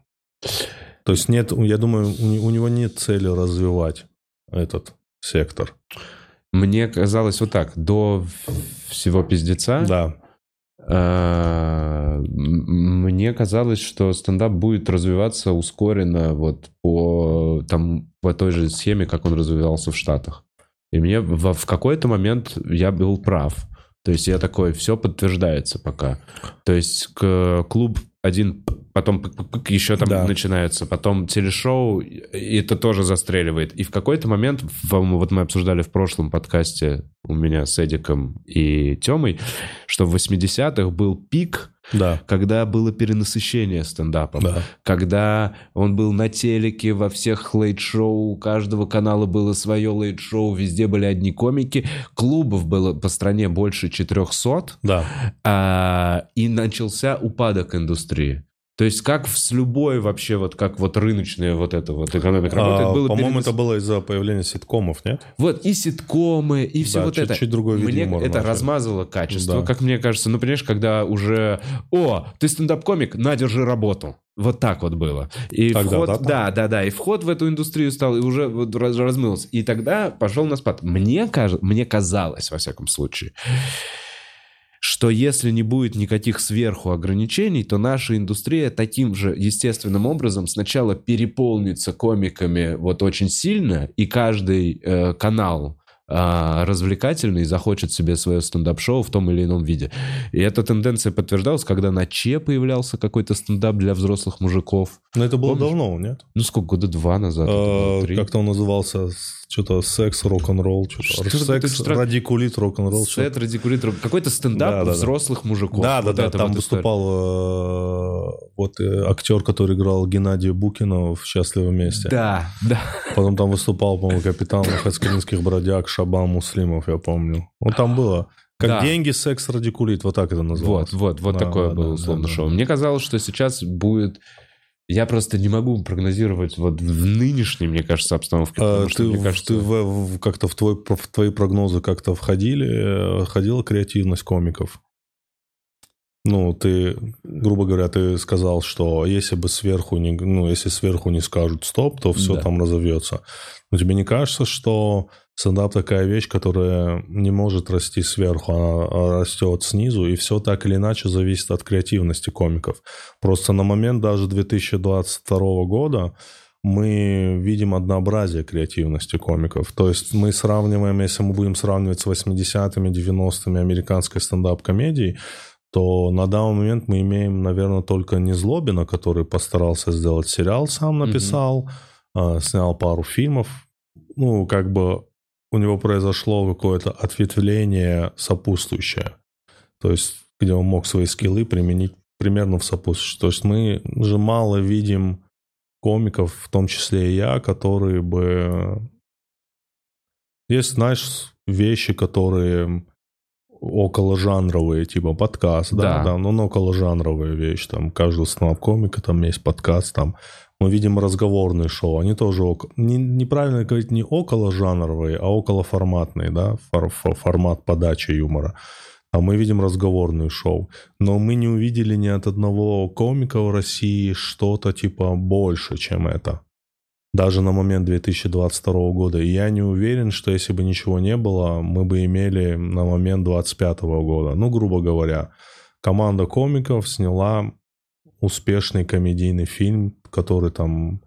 То есть нет, я думаю, у него нет цели развивать этот сектор. Мне казалось вот так, до всего пиздеца, Да. Э, мне казалось, что стендап будет развиваться ускоренно вот по, там, по той же схеме, как он развивался в Штатах. И мне в, в какой-то момент я был прав. То есть я такой, все подтверждается пока. То есть к, клуб один, потом еще там Да. начинается, потом телешоу, и это тоже застреливает. И в какой-то момент, вот мы обсуждали в прошлом подкасте у меня с Эдиком и Темой, что в 80-х был пик, Да. когда было перенасыщение стендапом Да. когда он был на телеке, во всех лейт-шоу, у каждого канала было свое лейт-шоу, везде были одни комики, клубов было по стране больше 400, Да. а, и начался упадок индустрии. То есть как с любой вообще, вот как вот рыночная вот эта вот экономика работает, А, было По-моему, перенас- это было из-за появления ситкомов, нет? Вот и ситкомы, и все Да, вот это. чуть-чуть другой Мне это начали. размазало качество, Да. как мне кажется. Ну, понимаешь, когда уже... О, ты стендап-комик, на, держи работу. Вот так вот было. И Тогда, вход, да, да, да, да, и вход в эту индустрию стал, и уже вот раз- размылся. И тогда пошел на спад. Мне, каж- мне казалось, во всяком случае, что если не будет никаких сверху ограничений, то наша индустрия таким же естественным образом сначала переполнится комиками вот очень сильно, и каждый э, канал а, развлекательный захочет себе свое стендап-шоу в том или ином виде. И эта тенденция подтверждалась, когда на Че появлялся какой-то стендап для взрослых мужиков. Но это было Помнишь? давно, нет? Ну, сколько, года два назад? три? Как-то он назывался, что-то секс, рок-н-ролл, что-то. Секс, странно. радикулит, рок-н-ролл. что-то. Сет радикулитор. Какой-то стендап Да, да, да. взрослых мужиков. Да, да, Вот да, это там вот выступал э, вот э, актер, который играл Геннадия Букина в «Счастливом месте». Да, да. Потом там выступал, по-моему, капитан Хацкалинских бродяг Шабан Муслимов, я помню. Вот там было. Как Да. деньги, секс, радикулит, вот так это Вот, называлось. вот, вот Да, такое да, было да, условно да, да. шоу. Мне казалось, что сейчас будет... Я просто не могу прогнозировать вот в нынешней, мне кажется, обстановке. А, что, ты мне кажется... ты в- в- как-то в, твой, в твои прогнозы как-то входили, э, входила креативность комиков? Ну, ты, грубо говоря, ты сказал, что если бы сверху не, ну, если сверху не скажут стоп, то все Да. там разовьется. Но тебе не кажется, что стендап такая вещь, которая не может расти сверху, она растет снизу, и все так или иначе зависит от креативности комиков. Просто на момент даже 2022 года мы видим однообразие креативности комиков. То есть мы сравниваем, если мы будем сравнивать с 80-ми, 90-ми американской стендап-комедией, то на данный момент мы имеем, наверное, только Незлобина, который постарался сделать сериал, сам написал, а, снял пару фильмов. Ну, как бы у него произошло какое-то ответвление сопутствующее. То есть, где он мог свои скиллы применить примерно в сопутствующее. То есть мы же мало видим комиков, в том числе и я, которые бы... Есть, знаешь, вещи, которые около жанровые, типа подкаст, да, Да. да, но около жанровая вещь, там, каждого стендап-комика там есть подкаст, там, мы видим разговорные шоу, они тоже, око- не- неправильно говорить не около жанровые, а около форматные, да, фор- фор- формат подачи юмора. А мы видим разговорные шоу. Но мы не увидели ни от одного комика в России что-то типа больше, чем это. Даже на момент 2022 года. И я не уверен, что если бы ничего не было, мы бы имели на момент 2025 года. Ну, грубо говоря, команда комиков сняла успешный комедийный фильм, который там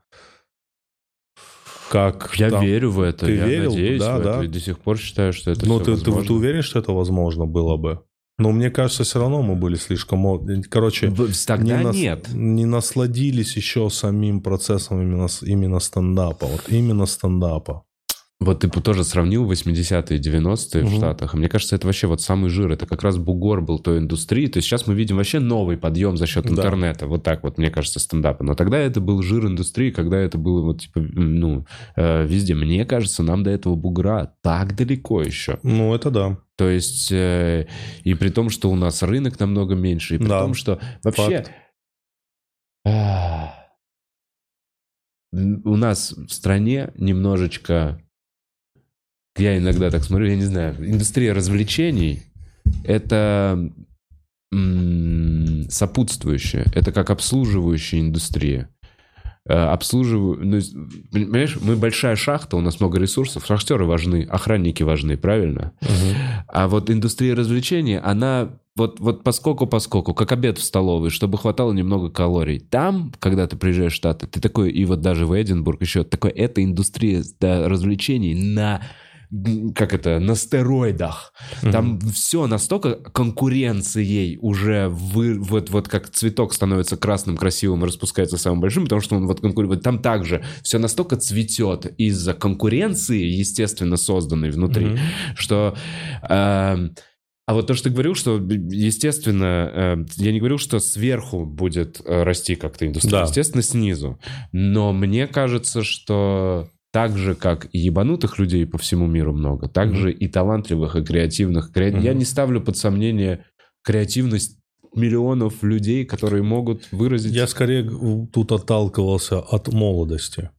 как Я там- верю в это, Ты я верил? надеюсь Да, в это, да. и до сих пор считаю, что это Ну, всё ты, ты, возможно. ты уверен, что это возможно было бы? Но мне кажется, все равно мы были слишком... Короче, Тогда не, нас- нет. не насладились еще самим процессом именно, именно стендапа. Вот именно стендапа. Вот ты бы тоже сравнил 80-е и 90-е в Мгм. Штатах. Мне кажется, это вообще вот самый жир. Это как раз бугор был той индустрии. То есть сейчас мы видим вообще новый подъем за счет Да. интернета. Вот так вот, мне кажется, стендапа. Но тогда это был жир индустрии, когда это было вот типа, ну, э, везде. Мне кажется, нам до этого бугра так далеко еще. Ну, это да. То есть, э, и при том, что у нас рынок намного меньше, и при Да. том, что вообще... Факт. а, У нас в стране немножечко... Я иногда так смотрю, я не знаю, индустрия развлечений — это сопутствующая, это как обслуживающая индустрия. Э, Обслуживаю, ну, понимаешь, мы большая шахта, у нас много ресурсов, шахтеры важны, охранники важны, правильно? А вот индустрия развлечений, она вот, вот поскольку, поскольку, как обед в столовой, чтобы хватало немного калорий. Там, когда ты приезжаешь в Штаты, ты такой, и вот даже в Эдинбург еще, такой, это индустрия да, развлечений на как это, на стероидах. Там все настолько конкуренцией уже вы, вот, вот как цветок становится красным, красивым и распускается самым большим, потому что он вот конкурирует. Там также все настолько цветет из-за конкуренции, естественно, созданной внутри, Мгм. что... эм, а вот то, что ты говорил, что, естественно, э, я не говорил, что сверху будет э, расти как-то индустрия, Да. естественно, снизу. Но мне кажется, что так же, как и ебанутых людей по всему миру много, так же и талантливых, и креативных. Кре- Мгм. Я не ставлю под сомнение креативность миллионов людей, которые могут выразить... Я скорее тут отталкивался от молодости.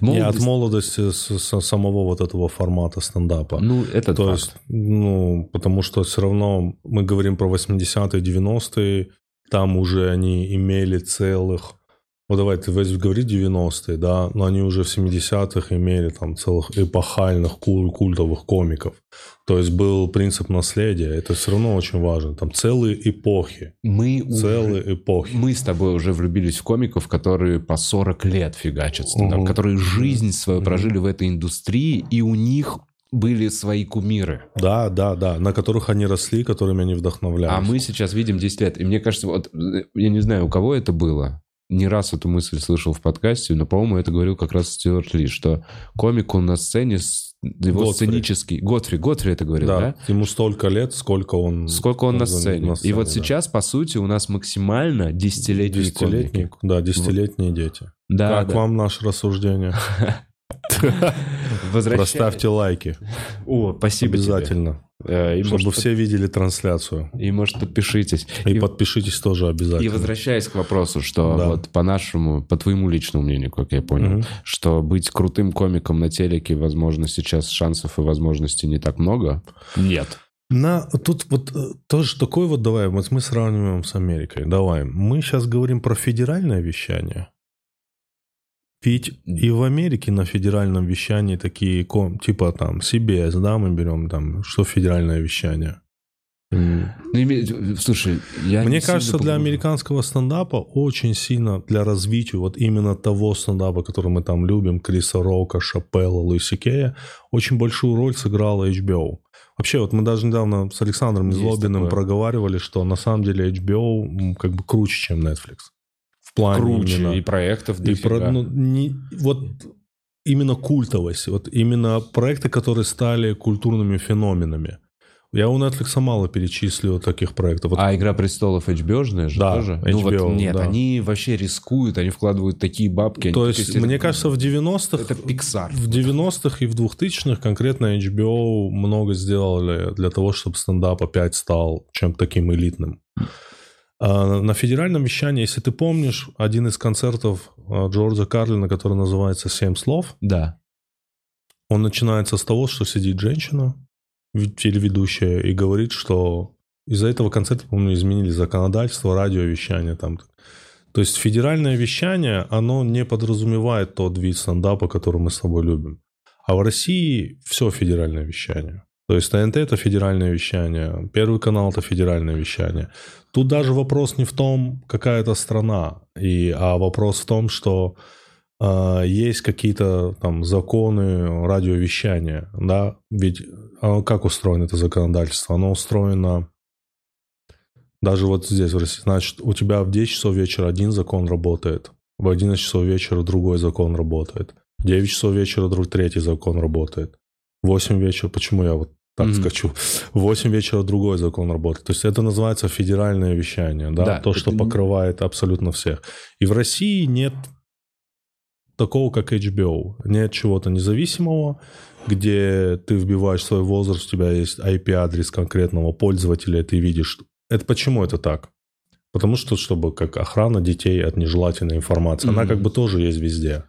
Не от молодость. молодости с- с самого вот этого формата стендапа. Ну, это То факт. есть, ну, потому что все равно мы говорим про 80-е, 90-е, там уже они имели целых, ну давай, ты возьми, говори 90-е, да, но они уже в 70-х имели там целых эпохальных куль- культовых комиков. То есть был принцип наследия, это все равно очень важно. Там целые эпохи, Мы уже- целые эпохи. Мы с тобой уже влюбились в комиков, которые по 40 лет фигачат Мгм. которые жизнь свою прожили в этой индустрии, и у них были свои кумиры. Да, да, да, на которых они росли, которыми они вдохновлялись. А мы сейчас видим 10 лет. И мне кажется, вот э, я не знаю, у кого это было. Не раз эту мысль слышал в подкасте, но, по-моему, это говорил как раз Стюарт Ли, что комику на сцене, его Готфри. сценический... Готфри, Готфри это говорил, да? да, ему столько лет, сколько он... Сколько он на за- сцене. И вот да. сейчас, по сути, у нас максимально десятилетние Десятилетние, комики. да, десятилетние дети. Да, как да. вам наше рассуждение? Проставьте лайки. О, спасибо обязательно. Э, И, чтобы может, все видели трансляцию. и, может, подпишитесь. И, И, подпишитесь тоже и обязательно. возвращаясь к вопросу, что Да. вот по нашему, по твоему личному мнению, как я понял, Мгм. что быть крутым комиком на телеке, возможно, сейчас шансов и возможностей не так много? Нет. На, тут вот э, тоже такой вот, давай, вот мы сравниваем с Америкой. Давай, мы сейчас говорим про федеральное вещание. Ведь и в Америке на федеральном вещании такие, ком- типа там CBS, да, мы берем там, что федеральное вещание. Име- Слушай, я Мне не кажется, для американского стендапа очень сильно для развития вот именно того стендапа, который мы там любим, Криса Рока, Шапелла, Луиси Кея, очень большую роль сыграла HBO. Вообще, вот мы даже недавно с Александром такое. проговаривали, что на самом деле HBO как бы круче, чем Netflix. Плане круче именно- и проектов и про- ну, не- вот именно культовость, вот именно проекты, которые стали культурными феноменами. Я у Netflix мало перечислил таких проектов. Вот А «Игра престолов» HBO-жная же Да, тоже? ну HBO, вот нет, да. они вообще рискуют, они вкладывают такие бабки. То есть, мне кажется, в 90-х... Это Pixar. В 90-х и в 2000-х конкретно HBO много сделали для того, чтобы стендап опять стал чем-то таким элитным. А На федеральном вещании, если ты помнишь, один из концертов а, Джорджа Карлина, который называется «Семь слов», Да. он начинается с того, что сидит женщина, телеведущая, и говорит, что из-за этого концерта, по-моему, изменили законодательство, радиовещание там. То есть федеральное вещание, оно не подразумевает тот вид стендапа, который мы с тобой любим. А в России все федеральное вещание. То есть ТНТ это федеральное вещание, Первый канал это федеральное вещание. Тут даже вопрос не в том, какая это страна, и, а вопрос в том, что а, есть какие-то там законы радиовещания, да, ведь оно как устроено это законодательство? Оно устроено даже вот здесь в России, значит, у тебя в 10 часов вечера один закон работает, в 11 часов вечера другой закон работает, в 9 часов вечера друг третий закон работает, в 8 вечера, почему я вот так Мгм. скачу, в 8 вечера другой закон работает. То есть это называется федеральное вещание, да, Да, то, что это- покрывает абсолютно всех. И в России нет такого, как HBO. Нет чего-то независимого, где ты вбиваешь свой возраст, у тебя есть IP-адрес конкретного пользователя, и ты видишь. Это почему это так? Потому что, чтобы как охрана детей от нежелательной информации, она Мгм. как бы тоже есть везде.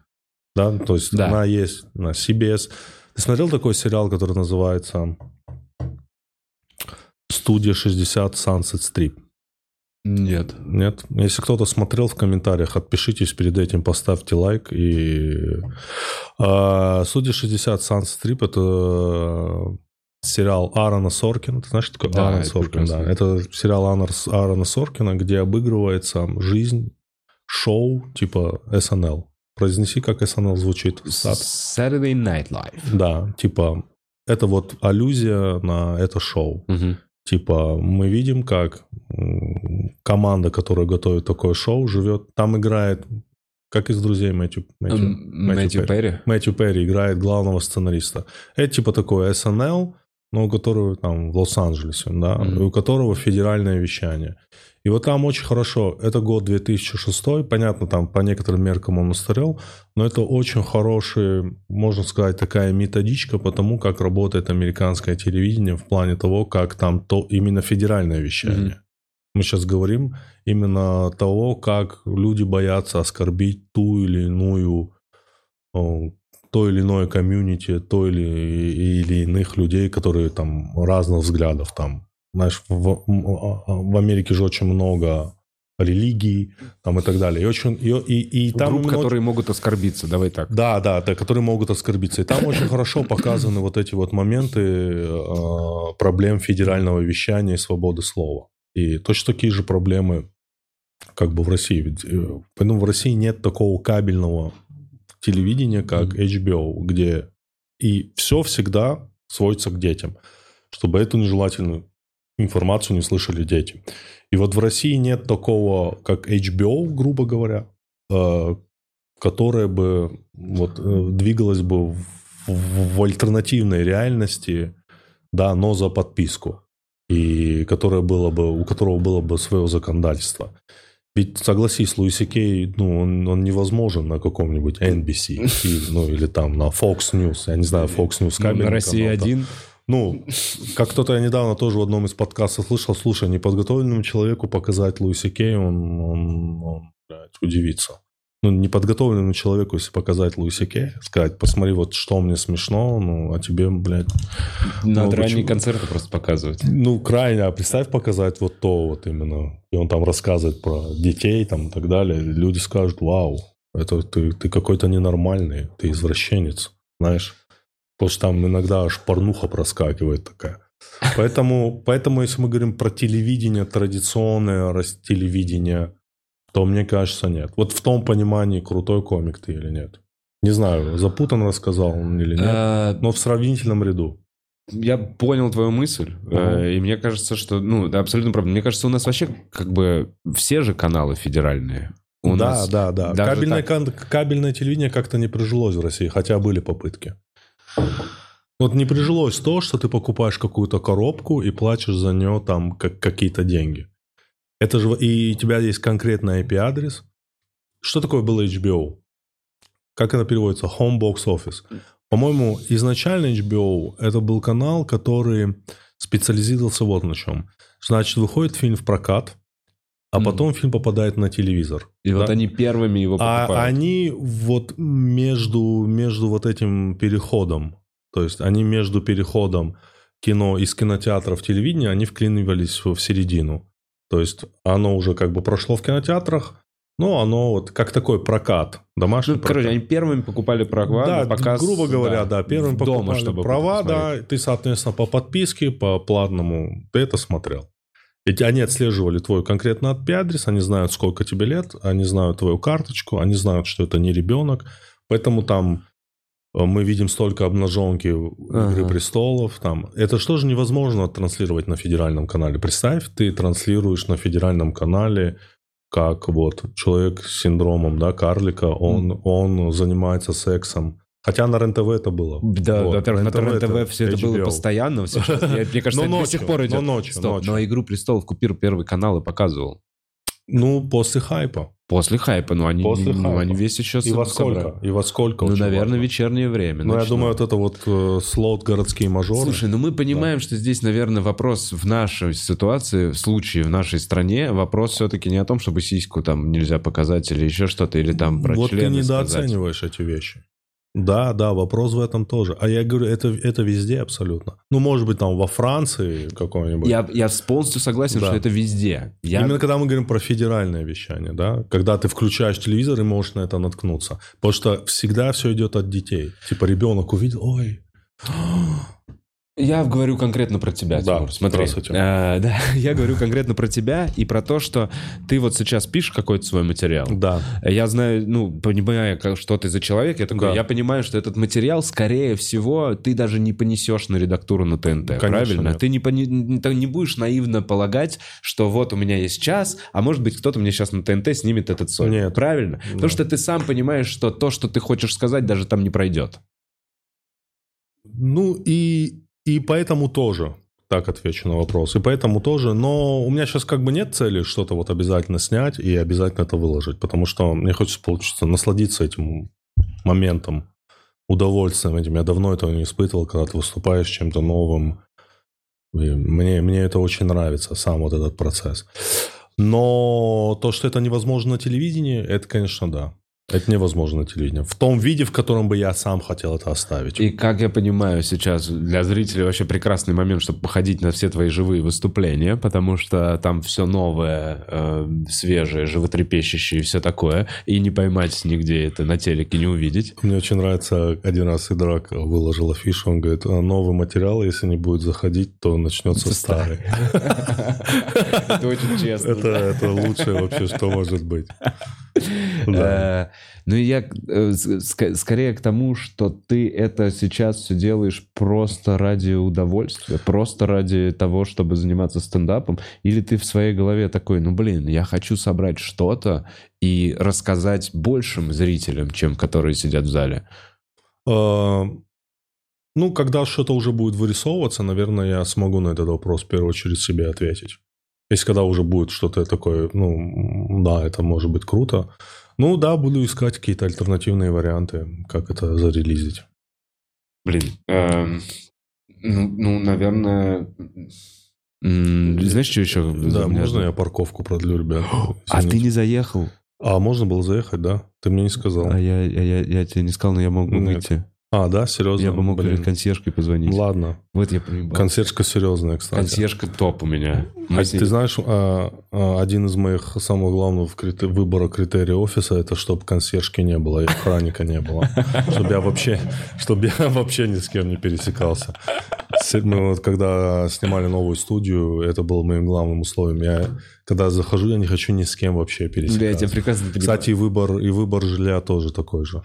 Да, то есть Да. она есть на CBS. Ты смотрел такой сериал, который называется «Студия 60 Sunset Strip»? Нет. Нет? Если кто-то смотрел в комментариях, отпишитесь перед этим, поставьте лайк. И а, Судя 60 Sunset Strip это сериал Аарона Соркина. Ты знаешь, что такое Да, Аарон Соркин? Да. Это сериал Аарона- Соркина, где обыгрывается жизнь шоу типа SNL. Произнеси, как SNL звучит. Saturday Night Live. Да, типа это вот аллюзия на это шоу. Мгм. Типа, мы видим, как команда, которая готовит такое шоу, живет. Там играет, как из друзей Мэтью, Мэтью, М, Мэтью Перри. Мэтью Перри играет главного сценариста. Это типа такой SNL, но у которого там в Лос-Анджелесе, да, и у которого федеральное вещание. И вот там очень хорошо, это год 2006, понятно, там по некоторым меркам он устарел, но это очень хорошая, можно сказать, такая методичка по тому, как работает американское телевидение в плане того, как там то именно федеральное вещание. Мгм. Мы сейчас говорим именно того, как люди боятся оскорбить ту или иную то или иное комьюнити, то или, или иных людей, которые там разных взглядов там. Знаешь, в, в Америке же очень много религий там и так далее. И, очень, и, и, и там Групп, именно которые могут оскорбиться, давай так. да, да, да, которые могут оскорбиться. И там очень хорошо показаны вот эти вот моменты э, проблем федерального вещания и свободы слова. И точно такие же проблемы как бы в России. Ведь, Поэтому в России нет такого кабельного телевидения, как HBO, где и все всегда сводится к детям, чтобы эту нежелательную информацию не слышали дети. И вот в России нет такого, как HBO, грубо говоря, э, которая бы вот, э, двигалась бы в, в- альтернативной реальности, да, но за подписку, и которая была бы, у которого было бы свое законодательство. Ведь, согласись, Луиси Кей, ну, он, он невозможен на каком-нибудь NBC, ну, или там на Fox News, я не знаю, Fox News кабельный На России канал, там. Ну, как кто-то я недавно тоже в одном из подкастов слышал, слушай, неподготовленному человеку показать Луиси Кей, он, он, он, блядь, удивится. Ну, неподготовленному человеку, если показать Луиси Кей, сказать, посмотри, вот что мне смешно, ну, а тебе, блядь, Надо Ну, ранние концерты просто показывать. ну, крайне, а представь показать вот то вот именно. И он там рассказывает про детей там и так далее. Люди скажут, вау, это ты, ты какой-то ненормальный, ты извращенец, знаешь. Потому что там иногда аж порнуха проскакивает такая. Поэтому, поэтому если мы говорим про телевидение, традиционное телевидение, то мне кажется, нет. Вот в том понимании, крутой комик ты или нет. Не знаю, запутан рассказал он или нет, А, но в сравнительном ряду. Я понял твою мысль, э, и мне кажется, что, ну, да, абсолютно правда. Мне кажется, у нас вообще как бы все же каналы федеральные. У да, нас да, да. Кабельное, так- кабельное телевидение как-то не прижилось в России, хотя были попытки. Вот не прижилось то, что ты покупаешь какую-то коробку и платишь за нее там как, какие-то деньги. Это же и у тебя есть конкретный IP-адрес. Что такое было HBO? Как это переводится? Home Box Office. По-моему, изначально HBO это был канал, который специализировался вот на чем. Значит, выходит фильм в прокат, а потом mm. фильм попадает на телевизор. И да? вот они первыми его а покупают. А они вот между, между вот этим переходом то есть они между переходом кино из кинотеатра в телевидение, они вклинивались в середину. То есть оно уже как бы прошло в кинотеатрах, но оно вот как такой прокат, домашний ну, прокат. Короче, они первыми покупали права да, показ. грубо говоря, да, да первыми дома, покупали чтобы права, да, ты, соответственно, по подписке, по платному, ты это смотрел. Ведь они отслеживали твой конкретно IP-адрес, они знают, сколько тебе лет, они знают твою карточку, они знают, что это не ребенок, поэтому там Э, мы видим столько обнаженки ага. «Игры престолов». Там. Это что же невозможно транслировать на федеральном канале? Представь, ты транслируешь на федеральном канале как вот человек с синдромом да, карлика, он, mm. он занимается сексом. Хотя на РЕН-ТВ это было. Да, вот. на РЕН-ТВ все это HBO. было постоянно. Я, мне кажется, это до сих пор идет. Но ночью, Стоп, ночью. Но «Игру престолов» купил первый канал и показывал. Ну, после хайпа. После хайпа, ну они, После ну, хайпа. они весь еще И во сколько? Собрали. И во сколько? Ну, наверное, важно. вечернее время. Ну, я думаю, вот это вот э, слот городские мажоры. Слушай, ну мы понимаем, да. что здесь, наверное, вопрос в нашей ситуации, в случае в нашей стране, вопрос все-таки не о том, чтобы сиську там нельзя показать или еще что-то, или там про Вот ты недооцениваешь сказать. эти вещи. Да, да, вопрос в этом тоже. А я говорю, это, это везде абсолютно. Ну, может быть, там во Франции какой-нибудь. Я, я полностью согласен, да. что это везде. Я... Именно когда мы говорим про федеральное вещание, да, когда ты включаешь телевизор и можешь на это наткнуться. Потому что всегда все идет от детей. Типа ребенок увидел, ой, я говорю конкретно про тебя, да, Тимур. Смотри. Здравствуйте. А, да, я говорю конкретно про тебя и про то, что ты вот сейчас пишешь какой-то свой материал. Да. Я знаю, ну, понимая, что ты за человек, я такой, да. я понимаю, что этот материал, скорее всего, ты даже не понесешь на редактуру на ТНТ, Конечно, правильно? Нет. Ты не, не, не будешь наивно полагать, что вот у меня есть час, а может быть кто-то мне сейчас на ТНТ снимет этот сон. Нет. Правильно? Да. Потому что ты сам понимаешь, что то, что ты хочешь сказать, даже там не пройдет. Ну и и поэтому тоже так отвечу на вопрос. И поэтому тоже, но у меня сейчас как бы нет цели что-то вот обязательно снять и обязательно это выложить, потому что мне хочется получиться насладиться этим моментом, удовольствием этим. Я давно этого не испытывал, когда ты выступаешь чем-то новым. И мне, мне это очень нравится, сам вот этот процесс. Но то, что это невозможно на телевидении, это, конечно, да. Это невозможно телевидение. В том виде, в котором бы я сам хотел это оставить. И как я понимаю сейчас, для зрителей вообще прекрасный момент, чтобы походить на все твои живые выступления, потому что там все новое, э, свежее, животрепещущее и все такое. И не поймать нигде это на телеке, не увидеть. Мне очень нравится, один раз Идрак выложил афишу, он говорит, «А новый материал, если не будет заходить, то начнется старый. Это очень честно. Это лучшее вообще, что может быть. Да. Ну, я э, скорее к тому, что ты это сейчас все делаешь просто ради удовольствия, просто ради того, чтобы заниматься стендапом, или ты в своей голове такой, ну, блин, я хочу собрать что-то и рассказать большим зрителям, чем которые сидят в зале? А, ну, когда что-то уже будет вырисовываться, наверное, я смогу на этот вопрос в первую очередь себе ответить. Если когда уже будет что-то такое, ну, да, это может быть круто. Ну да, буду искать какие-то альтернативные варианты, как это зарелизить. Блин, эм, ну, ну, наверное... Знаешь, что еще? Да, можно я парковку продлю, ребят? А ты не заехал? А, можно было заехать, да? Ты мне не сказал. А я, я, я, я тебе не сказал, но я могу Нет. выйти. А, да, серьезно? Я бы мог Блин. консьержке позвонить. Ладно. Вот я проебал. Консьержка серьезная, кстати. Консьержка топ у меня. А ты знаешь, а, а, один из моих самых главных выбора критерий офиса это чтобы консьержки не было и охранника не было, чтобы я вообще, чтобы я вообще ни с кем не пересекался. Мы вот когда снимали новую студию, это было моим главным условием. Я когда захожу, я не хочу ни с кем вообще пересекаться. я тебя прекрасно понимаю. Кстати, и выбор и выбор жилья тоже такой же.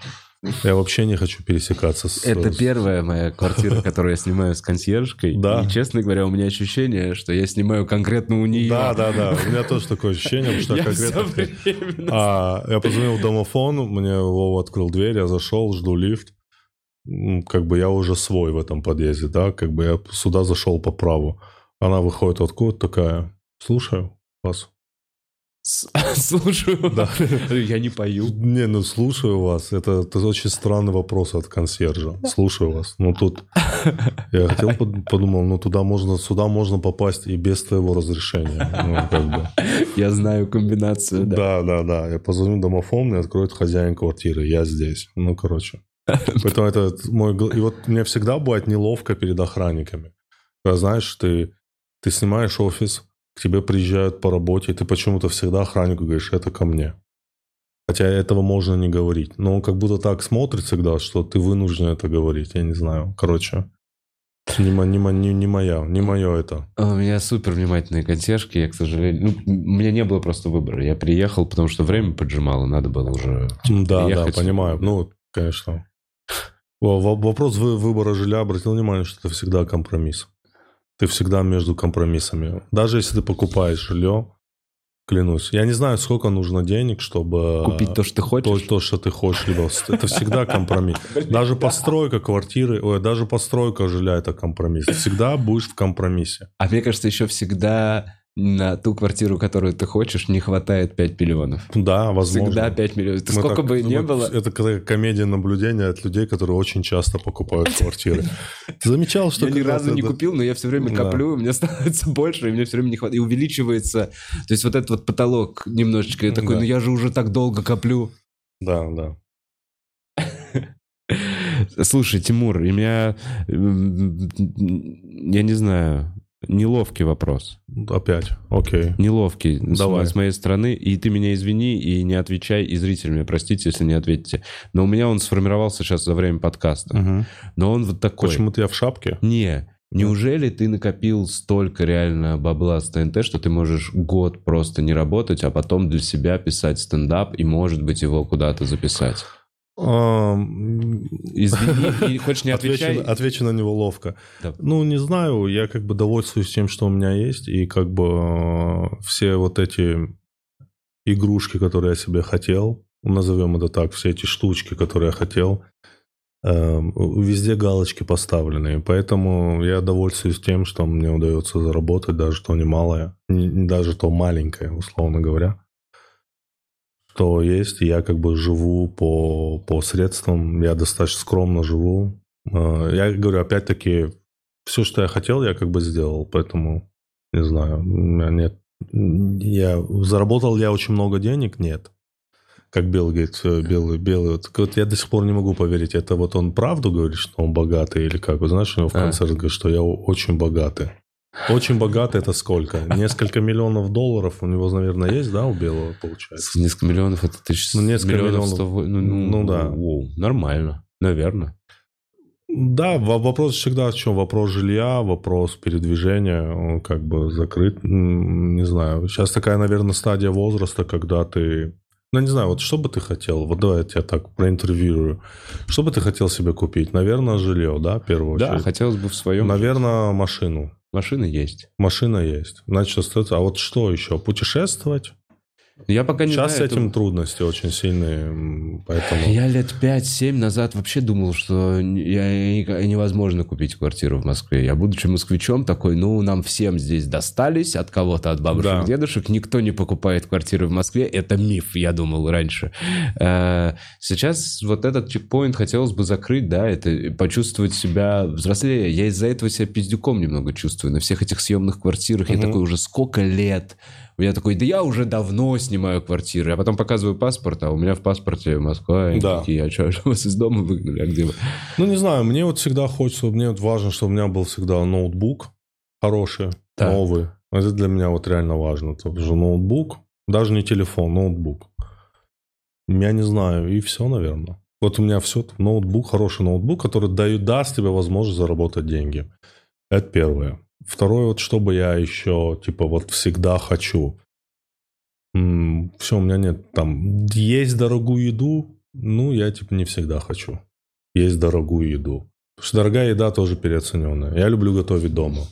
Я вообще не хочу пересекаться с... Это первая моя квартира, которую я снимаю с консьержкой. Да. И, честно говоря, у меня ощущение, что я снимаю конкретно у нее. Да, да, да. У меня тоже такое ощущение, что я конкретно... А, я позвонил в домофон, мне Вова открыл дверь, я зашел, жду лифт. как бы я уже свой в этом подъезде, да, как бы я сюда зашел по праву. Она выходит откуда такая, слушаю вас. Слушаю. Да. Я не пою. Не, ну слушаю вас. Это, это очень странный вопрос от консьержа. Слушаю вас. Ну тут я хотел под- подумал, ну туда можно, сюда можно попасть и без твоего разрешения. Ну, как бы. Я знаю комбинацию, да. Да, да, да. Я позвоню домофон, мне откроет хозяин квартиры. Я здесь. Ну, короче. Поэтому это мой... И вот мне всегда бывает неловко перед охранниками. Когда, знаешь, ты, ты снимаешь офис, к тебе приезжают по работе, и ты почему-то всегда охраннику говоришь, это ко мне. Хотя этого можно не говорить. Но он как будто так смотрит всегда, что ты вынужден это говорить. Я не знаю. Короче, не, не, не, не моя, не мое это. А У меня супер внимательные консьержки, я, к сожалению... Ну, у меня не было просто выбора. Я приехал, потому что время поджимало, надо было уже... Да, Ехать. да, понимаю. Ну, конечно. Во- во- Вопрос вы- выбора жилья обратил внимание, что это всегда компромисс. Ты всегда между компромиссами. Даже если ты покупаешь жилье, клянусь, я не знаю, сколько нужно денег, чтобы Купить то, что ты то, хочешь. то, что ты хочешь, либо это всегда компромисс. Даже постройка квартиры, ой, даже постройка жилья это компромисс. Всегда будешь в компромиссе. А мне кажется, еще всегда на ту квартиру, которую ты хочешь, не хватает 5 миллионов. Да, возможно. Всегда 5 миллионов. Это сколько так- бы ни было... Это комедия наблюдения от людей, которые очень часто покупают квартиры. Ты замечал, что Я ни разу не купил, но я все время коплю, мне становится больше, и мне все время не хватает. И увеличивается. То есть вот этот вот потолок немножечко. Я такой, ну я же уже так долго коплю. Да, да. Слушай, Тимур, у меня, м, я не знаю, неловкий вопрос. Опять, окей. Неловкий Давай. с моей стороны. И ты меня извини и не отвечай, и зрители меня простите, если не ответите. Но у меня он сформировался сейчас за время подкаста. Но он вот такой. Почему-то я в шапке. Не, неужели ты накопил столько реально бабла с ТНТ, что ты можешь год просто не работать, а потом для себя писать стендап и, может быть, его куда-то записать? Извини, хочешь не отвечай? Отвечу, отвечу на него ловко. Да. Ну, не знаю, я как бы довольствуюсь тем, что у меня есть, и как бы э, все вот эти игрушки, которые я себе хотел, назовем это так, все эти штучки, которые я хотел, эм, везде галочки поставлены, поэтому я довольствуюсь тем, что мне удается заработать, даже то немалое, не- не даже то маленькое, условно говоря что есть. Я как бы живу по, по средствам, я достаточно скромно живу. Э, Я говорю, опять-таки, все, что я хотел, я как бы сделал, поэтому не знаю, у меня нет. Я заработал я очень много денег? Нет. Как Билл говорит, белый, белый. Вот, вот я до сих пор не могу поверить, это вот он правду говорит, что он богатый или как? Вот знаешь, у него в А. конце говорит, что я очень богатый. Очень богатый это сколько? Несколько миллионов долларов у него, наверное, есть, да, у Белого, получается? Несколько миллионов это тысяч... Ну, несколько миллионов. сто во- Ну, ну, Ну, да. воу, нормально, наверное. Да, во- вопрос всегда в чем? Вопрос жилья, вопрос передвижения, он как бы закрыт. Не знаю. Сейчас такая, наверное, стадия возраста, когда ты... Ну, не знаю, вот что бы ты хотел? Вот давай я тебя так проинтервьюирую. Что бы ты хотел себе купить? Наверное, жилье, да, в первую Да, очередь? хотелось бы в своем... Наверное, машину. Машина есть. Машина есть. Значит, остается... А вот что еще? Путешествовать? Я пока не Сейчас с знаю, этим это- трудности очень сильные, поэтому... Я лет 5-7 назад вообще думал, что я, я- невозможно купить квартиру в Москве. Я, будучи москвичом, такой, ну, нам всем здесь достались, от кого-то, от бабушек, Да. дедушек. Никто не покупает квартиры в Москве. Это миф, я думал раньше. Э, Сейчас вот этот чекпоинт хотелось бы закрыть, да, это почувствовать себя взрослее. Я из-за этого себя пиздюком немного чувствую. На всех этих съемных квартирах я Мгм. такой уже сколько лет. Я такой, да я уже давно снимаю квартиры. А потом показываю паспорт, а у меня в паспорте Москва. И Да. такие, а что, вас из дома выгнали? А где вы? Ну, не знаю, мне вот всегда хочется, мне вот важно, чтобы у меня был всегда ноутбук хороший, Да. новый. Это для меня вот реально важно. То есть ноутбук, даже не телефон, ноутбук. Я не знаю, и все, наверное. Вот у меня все, ноутбук, хороший ноутбук, который дает, даст тебе возможность заработать деньги. Это первое. Второе, вот чтобы я еще, типа, вот всегда хочу. все, у меня нет там, есть дорогую еду, ну, я, типа, не всегда хочу. Есть дорогую еду. Потому что дорогая еда тоже переоцененная. Я люблю готовить дома.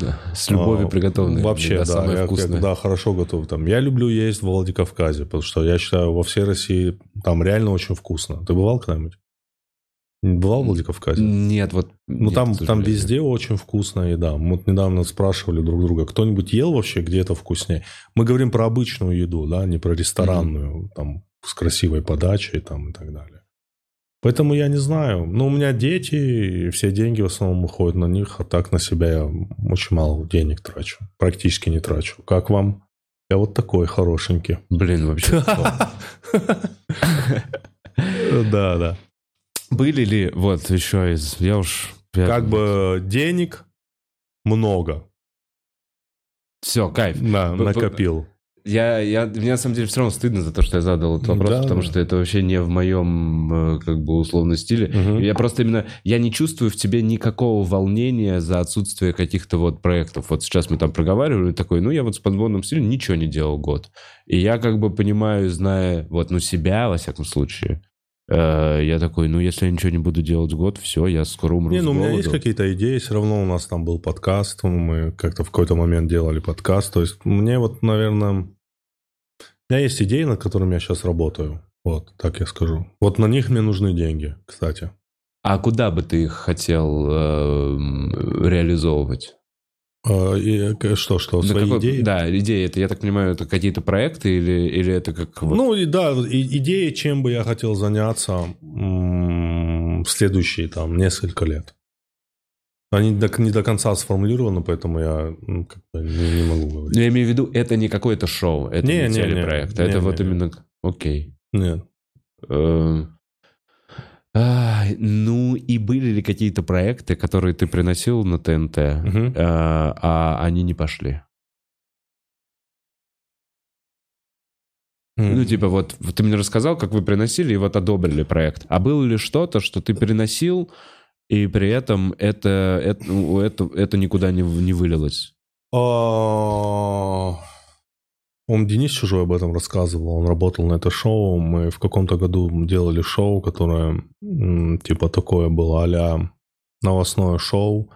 Да, С любовью А, приготовленная. Вообще, да. самая я, вкусная. я- да, хорошо готов. Там. Я люблю есть в Владикавказе, потому что я считаю, во всей России там реально очень вкусно. Ты бывал когда-нибудь? Бывал в Владикавказе? Нет, вот... Ну, нет, там, там везде очень вкусная еда. Мы вот недавно спрашивали друг друга, кто-нибудь ел вообще где-то вкуснее? Мы говорим про обычную еду, да, не про ресторанную, там, с красивой подачей там и так далее. Поэтому я не знаю. Ну, у меня дети, и все деньги в основном уходят на них, а так на себя я очень мало денег трачу. Практически не трачу. Как вам? Я вот такой хорошенький. Блин, вообще. Да, да. Были ли, вот еще из... Я уж... Как бы денег много. Все, кайф. Да, Б- накопил. Я, я, мне на самом деле все равно стыдно за то, что я задал этот вопрос, Да, потому да. что это вообще не в моем, э, как бы, условно стиле. Мгм. Я просто именно, я не чувствую в тебе никакого волнения за отсутствие каких-то вот проектов. Вот сейчас мы там проговаривали, и такой, ну, я вот с подводным стилем ничего не делал год. И я как бы понимаю, зная, вот, ну, себя, во всяком случае, я такой, ну, если я ничего не буду делать год, все, я скоро умру Не, с ну у меня есть какие-то идеи, все равно у нас там был подкаст, мы как-то в какой-то момент делали подкаст, то есть мне вот, наверное, у меня есть идеи, над которыми я сейчас работаю, вот, так я скажу. Вот на них мне нужны деньги, кстати. А куда бы ты их хотел э, реализовывать? А, и, э, что, что, свои какой- идеи? Да, идеи. Это, я так понимаю, это какие-то проекты или, или это как... вот- Ну, и да, и- идеи, чем бы я хотел заняться в следующие там несколько лет. Они до- не до конца сформулированы, поэтому я ну, не, не могу говорить. Я имею в виду, это не какое-то шоу, это Не, не, не, телепроект. не, это не, вот не, не. именно... Окей. Нет. Э, ай, ну, и были ли какие-то проекты, которые ты приносил на ТНТ, Мгм. э, а они не пошли? Ну, типа, вот ты мне рассказал, как вы приносили, и вот одобрили проект. А было ли что-то, что ты переносил, и при этом это, это, ну, это, это никуда не, не вылилось? А, Он Денис Чужой об этом рассказывал. Он работал на это шоу. Мы в каком-то году делали шоу, которое типа такое было а новостное шоу,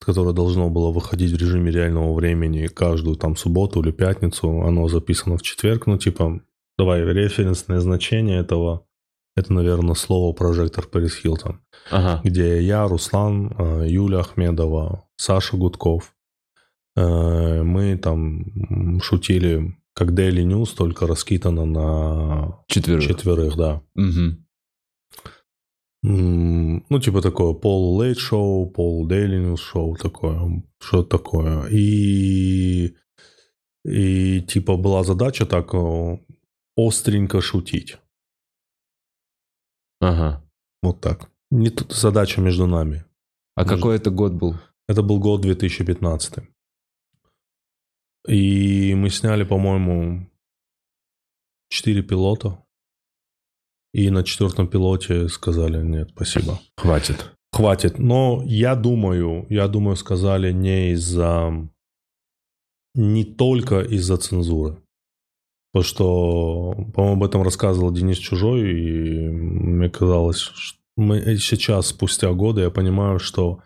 которое должно было выходить в режиме реального времени каждую там субботу или пятницу. Оно записано в четверг. Ну, типа, давай, референсное значение этого. Это, наверное, слово прожектор Пэрис Хилтон Ага. где я, Руслан, э, Юля Ахмедова, Саша Гудков. Э, Мы там шутили, как Daily News, только раскидано на Четверых. четверых, да. М, Ну, типа такое пол лейт шоу, пол Daily News шоу такое, что такое. И, и типа была задача так э, остренько шутить. Ага. Вот так. Не тут задача между нами. А Может- какой это год был? Это был год 2015. И мы сняли, по-моему, 4 пилота. И на четвертом пилоте сказали, нет, спасибо. Хватит. Хватит. Но я думаю, я думаю, сказали не из-за... Не только из-за цензуры. Потому что, по-моему, об этом рассказывал Денис Чужой, и мне казалось, что мы сейчас, спустя годы, я понимаю, что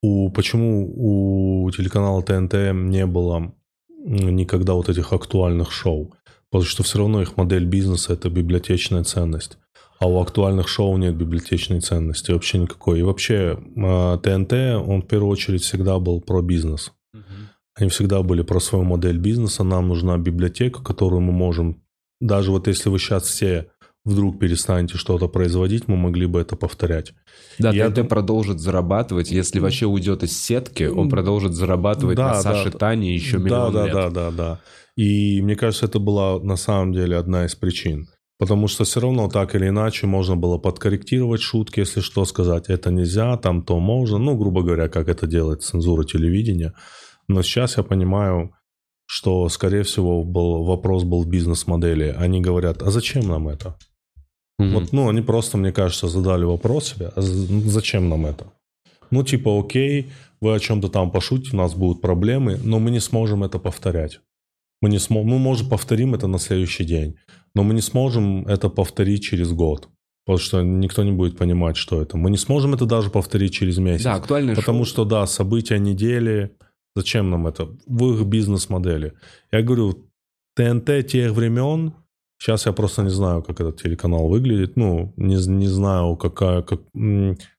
у, почему у телеканала ТНТ не было никогда вот этих актуальных шоу. Потому что все равно их модель бизнеса – это библиотечная ценность. А у актуальных шоу нет библиотечной ценности вообще никакой. И вообще ТНТ, он в первую очередь всегда был про бизнес. Они всегда были про свою модель бизнеса. Нам нужна библиотека, которую мы можем... Даже вот если вы сейчас все вдруг перестанете что-то производить, мы могли бы это повторять. Да, Я ТНТ продолжит зарабатывать. Если вообще уйдет из сетки, он продолжит зарабатывать Да, на да, Саше да. Тане еще да, миллион да, лет. да, да, да. И мне кажется, это была на самом деле одна из причин. Потому что все равно так или иначе можно было подкорректировать шутки, если что, сказать это нельзя, там то можно. Ну, грубо говоря, как это делает цензура телевидения. Но сейчас я понимаю, что, скорее всего, был, вопрос был в бизнес-модели. Они говорят, а зачем нам это? Мгм. Вот, ну, они просто, мне кажется, задали вопрос себе, а ну, зачем нам это? Ну, типа, окей, вы о чем-то там пошутите, у нас будут проблемы, но мы не сможем это повторять. Мы, не смо... мы, может, повторим это на следующий день, но мы не сможем это повторить через год, потому что никто не будет понимать, что это. Мы не сможем это даже повторить через месяц. Да, актуальное Потому шоу. что, да, события недели, зачем нам это? В их бизнес-модели. Я говорю, ТНТ тех времен Сейчас я просто не знаю, как этот телеканал выглядит. Ну, не, не знаю, какая, как,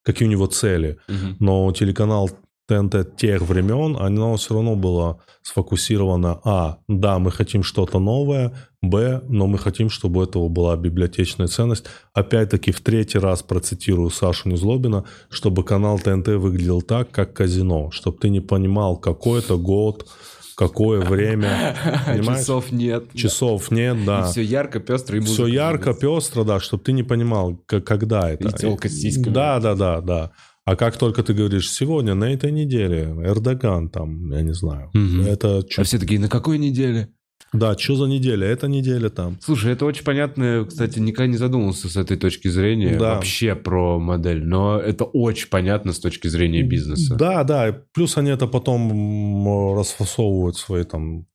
какие у него цели. Мгм. Но телеканал ТНТ тех времен, оно все равно было сфокусировано, а, да, мы хотим что-то новое, б, но мы хотим, чтобы у этого была библиотечная ценность. Опять-таки, в третий раз процитирую Сашу Незлобина, чтобы канал ТНТ выглядел так, как казино, чтобы ты не понимал, какой это год, какое время, понимаешь? Часов нет. Часов нет, да. Все ярко, пестро и Все ярко, двигается. пестро, да, чтобы ты не понимал, когда это. И тёлка с сиськами. Да, да, да, да. А как только ты говоришь, сегодня, на этой неделе, Эрдоган там, я не знаю, это А чё- все такие, на какой неделе? Да, что за неделя? Это неделя там. Слушай, это очень понятно, кстати, никогда не задумывался с этой точки зрения Да. вообще про модель, но это очень понятно с точки зрения бизнеса. Да, да. Плюс они это потом расфасовывают свои там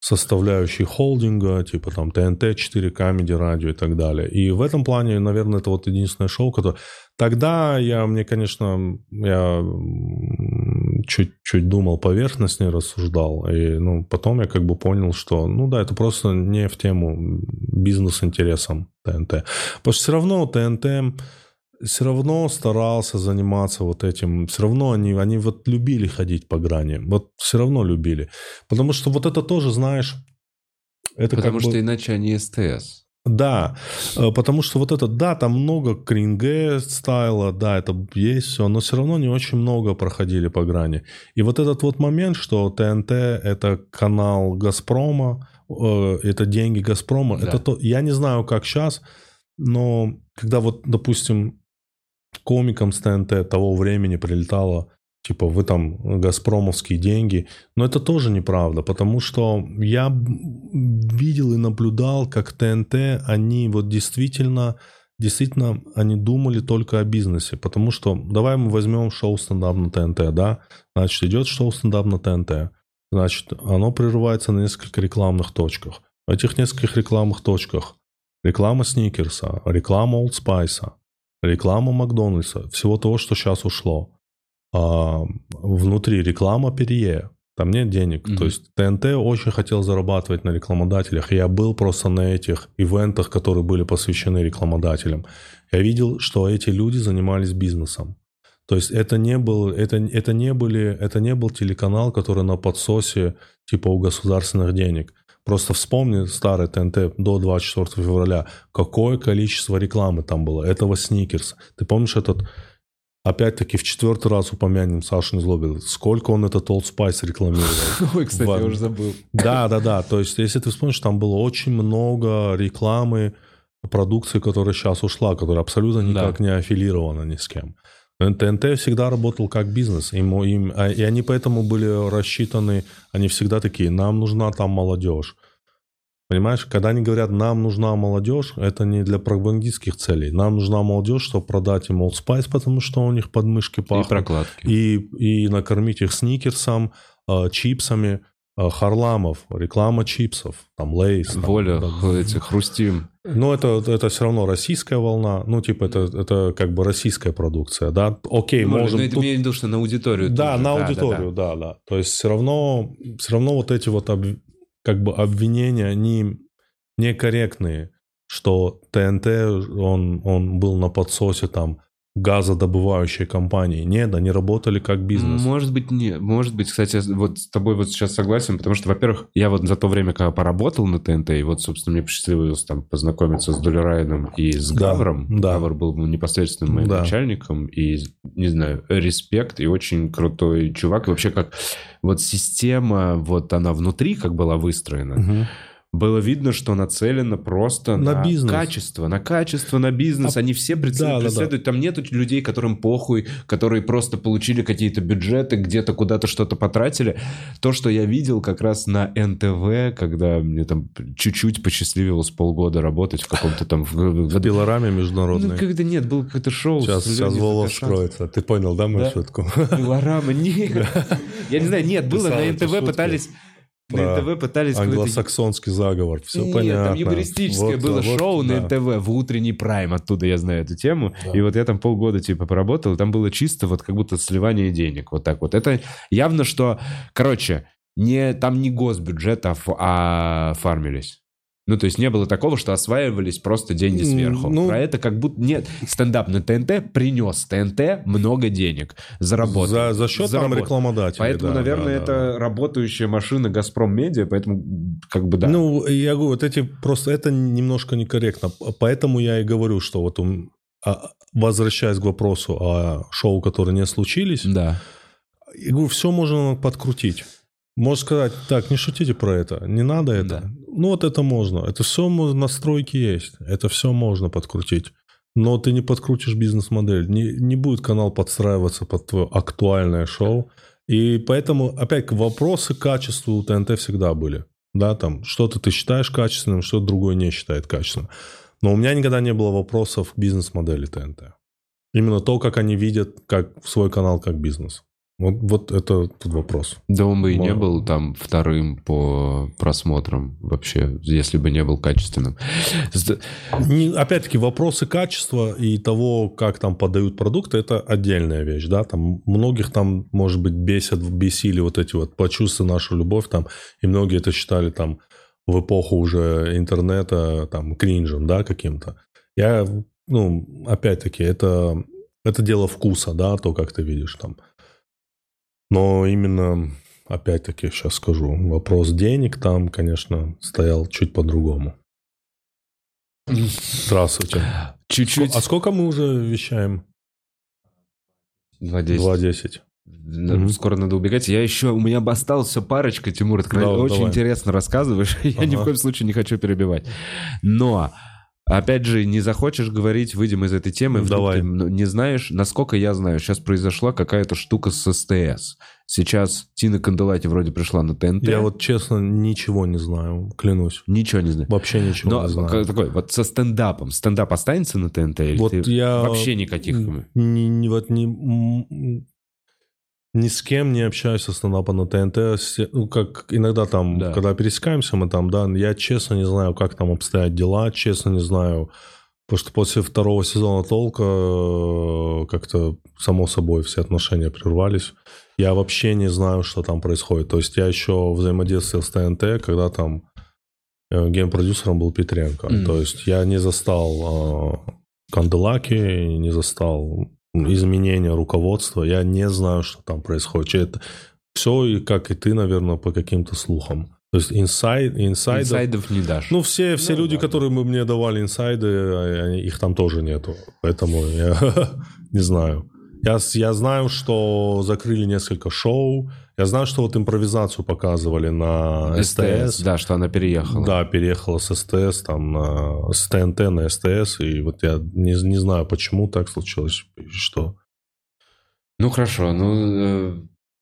составляющие холдинга, типа там ТНТ, 4 Comedy, радио и так далее. И в этом плане, наверное, это вот единственное шоу, которое... Тогда я, мне, конечно, я чуть-чуть думал поверхностнее, рассуждал. И, ну, потом я как бы понял, что, ну да, это просто не в тему бизнес-интересам ТНТ. Потому что все равно ТНТ все равно старался заниматься вот этим. Все равно они, они вот любили ходить по грани. Вот все равно любили. Потому что вот это тоже, знаешь, это Потому как что бы... иначе они СТС. Да, э, потому что вот это, да, там много кринге стайла, да, это есть все, но все равно не очень много проходили по грани. И вот этот вот момент, что ТНТ это канал Газпрома, э, это деньги Газпрома, Да. это то, я не знаю, как сейчас, но когда вот, допустим, комикам с ТНТ того времени прилетало, типа, вы там газпромовские деньги, но это тоже неправда, потому что я видел и наблюдал, как ТНТ, они вот действительно, действительно, они думали только о бизнесе, потому что, давай мы возьмем шоу стендап на ТНТ, да, значит, идет шоу стендап на ТНТ, значит, оно прерывается на несколько рекламных точках. В этих нескольких рекламных точках реклама Сникерса, реклама Old Spice, реклама Макдональдса, всего того, что сейчас ушло. А, внутри реклама Перье, там нет денег. Мгм. То есть ТНТ очень хотел зарабатывать на рекламодателях. Я был просто на этих ивентах, которые были посвящены рекламодателям. Я видел, что эти люди занимались бизнесом. То есть это не был, это, это не были, это не был телеканал, который на подсосе типа у государственных денег. Просто вспомни старый ТНТ до 24 февраля, какое количество рекламы там было, этого Сникерс. Ты помнишь этот, опять-таки в четвертый раз упомянем Сашу Незлобина, сколько он этот Old Spice рекламировал. Ой, кстати, я уже забыл. Да, да, да. То есть, если ты вспомнишь, там было очень много рекламы продукции, которая сейчас ушла, которая абсолютно никак не аффилирована ни с кем. ТНТ всегда работал как бизнес, им, им, а- и они поэтому были рассчитаны, они всегда такие, нам нужна там молодежь. Понимаешь, когда они говорят, нам нужна молодежь, это не для пропагандистских целей. Нам нужна молодежь, чтобы продать им Old Spice, потому что у них подмышки И пахнут прокладки. и, и накормить их сникерсом, э, чипсами. Э, Харламов, реклама чипсов, там Лейс. там, Воля, да. х- эти хрустим. Ну, это, это все равно российская волна. Ну, типа, это, это как бы российская продукция, да? Окей, Может, можем... но это тут- имею в виду, что на аудиторию. Да, тоже. на да, аудиторию, да, да. То есть все равно, все равно вот эти вот об- как бы обвинения, они некорректные, что ТНТ, он, он был на подсосе там газодобывающей компании. Нет, они работали как бизнес. Может быть, не. Может быть, кстати, вот с тобой вот сейчас согласен, потому что, во-первых, я вот за то время, когда поработал на ТНТ, и вот, собственно, мне посчастливилось там познакомиться с Доли Райаном и с Да, Гавром. да. Гавр был непосредственно моим Да. начальником, и, не знаю, респект, и очень крутой чувак. И вообще, как вот система, вот она внутри как была выстроена, Мгм. Было видно, что нацелено просто На на, бизнес. качество, на качество, на бизнес. А- Они все пред- да, да, да. преследуют. Там нету людей, которым похуй, которые просто получили какие-то бюджеты, где-то куда-то что-то потратили. То, что я видел как раз на НТВ, когда мне там чуть-чуть посчастливилось полгода работать в каком-то там... В, в- пилораме международной. ну, когда нет, было какое-то шоу. Сейчас, сейчас Закашанским. вскроется. Ты понял, да, мою Да. шутку? Пилорама, нет. Я не знаю, нет, было на НТВ пытались... На НТВ пытались Англосаксонский заговор. Все Нет, понятно. там юмористическое Вот, было вот, шоу на да. НТВ в утренний прайм, оттуда я знаю эту тему. Да. И вот я там полгода типа поработал, там было чисто вот как будто сливание денег, вот так вот. Это явно, что, короче, не, там не госбюджет, а, а фармились. Ну, то есть не было такого, что осваивались просто деньги сверху. Ну, Про это как будто нет. Стендап на ТНТ принес ТНТ много денег. Заработал. За, за счет там Заработал. рекламодателей. Поэтому, да, наверное, да, это да. работающая машина Газпром Медиа, поэтому как бы да. Ну, я говорю, вот эти просто это немножко некорректно. Поэтому я и говорю, что вот а, возвращаясь к вопросу о шоу, которые не случились, да. я говорю, все можно подкрутить. Можно сказать, так, не шутите про это, не надо это. Да. Ну вот это можно. Это все настройки есть. Это все можно подкрутить. Но ты не подкрутишь бизнес-модель. Не, не будет канал подстраиваться под твое актуальное шоу. И поэтому, опять, вопросы к качеству у ТНТ всегда были. Да, там что-то ты считаешь качественным, что-то другой не считает качественным. Но у меня никогда не было вопросов к бизнес-модели ТНТ. Именно то, как они видят как свой канал как бизнес. Вот, вот это тут вопрос. Да он бы и не был там вторым по просмотрам вообще, если бы не был качественным. Опять-таки, вопросы качества и того, как там подают продукты, это отдельная вещь, да, там многих там, может быть, бесят, бесили вот эти вот «почувствуй нашу любовь», там, и многие это считали там в эпоху уже интернета там кринжем, да, каким-то. Я, ну, опять-таки, это, это дело вкуса, да, то, как ты видишь там. Но именно, опять-таки, сейчас скажу, вопрос денег там, конечно, стоял чуть по-другому. Здравствуйте. Чуть-чуть. А сколько мы уже вещаем? 2.10. 2.10. Да, Мгм. Скоро надо убегать. Я еще, у меня бы осталась все парочка, Тимур, Да, очень давай. интересно рассказываешь. Я ни в Ага. коем случае не хочу перебивать. Но, опять же, не захочешь говорить, выйдем из этой темы. Давай. ты, ну, не знаешь, насколько я знаю, сейчас произошла какая-то штука с СТС. Сейчас Тина Канделати вроде пришла на ТНТ. Я вот честно ничего не знаю, клянусь. Ничего не знаю. Вообще ничего Но не знаю. как- такой, вот со стендапом. Стендап останется на ТНТ? Или Вот ты я вообще никаких? ни, ни- вот м, ни с кем не общаюсь со стендапа на ТНТ. Ну, как иногда там, Да. когда пересекаемся, мы там, да, я честно не знаю, как там обстоят дела, честно не знаю, потому что после второго сезона толка э, как-то само собой все отношения прервались. Я вообще не знаю, что там происходит. То есть я еще взаимодействовал с ТНТ, когда там э, гейм-продюсером был Петренко. Мгм. То есть я не застал э, Канделаки, не застал изменения руководства. Я не знаю, что там происходит. Это все, и как и ты, наверное, по каким-то слухам. То есть инсайд, инсайдов... Инсайдов не дашь. Ну, все, все Ну, люди, ладно. которые мы мне давали инсайды, а, они- их там тоже нету. Поэтому я не знаю. Я, я знаю, что закрыли несколько шоу. Я знаю, что вот импровизацию показывали на СТС. Да, что она переехала. Да, переехала с СТС, там, на, с ТНТ на СТС. И вот я не, не знаю, почему так случилось. Что. Ну хорошо, ну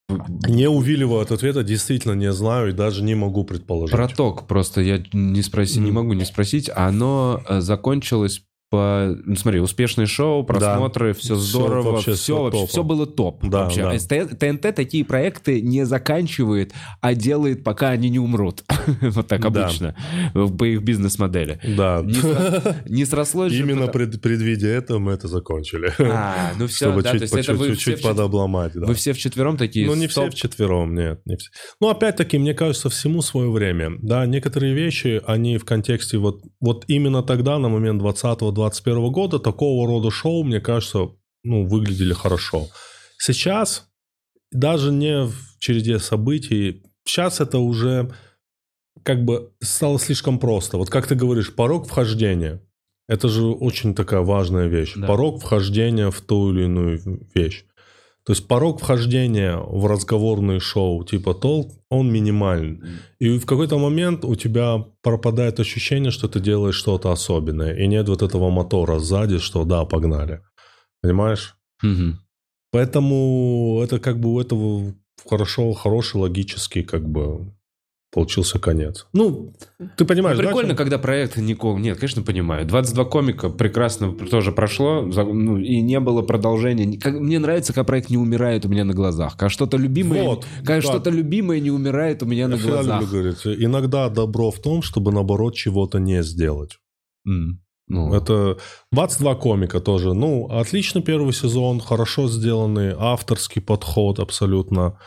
э, Не увиливаю от ответа, действительно не знаю и даже не могу предположить. проток просто я не спроси, не могу не спросить. Оно э, закончилось по, ну, смотри, успешное шоу, просмотры, все Всё здорово, все всё вообще, топом. все было топ. Да, вообще. да. А ТНТ такие проекты не заканчивает, а делает, пока они не умрут. вот так Да. обычно по их бизнес-модели. Да. Не, сра- не срослось Именно пред- предвидя это, мы это закончили. А, ну все, Чтобы да, то чуть, есть по это вы чуть, все, чуть вчет- подобломать. Да. вы все вчетвером такие. Ну, не все вчетвером, нет. Не все. Ну, опять-таки, мне кажется, всему свое время. Да, некоторые вещи, они в контексте вот, вот именно тогда, на момент 2020-2021 года, такого рода шоу, мне кажется, ну, выглядели хорошо. Сейчас, даже не в череде событий, сейчас это уже как бы стало слишком просто. Вот как ты говоришь, порог вхождения. Это же очень такая важная вещь. Да. Порог вхождения в ту или иную вещь. То есть порог вхождения в разговорные шоу типа толк, он минимален. И в какой-то момент у тебя пропадает ощущение, что ты делаешь что-то особенное. И нет вот этого мотора сзади, что да, погнали. Понимаешь? Мгм. Поэтому это как бы у этого хорошо, хороший логический как бы получился конец. Ну, ты понимаешь, Ну, да, прикольно, чем- когда проект никого... Нет, конечно, понимаю. 22 комика прекрасно тоже прошло, ну, и не было продолжения. Ни- как- Мне нравится, когда проект не умирает у меня на глазах. Когда что-то любимое, Вот, когда да. что-то любимое не умирает у меня на Я всегда глазах. люблю говорить, иногда добро в том, чтобы наоборот чего-то не сделать. М. Ну, Это 22 комика тоже. Ну, отличный первый сезон, хорошо сделанный, авторский подход абсолютно.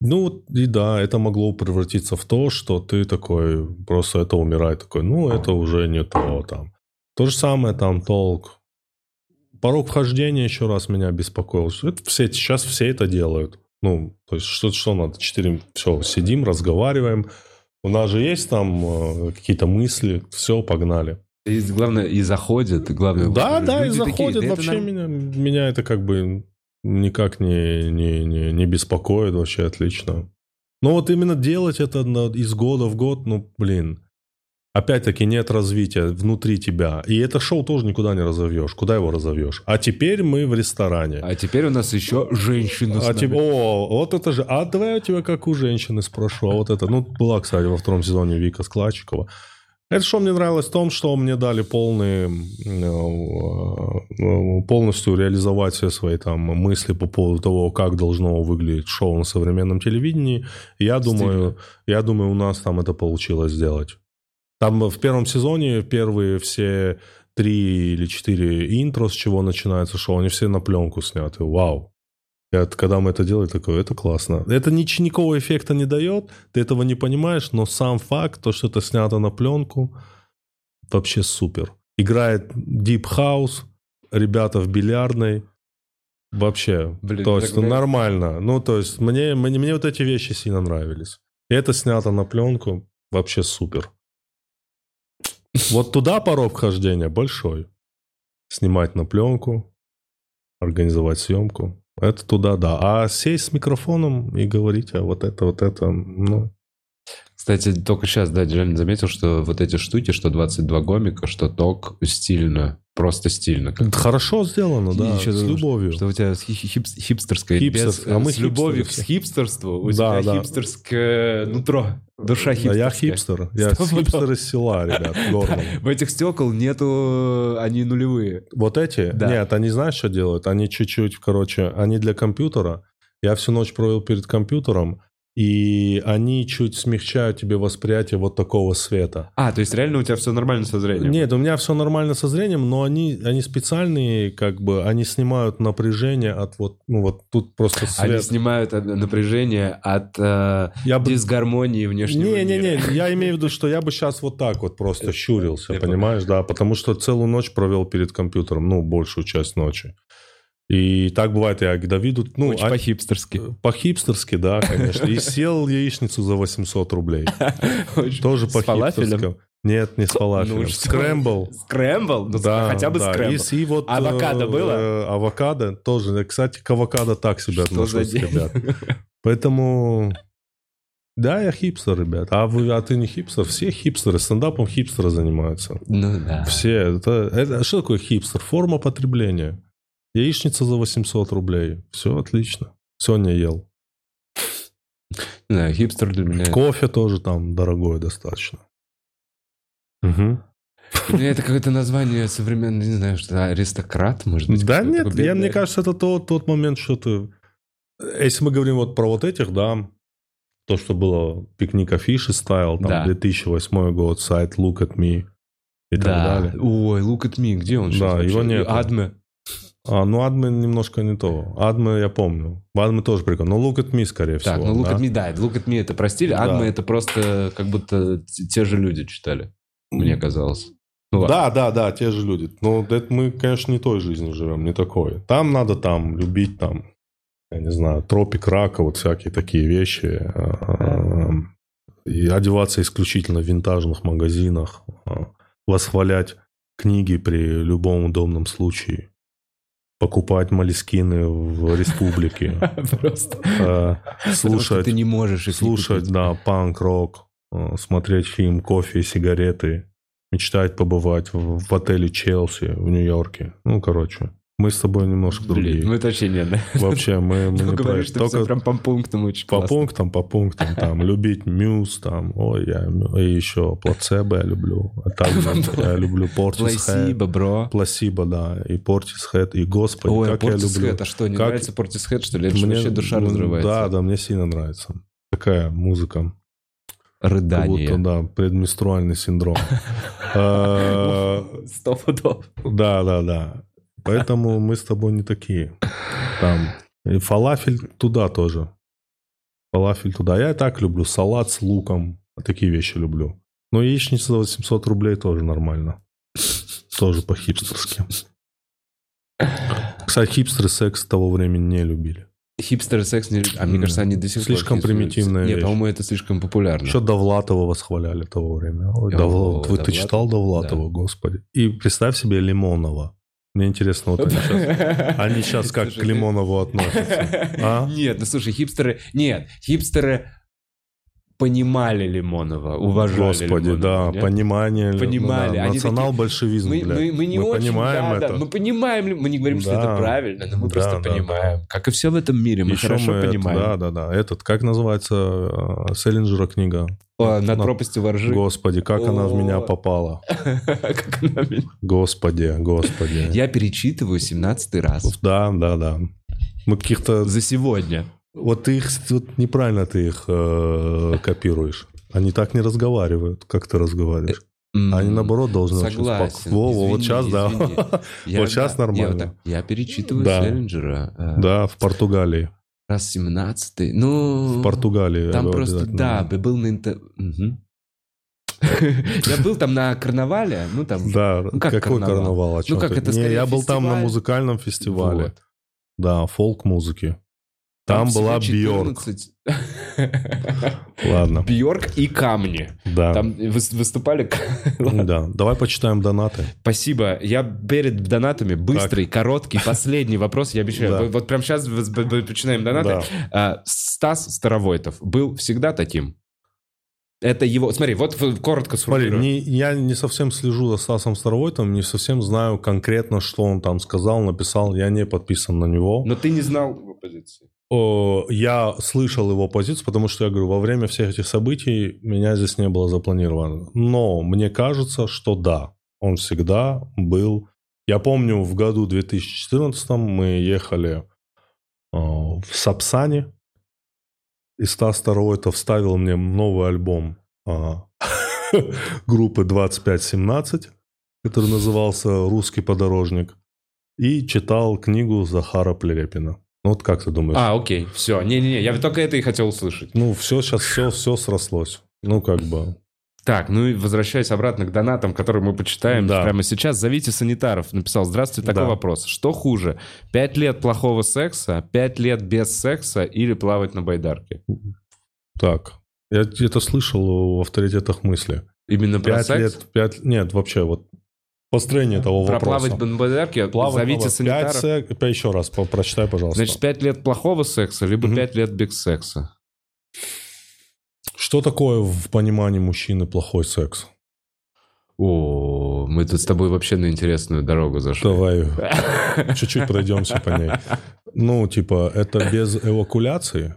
Ну, и да, это могло превратиться в то, что ты такой, просто это умирает, такой, ну, это уже не то там. То же самое там толк. Порог вхождения еще раз меня беспокоил. Это все, сейчас все это делают. Ну, то есть что, что надо? Четыре, все, сидим, разговариваем. У нас же есть там э, какие-то мысли, все, погнали. И главное, и заходит, главное... Да, да, и люди такие, заходит. да Вообще норм- меня, меня это как бы никак не, не, не, не беспокоит. Вообще отлично. Но вот именно делать это из года в год, ну, блин. Опять-таки нет развития внутри тебя. И это шоу тоже никуда не разовьешь. Куда его разовьешь? А теперь мы в ресторане. А теперь у нас еще женщина с А тебе, о, вот это же, а давай я тебя как у женщины спрошу, а вот это, ну, была, кстати, во втором сезоне Вика Складчикова. Это что мне нравилось в том, что мне дали полный, э, полностью реализовать все свои там мысли по поводу того, как должно выглядеть шоу на современном телевидении. Я думаю, я думаю, у нас там это получилось сделать. Там в первом сезоне первые все три или четыре интро, с чего начинается шоу, они все на пленку сняты. Вау. От- когда мы это делали, такое, это классно. Это нич- никакого эффекта не дает, ты этого не понимаешь, но сам факт, то, что это снято на пленку, вообще супер. Играет Deep House, ребята в бильярдной, вообще, Блин, то есть ну, нравится. нормально. Ну, то есть мне, мне, мне вот эти вещи сильно нравились. И это снято на пленку, вообще супер. Вот туда порог вхождения большой. Снимать на пленку, организовать съемку. Это туда, да. А сесть с микрофоном и говорить, а вот это, вот это, ну... Кстати, только сейчас, да, Джалин заметил, что вот эти штуки, что 22 гомика, что ток стильно, просто стильно. как- Это хорошо сделано, да, еще с любовью. Что у тебя с хи- хипс- хипстерское, Хипстер- без, а мы с любовью к хипстерству, у Да, тебя да. хипстерское нутро, душа А хипстерская. я хипстер. Я хипстер из села, ребят, гордом. В этих стекол нету, они нулевые. Вот эти? Да. Нет, они знаешь, что делают? Они чуть-чуть, короче, они для компьютера. Я всю ночь провел перед компьютером, и они чуть смягчают тебе восприятие вот такого света. А, то есть реально у тебя все нормально со зрением? Нет, у меня все нормально со зрением, но они, они специальные, как бы, они снимают напряжение от вот, ну вот тут просто Они свет. снимают от- напряжение от э, Я бы... дисгармонии внешнего мира. Не-не-не, я имею в виду, что я бы сейчас вот так вот просто щурился, понимаешь, да, потому что целую ночь провел перед компьютером, ну, большую часть ночи. И так бывает, я к Давиду, ну, Очень а- по-хипстерски. по-хипстерски, да, конечно, и съел яичницу за 800 рублей. Тоже по-хипстерски. Нет, не с фалафелем. Ну? Скрэмбл. Скрэмбл? Ну, Да, хотя бы да. скрэмбл. И, и вот, Авокадо э, было? э, Авокадо тоже. Кстати, к авокадо так себя Что отношусь, ребят. Поэтому... Да, я хипстер, ребят. А, вы, а ты не хипстер? Все хипстеры. Стендапом хипстеры занимаются. Ну да. Все. Это, это- что такое хипстер? Форма потребления. Яичница за 800 рублей. Все отлично. Сегодня ел. Не знаю, хипстер для меня... Кофе тоже там дорогой достаточно. Мгм. Для это какое-то название современное, не знаю, что аристократ, может быть. Да нет, я, мне кажется, это тот, тот момент, что ты... Если мы говорим вот про вот этих, да, то, что было пикник афиши стайл, там, Да. 2008 год, сайт Look at Me и так Да. далее. Ой, look at me, где он Да, сейчас его вообще? нету. Адме. А, ну, Адме немножко не то. Адме я помню. В Адме тоже прикольно. Но Look at Me, скорее Так, всего. ну look да? at me, да, look at me это про стиль, Да. Это просто как будто те же люди читали, мне казалось. Ну, ладно. Да, да, да, те же люди. Но это мы, конечно, не той жизнью живем, не такой. Там надо там любить там, я не знаю, тропик рака, вот всякие такие вещи. А, И одеваться исключительно в винтажных магазинах. а, Восхвалять книги при любом удобном случае. Покупать молескины в республике. Просто. что Слушать ты не можешь слушать, да, панк-рок, э, смотреть фильм «Кофе сигареты», мечтать побывать в отеле «Челси» в Нью-Йорке. Ну, короче, мы с тобой немножко Блин, другие. ну это вообще нет, да? Вообще, мы, мы Ты не говоришь, что все Только прям по пунктам очень по классно. пунктам, по пунктам, там, любить Мьюз, там, ой, я, и еще плацебо я люблю, а также я люблю Портис Спасибо, бро. Пласибо, да, и Портис Хэт, и Господи, Ой, как я люблю. Портисхед, а что, не Как- нравится Портисхед, что ли? Это Мне- вообще душа ну, разрывается. Да, да, мне сильно нравится. Такая музыка. Как Рыдание. будто, да, предменструальный синдром. Э, Сто пудов. Да, да, да. Поэтому мы с тобой не такие. Там. И фалафель туда тоже. Фалафель туда. Я и так люблю салат с луком. Такие вещи люблю. Но яичница за 800 рублей тоже нормально. Тоже по-хипстерски. Кстати, хипстеры секс того времени не любили. Хипстеры секс не любят. А мне кажется, они до сих пор... Слишком примитивная Нет, вещь. по-моему, это слишком популярно. Еще Довлатова восхваляли того времени. Ой, О, Довла- Вы ты Довлатова? читал Довлатова, господи? И представь себе Лимонова. Мне интересно, вот они сейчас, они сейчас как к Слушай, ты- Лимонову относятся. А? Нет, ну слушай, хипстеры... Нет, хипстеры понимали Лимонова, уважали Господи, Лимонова, да, нет? понимание. Понимали. Они Национал-большевизм, Мы, блядь. мы, мы не очень, понимаем да, это. да, мы понимаем, мы не говорим, что Да. это правильно, но мы Да, просто да, понимаем. Как и все в этом мире, мы Еще хорошо мы это- понимаем. да, да, да. Этот, как называется э, Селлинджера книга? О, над На- пропастью воржи. Господи, как она в меня попала. Как она меня- Господи, господи. Я перечитываю 17 раз. Да, да, да. Мы каких-то... За сегодня. Вот ты их... Вот неправильно ты их э, копируешь. Они так не разговаривают, как ты разговариваешь. Они, наоборот, должны очень Согласен. спок- Во, во, вот Извини, сейчас, да. Я, Вот сейчас да, нормально. Я, вот так- я перечитываю Да. Селлинджера. э, Да, в Португалии. Раз 17 Ну... В Португалии. Там просто, да, бы был на интер... Мгм. Я был там на карнавале, ну там... Да, Ну, как какой карнавал? карнавал? О чем как ты? это, Не, скорее, я был там на фестиваль. музыкальном фестивале. Вот. Да, фолк-музыки. Там, была Бьорк. 14. Ладно, Бьорк и камни. да. Там выс- выступали... Ладно. Да, давай почитаем донаты. Спасибо. Я перед донатами быстрый, короткий, последний вопрос. Я обещаю. Да. Вот- прямо сейчас начинаем донаты. Да. А, Стас Старовойтов был всегда таким? Это его... Смотри, вот коротко Смотри, не- я не совсем слежу за Стасом Старовойтом, не совсем знаю конкретно, что он там сказал, написал. Я не подписан на него. Но ты не знал его позиции. Я слышал его позицию, потому что я говорю, во время всех этих событий меня здесь не было запланировано. Но мне кажется, что да, он всегда был. Я помню, в году 2014 мы ехали э, в Сапсане, и Стас Старовойтов вставил мне новый альбом э, группы 2517, который назывался «Русский подорожник», и читал книгу Захара Плерепина. Ну вот как ты думаешь? А, окей, все. Не-не-не, я только это и хотел услышать. Ну, все сейчас, все, все срослось. Ну, как бы. Так, ну и возвращаясь обратно к донатам, которые мы почитаем Да. прямо сейчас. Зовите санитаров. Написал, здравствуйте, такой Да. вопрос. Что хуже, пять лет плохого секса, пять лет без секса или плавать на байдарке? Так. Я это слышал в авторитетах мысли. Именно про секс? лет, пять... Нет, вообще, вот построение того Про вопроса. плавать байдарке? Плавать Зовите надо. санитаров. Пять сек- пять- Еще раз, прочитай, пожалуйста. Значит, пять лет плохого секса, либо Мгм. пять лет без секса. Что такое в понимании мужчины плохой секс? О, мы тут с тобой вообще на интересную дорогу зашли. Давай чуть-чуть пройдемся по ней. Ну, типа, это без эвакуляции?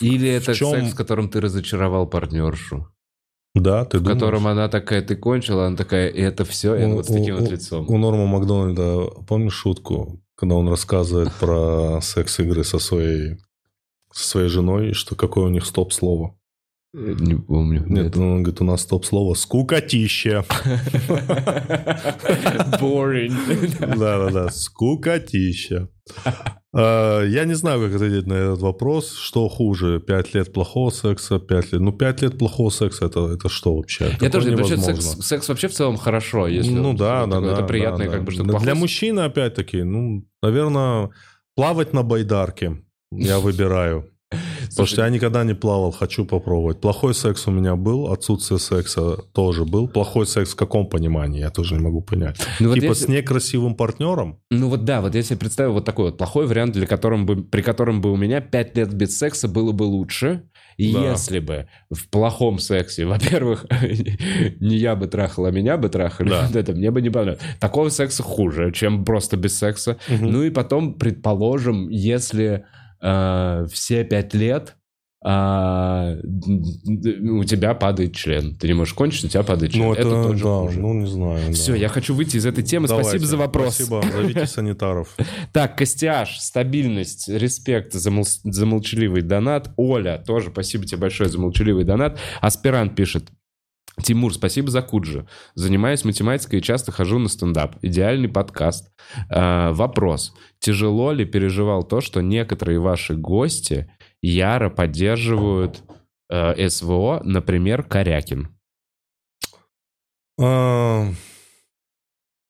Или В это чем- секс, в котором ты разочаровал партнершу? Да, ты В думаешь? котором она такая, ты кончила, она такая, и это все, и У- вот с таким у- вот лицом. У Норма Макдональда, помнишь шутку, когда он рассказывает про секс-игры со своей, со своей женой, что какое у них стоп-слово? Не помню. Нет, он говорит, у нас стоп-слово «скукотища». Boring. Да-да-да, скукотища. Я не знаю, как ответить на этот вопрос. Что хуже, пять лет плохого секса, пять лет... Ну, пять лет плохого секса, это, это что вообще? Я тоже, вообще невозможно. секс, секс вообще в целом хорошо, если ну да, да, да. это приятное как бы что Для мужчины, опять-таки, ну, наверное, плавать на байдарке я выбираю. Потому что я никогда не плавал, хочу попробовать. Плохой секс у меня был, отсутствие секса тоже был. Плохой секс в каком понимании, я тоже не могу понять. Ну вот типа если- с некрасивым партнером? Ну вот да, вот я себе представил вот такой вот плохой вариант, для которым бы, при котором бы у меня 5 лет без секса было бы лучше, Да. если бы в плохом сексе, во-первых, не я бы трахал, а меня бы трахали, Да. вот это мне бы не понравилось. Такого секса хуже, чем просто без секса. Мгм. Ну и потом, предположим, если э, все 5 лет а, у тебя падает член. Ты не можешь кончить, у тебя падает член. Ну, это, тоже да, хуже. ну не знаю. Все, да. я хочу выйти из этой темы. Давайте. Спасибо за вопрос. Спасибо, зовите санитаров. Так, Костяш, стабильность, респект за, мол- за молчаливый донат. Оля, тоже спасибо тебе большое за молчаливый донат. Аспирант пишет. Тимур, спасибо за Куджи. Занимаюсь математикой и часто хожу на стендап. Идеальный подкаст. Э, вопрос. Тяжело ли переживал то, что некоторые ваши гости яро поддерживают э, СВО, например, Корякин? А,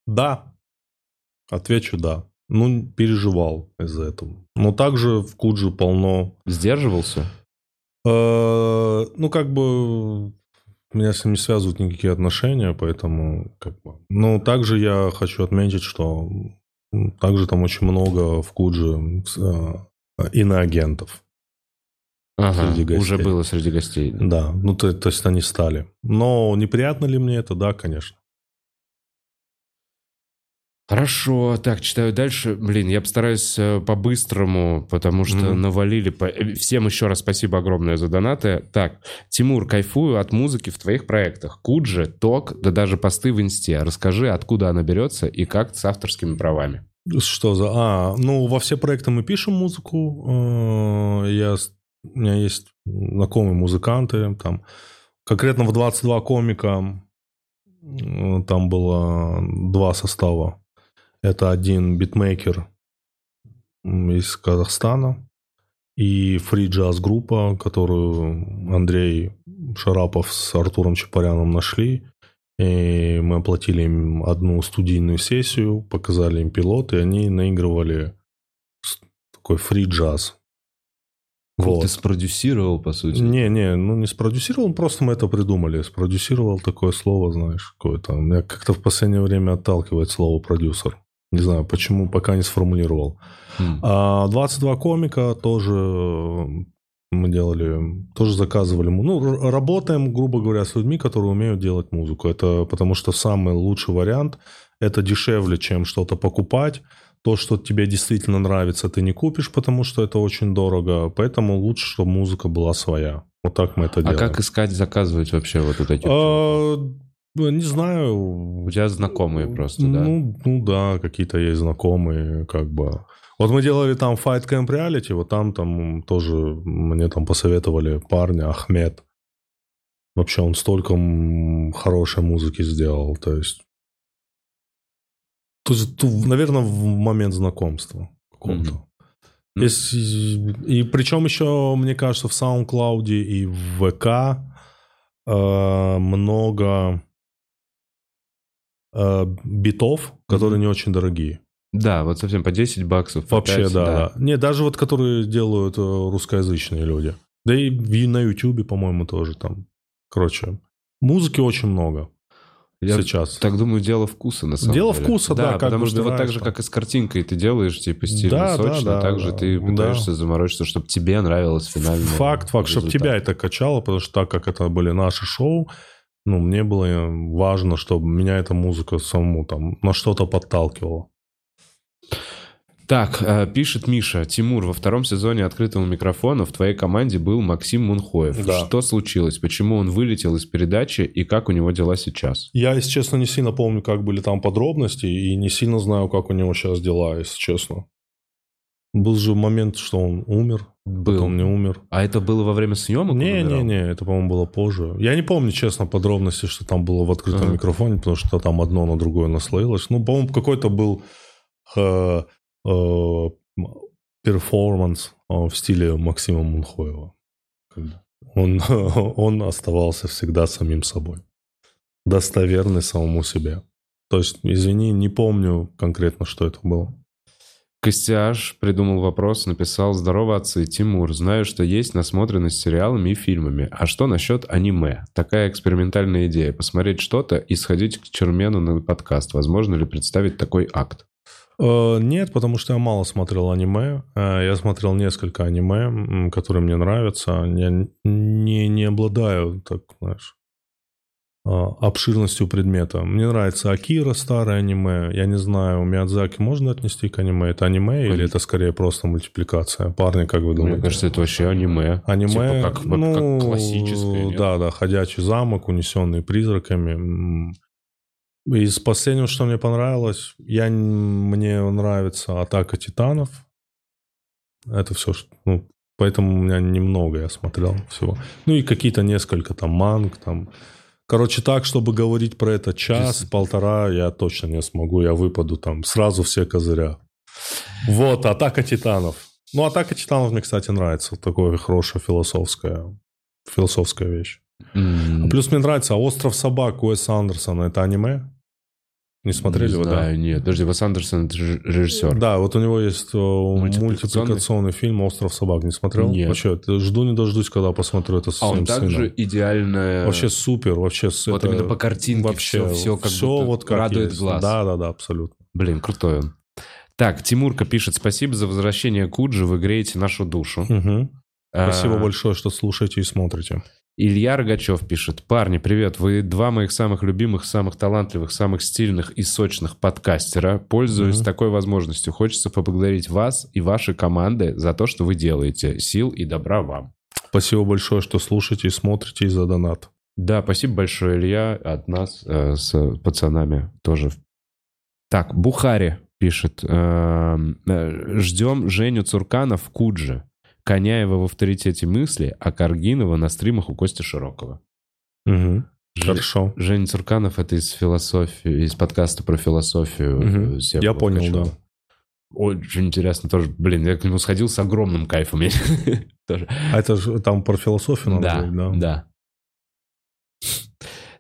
Да. Отвечу да. Ну, переживал из-за этого. Но также в Куджи полно... Сдерживался? э, Ну, как бы... Меня с ним не связывают никакие отношения, поэтому как бы... Ну, также я хочу отметить, что также там очень много в Куджи э, иноагентов. Ага, уже было среди гостей. Да, ну то, то есть они стали. Но неприятно ли мне это? Да, конечно. Хорошо, так, читаю дальше. Блин, я постараюсь э, по-быстрому, потому что Мгм. навалили. по- э, Всем еще раз спасибо огромное за донаты. Так, Тимур, кайфую от музыки в твоих проектах. Куджи, Ток, да даже посты в инсте. Расскажи, откуда она берется и как с авторскими правами. Что за... А, ну, во все проекты мы пишем музыку. Э, Я, у меня есть знакомые музыканты. Там, конкретно в 22 комика там было два состава. Это один битмейкер из Казахстана и фри джаз группа, которую Андрей Шарапов с Артуром Чапаряном нашли. И мы оплатили им одну студийную сессию, показали им пилот, и они наигрывали такой фри джаз. Вот. Ты спродюсировал, по сути. Не, не, ну не спродюсировал, просто мы это придумали. Спродюсировал такое слово, знаешь, какое-то. Меня как-то в последнее время отталкивает слово продюсер. Не знаю, почему, пока не сформулировал. М. А 22 комика тоже мы делали, тоже заказывали. Ну, работаем, грубо говоря, с людьми, которые умеют делать музыку. Это потому что самый лучший вариант. Это дешевле, чем что-то покупать. То, что тебе действительно нравится, ты не купишь, потому что это очень дорого. Поэтому лучше, чтобы музыка была своя. Вот так мы это А делаем. как искать, заказывать вообще вот, вот эти? А, не знаю. У тебя знакомые просто, да? Ну, ну да, какие-то есть знакомые, как бы. Вот мы делали там Fight Camp Reality, вот там там тоже мне там посоветовали парня Ахмед. Вообще он столько хорошей музыки сделал, то есть... То есть, наверное, в момент знакомства. Мгм. Ну. Есть, и причем еще, мне кажется, в SoundCloud и в ВК э, много э, битов, которые Мгм. не очень дорогие. Да, вот совсем по 10 баксов. по Вообще, 5, да, да. Не, даже вот которые делают э, русскоязычные люди. Да и на Ютубе, по-моему, тоже там. Короче, музыки очень много Я сейчас. так думаю, дело вкуса, на самом Дело деле. вкуса, да, как потому что вот так же, как и с картинкой ты делаешь, типа, стильно, Да, да, сочно, да, так же да. ты Да. пытаешься заморочиться, чтобы тебе нравилось финальное Факт, факт, чтобы тебя это качало, потому что так как это были наши шоу, ну, мне было важно, чтобы меня эта музыка самому там на что-то подталкивала. Так, э, пишет Миша. Тимур, во втором сезоне «Открытого микрофона» в твоей команде был Максим Мунхоев. Да. Что случилось? Почему он вылетел из передачи и как у него дела сейчас? Я, если честно, не сильно помню, как были там подробности, и не сильно знаю, как у него сейчас дела, если честно. Был же момент, что он умер, Был. потом не умер. А это было во время съемок? он умирал? Не-не-не, это, по-моему, было позже. Я не помню, честно, подробности, что там было в открытом Ага. микрофоне, потому что там одно на другое наслоилось. Ну, по-моему, какой-то был э, э, перформанс э, в стиле Максима Мунхоева. Он, он оставался всегда самим собой. Достоверный самому себе. То есть, извини, не помню конкретно, что это было. Костяш придумал вопрос, написал «Здорово, отцы, Тимур, знаю, что есть насмотренность сериалами и фильмами. А что насчет аниме? Такая экспериментальная идея. Посмотреть что-то и сходить к Чермену на подкаст. Возможно ли представить такой акт?» Э, Нет, потому что я мало смотрел аниме. Э, Я смотрел несколько аниме, которые мне нравятся. Я не, не обладаю, так, знаешь, обширностью предмета. Мне нравится Акира, старое аниме. Я не знаю, Миядзаки можно отнести к аниме? Это аниме или это скорее просто мультипликация? Парни, как вы думаете? Мне кажется, это вообще аниме. Аниме, Типа как, ну, как классическое. нет? Да, да, ходячий замок, унесенный призраками. Из последнего, что мне понравилось, я, мне нравится Атака Титанов. Это все, что, ну, поэтому у меня немного я смотрел всего. Ну и какие-то несколько там манг, там. Короче, так, чтобы говорить про это час, полтора, я точно не смогу. Я выпаду там сразу все козыря. Вот, Атака Титанов. Ну, «Атака титанов» мне, кстати, нравится. Такое хорошая философская, философская вещь. М, Плюс мне нравится «Остров собак» Уэса Андерсона. Это аниме? Не смотрели не да? нет. Подожди, Вес Андерсон, это режиссер. Да, вот у него есть э, Мультипликационный? фильм «Остров собак». Не смотрел? Нет. Вообще, жду не дождусь, когда посмотрю это со А он также идеально... Вообще супер, вообще с- Вот это именно по картинке вообще всё- всё как будто вот как радует есть. глаз. Да, да, да, абсолютно. Блин, крутой он. Так, Тимурка пишет, спасибо за возвращение Куджи, вы греете нашу душу. Мгм. Спасибо А, большое, что слушаете и смотрите. Илья Рогачев пишет, парни, привет, вы два моих самых любимых, самых талантливых, самых стильных и сочных подкастера. Пользуясь Мгм. такой возможностью, хочется поблагодарить вас и ваши команды за то, что вы делаете. Сил и добра вам. Спасибо большое, что слушаете и смотрите и за донат. Да, спасибо большое, Илья, от нас э, с пацанами тоже. Так, Бухари пишет. эм, э, Ждем Женю Цуркана в Кудже. Коняева в авторитете мысли, а Каргинова на стримах у Кости Широкого. Мгм. Ж- Хорошо. Женя Цурканов это из философии, из подкаста про философию. Сева Я понял, да. Очень интересно тоже. Блин, я к нему сходил с огромным кайфом. А это же там про философию надо Да, да? да.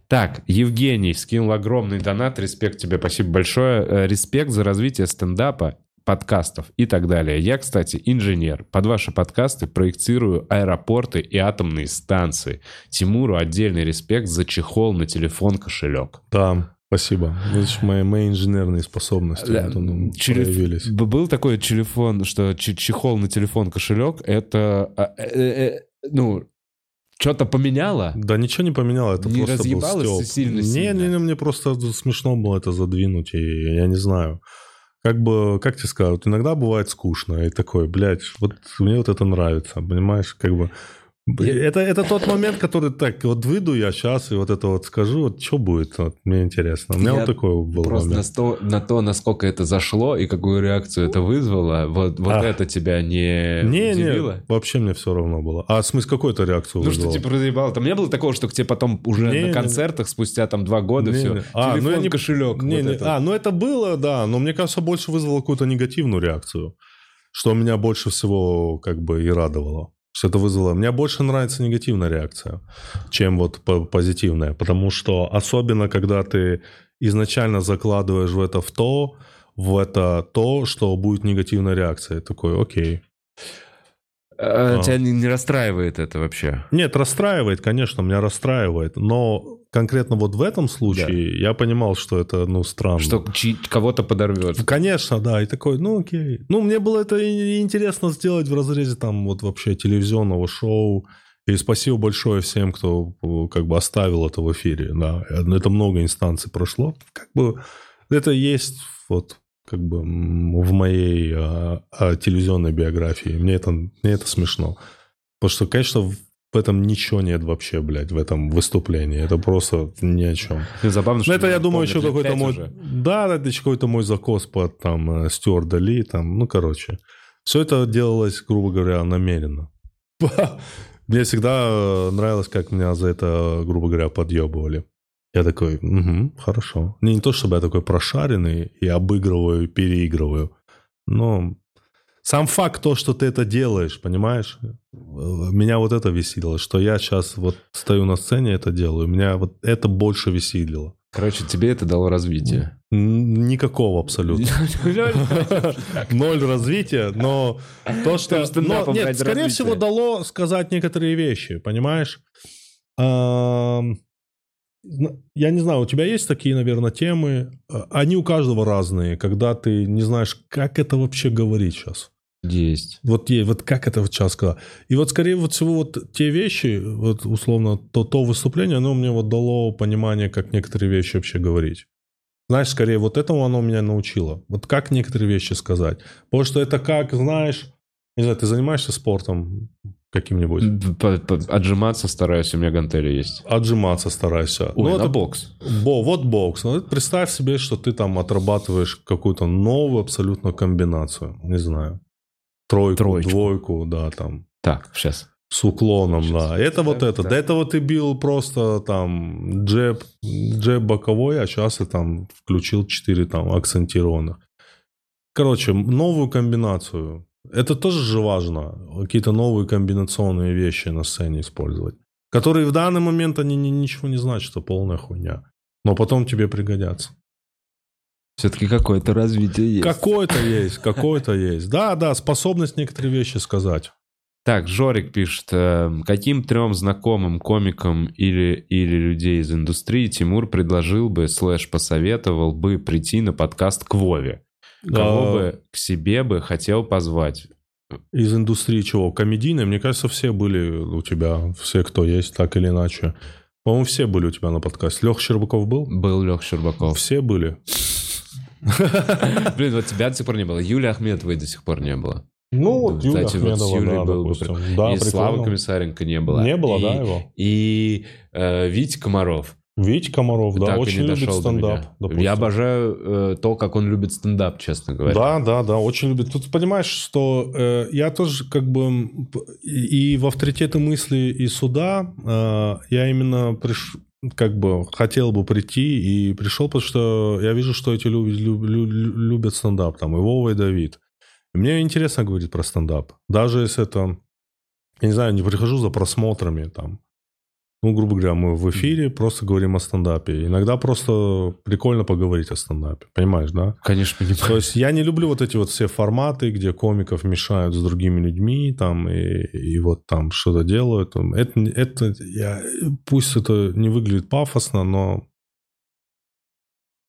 Так, Евгений скинул огромный донат. Респект тебе, спасибо большое. Э, Респект за развитие стендапа, подкастов и так далее. Я, кстати, инженер. Под ваши подкасты проектирую аэропорты и атомные станции. Тимуру отдельный респект за чехол на телефон-кошелек. Да, спасибо. Видишь, мои, мои инженерные способности Да, ну, челеф- проявились. Был такой телефон, что чехол на телефон-кошелек, это, а, э, э, ну, что-то поменяло? Да ничего не поменяло, это Не просто разъебалось был стёб. сильно-сильно? Не, не, не, мне просто смешно было это задвинуть, и я не знаю. Как бы, как тебе сказать, вот иногда бывает скучно, и такой, блядь, вот мне вот это нравится, понимаешь, как бы... Это, это тот момент, который так, вот выйду я сейчас и вот это вот скажу, вот что будет, вот, мне интересно. У меня Я вот такой был Просто на, момент. сто- на то, насколько это зашло и какую реакцию это вызвало, вот, вот А. это тебя не, Не, удивило? не, вообще мне все равно было. А в смысле, какую-то реакцию Ну, что вызвало? типа разъебало. Там не было такого, что к тебе потом уже Не, на не, концертах спустя там два года Не, все. не. А, ну я не- кошелек. Не, вот не- это. А, ну это было, да, но мне кажется, больше вызвало какую-то негативную реакцию, что меня больше всего как бы и радовало. Что это вызвало. Мне больше нравится негативная реакция, чем вот по- позитивная, потому что особенно когда ты изначально закладываешь в это в то, в это то, что будет негативная реакция, такой, окей. А, А. Тебя не, не расстраивает это вообще? Нет, расстраивает, конечно, меня расстраивает, но конкретно вот в этом случае я понимал, что это, ну, странно. Что кого-то подорвет? Конечно, да, и такой, ну окей. Ну, мне было это интересно сделать в разрезе там вот вообще телевизионного шоу. И спасибо большое всем, кто э, как бы оставил это в эфире. Да, это много инстанций прошло. Как бы это есть вот как бы в моей а, а, телевизионной биографии. Мне это, мне это смешно. Потому что, конечно, в этом ничего нет вообще, блядь, в этом выступлении. Это просто ни о чем. Ну, Забавно, Ну, что это, я думаю, еще какой-то мой... уже. Да, это еще какой-то мой закос под там э, Стюарда Ли, там, ну, короче. Все это делалось, грубо говоря, намеренно. Мне всегда э, нравилось, как меня за это, грубо говоря, подъебывали. Я такой, угу, хорошо. Не, не то, чтобы я такой прошаренный и обыгрываю, переигрываю. Но сам факт то, что ты это делаешь, понимаешь? Э, Меня вот это веселило, что я сейчас вот стою на сцене, это делаю. Меня вот это больше веселило. Короче, тебе это дало развитие. Никакого абсолютно. Ноль развития, но то, что... Но, нет, скорее всего, дало сказать некоторые вещи, понимаешь? Я не знаю, у тебя есть такие, наверное, темы? А, Они у каждого разные, когда ты не знаешь, как это вообще говорить сейчас. Есть. Вот, вот как это вот сейчас сказать. И вот скорее вот всего вот те вещи, вот условно то, то выступление, оно мне вот дало понимание, как некоторые вещи вообще говорить. Знаешь, скорее вот этому оно меня научило. Вот как некоторые вещи сказать. Потому что это как, знаешь, не знаю, ты занимаешься спортом каким-нибудь, Отжиматься стараюсь, у меня гантели есть. отжиматься старайся. Ой, Ну, это бокс. Бо, вот бокс. Ну, представь себе, что ты там отрабатываешь какую-то новую абсолютно комбинацию. Не знаю. Тройку, Троечку. двойку, да, там. Так, сейчас. С уклоном, Сейчас. да. Это вот Да, это. да. До этого ты бил просто там джеб, джеб боковой, а сейчас я там включил 4 там акцентированных. Короче, новую комбинацию. Это тоже же важно. Какие-то новые комбинационные вещи на сцене использовать. Которые в данный момент они ни- ничего не значат, это полная хуйня. Но потом тебе пригодятся. Все-таки какое-то развитие есть. Какое-то есть, какое-то есть. Да, да, способность некоторые вещи сказать. Так, Жорик пишет, э, каким трем знакомым комикам или, или людей из индустрии Тимур предложил бы, слэш посоветовал бы прийти на подкаст к Вове? Кого А, бы к себе бы хотел позвать? Из индустрии чего? Комедийной? Мне кажется, все были у тебя, все, кто есть, так или иначе. По-моему, все были у тебя на подкасте. Лех Щербаков был? Был Лех Щербаков. Все были. Блин, вот тебя до сих пор не было. Юлии Ахметовой до сих пор не было. Ну, вот кстати, вот с Ахмедова, да, был бы допустим. Да, и прикольно. Комиссаренко не было. Не было, И- да, его? И э, Витя Комаров. Витя Комаров, да, Так и очень любит стендап. Я обожаю э, то, как он любит стендап, честно говоря. Да, да, да, очень любит. Тут понимаешь, что э, я тоже как бы п- и в авторитеты мысли и суда э, я именно приш, как бы хотел бы прийти и пришел, потому что я вижу, что эти люди лю- лю- лю- любят стендап, там и Вова, и Давид. И мне интересно говорить про стендап. Даже если это, я не знаю, не прихожу за просмотрами там. Ну, грубо говоря, мы в эфире просто говорим о стендапе. Иногда просто прикольно поговорить о стендапе. Понимаешь, да? Конечно, То понимаю. есть я не люблю вот эти вот все форматы, где комиков мешают с другими людьми, там, и, и вот там что-то делают. Это, это я, пусть это не выглядит пафосно, но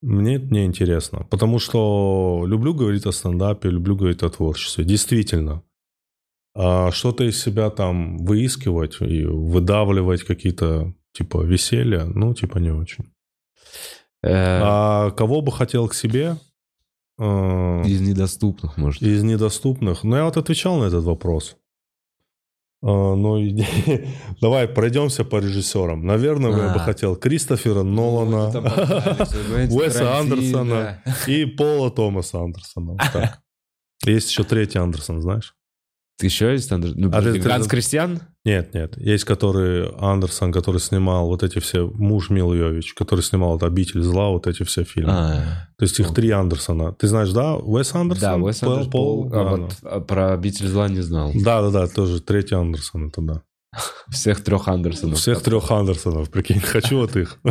мне это не интересно. Потому что люблю говорить о стендапе, люблю говорить о творчестве. Действительно. А что-то из себя там выискивать и выдавливать какие-то типа веселья, ну, типа не очень. Э, А кого бы хотел к себе? Э, Из недоступных, может. Из недоступных. Ну, я вот отвечал на этот вопрос. А, Ну, давай пройдемся по режиссерам. Наверное, я бы А. хотел Кристофера Нолана Уэса Андерсона и Пола Томаса Андерсона. Есть еще третий Андерсон, знаешь? Еще есть Андер- ну, А ты- ты- Ганс Кристиан? Нет, нет. Есть который Андерсон, который снимал вот эти все... Муж Мил Йович, который снимал вот «Обитель зла», вот эти все фильмы. А, То есть их три Андерсона. Ты знаешь, да? Уэс Андерсон? да, Уэс Пол- Андерсон. Пол- А да, вот а, про «Обитель зла» не знал. Да, да, да, тоже третий Андерсон, это да. Всех трех Андерсонов. Всех трех Андерсонов, прикинь, хочу вот их.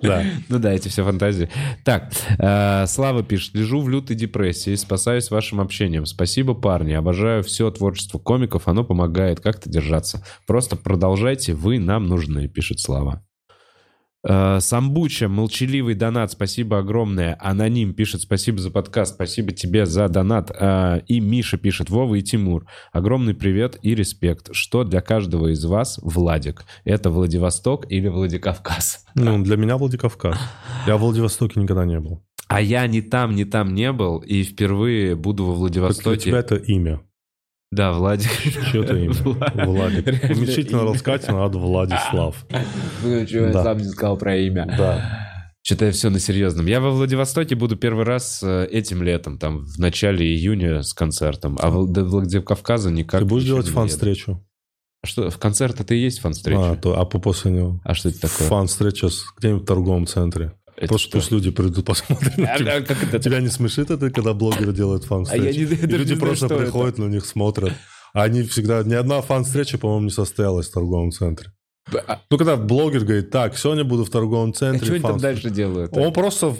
Да. Ну да, эти все фантазии. Так, э, Слава пишет. Лежу в лютой депрессии, спасаюсь вашим общением. Спасибо, парни. Обожаю все творчество комиков. Оно помогает как-то держаться. Просто продолжайте, вы нам нужны, пишет Слава. Э, Самбуча, молчаливый донат, спасибо огромное. Аноним пишет, спасибо за подкаст, спасибо тебе за донат. Э, И Миша пишет, Вова и Тимур, огромный привет и респект. Что для каждого из вас Владик? Это Владивосток или Владикавказ? Ну, для меня Владикавказ. Я в Владивостоке никогда не был. А я ни там, ни там не был, и впервые буду во Для Владивостоке. тебя это имя. Да, Владик. Что это имя? Влад- Владик. Уменьшительно имя. раскатано от Владислав. Ну, чё, я сам не сказал про имя. Да. Что-то я все на серьезном. Я во Владивостоке буду первый раз э, этим летом, там, в начале июня с концертом. А до Владикавказа никак Ты будешь делать фан-встречу? А Что, в концерт это и есть фан-встреча? А, то, а по- после него? А что это такое? Фан-встреча с- где-нибудь в торговом центре. Это Просто что? пусть люди придут посмотрят А, тебя. а, как это? Тебя не смешит это, когда блогеры делают А я не- люди не знаю, просто это. приходят, на них смотрят. А они всегда... Ни одна фан-встреча, по-моему, не состоялась в торговом центре. А Ну, когда блогер говорит, так, сегодня буду в торговом а центре. что они там фан- дальше делают? Он просто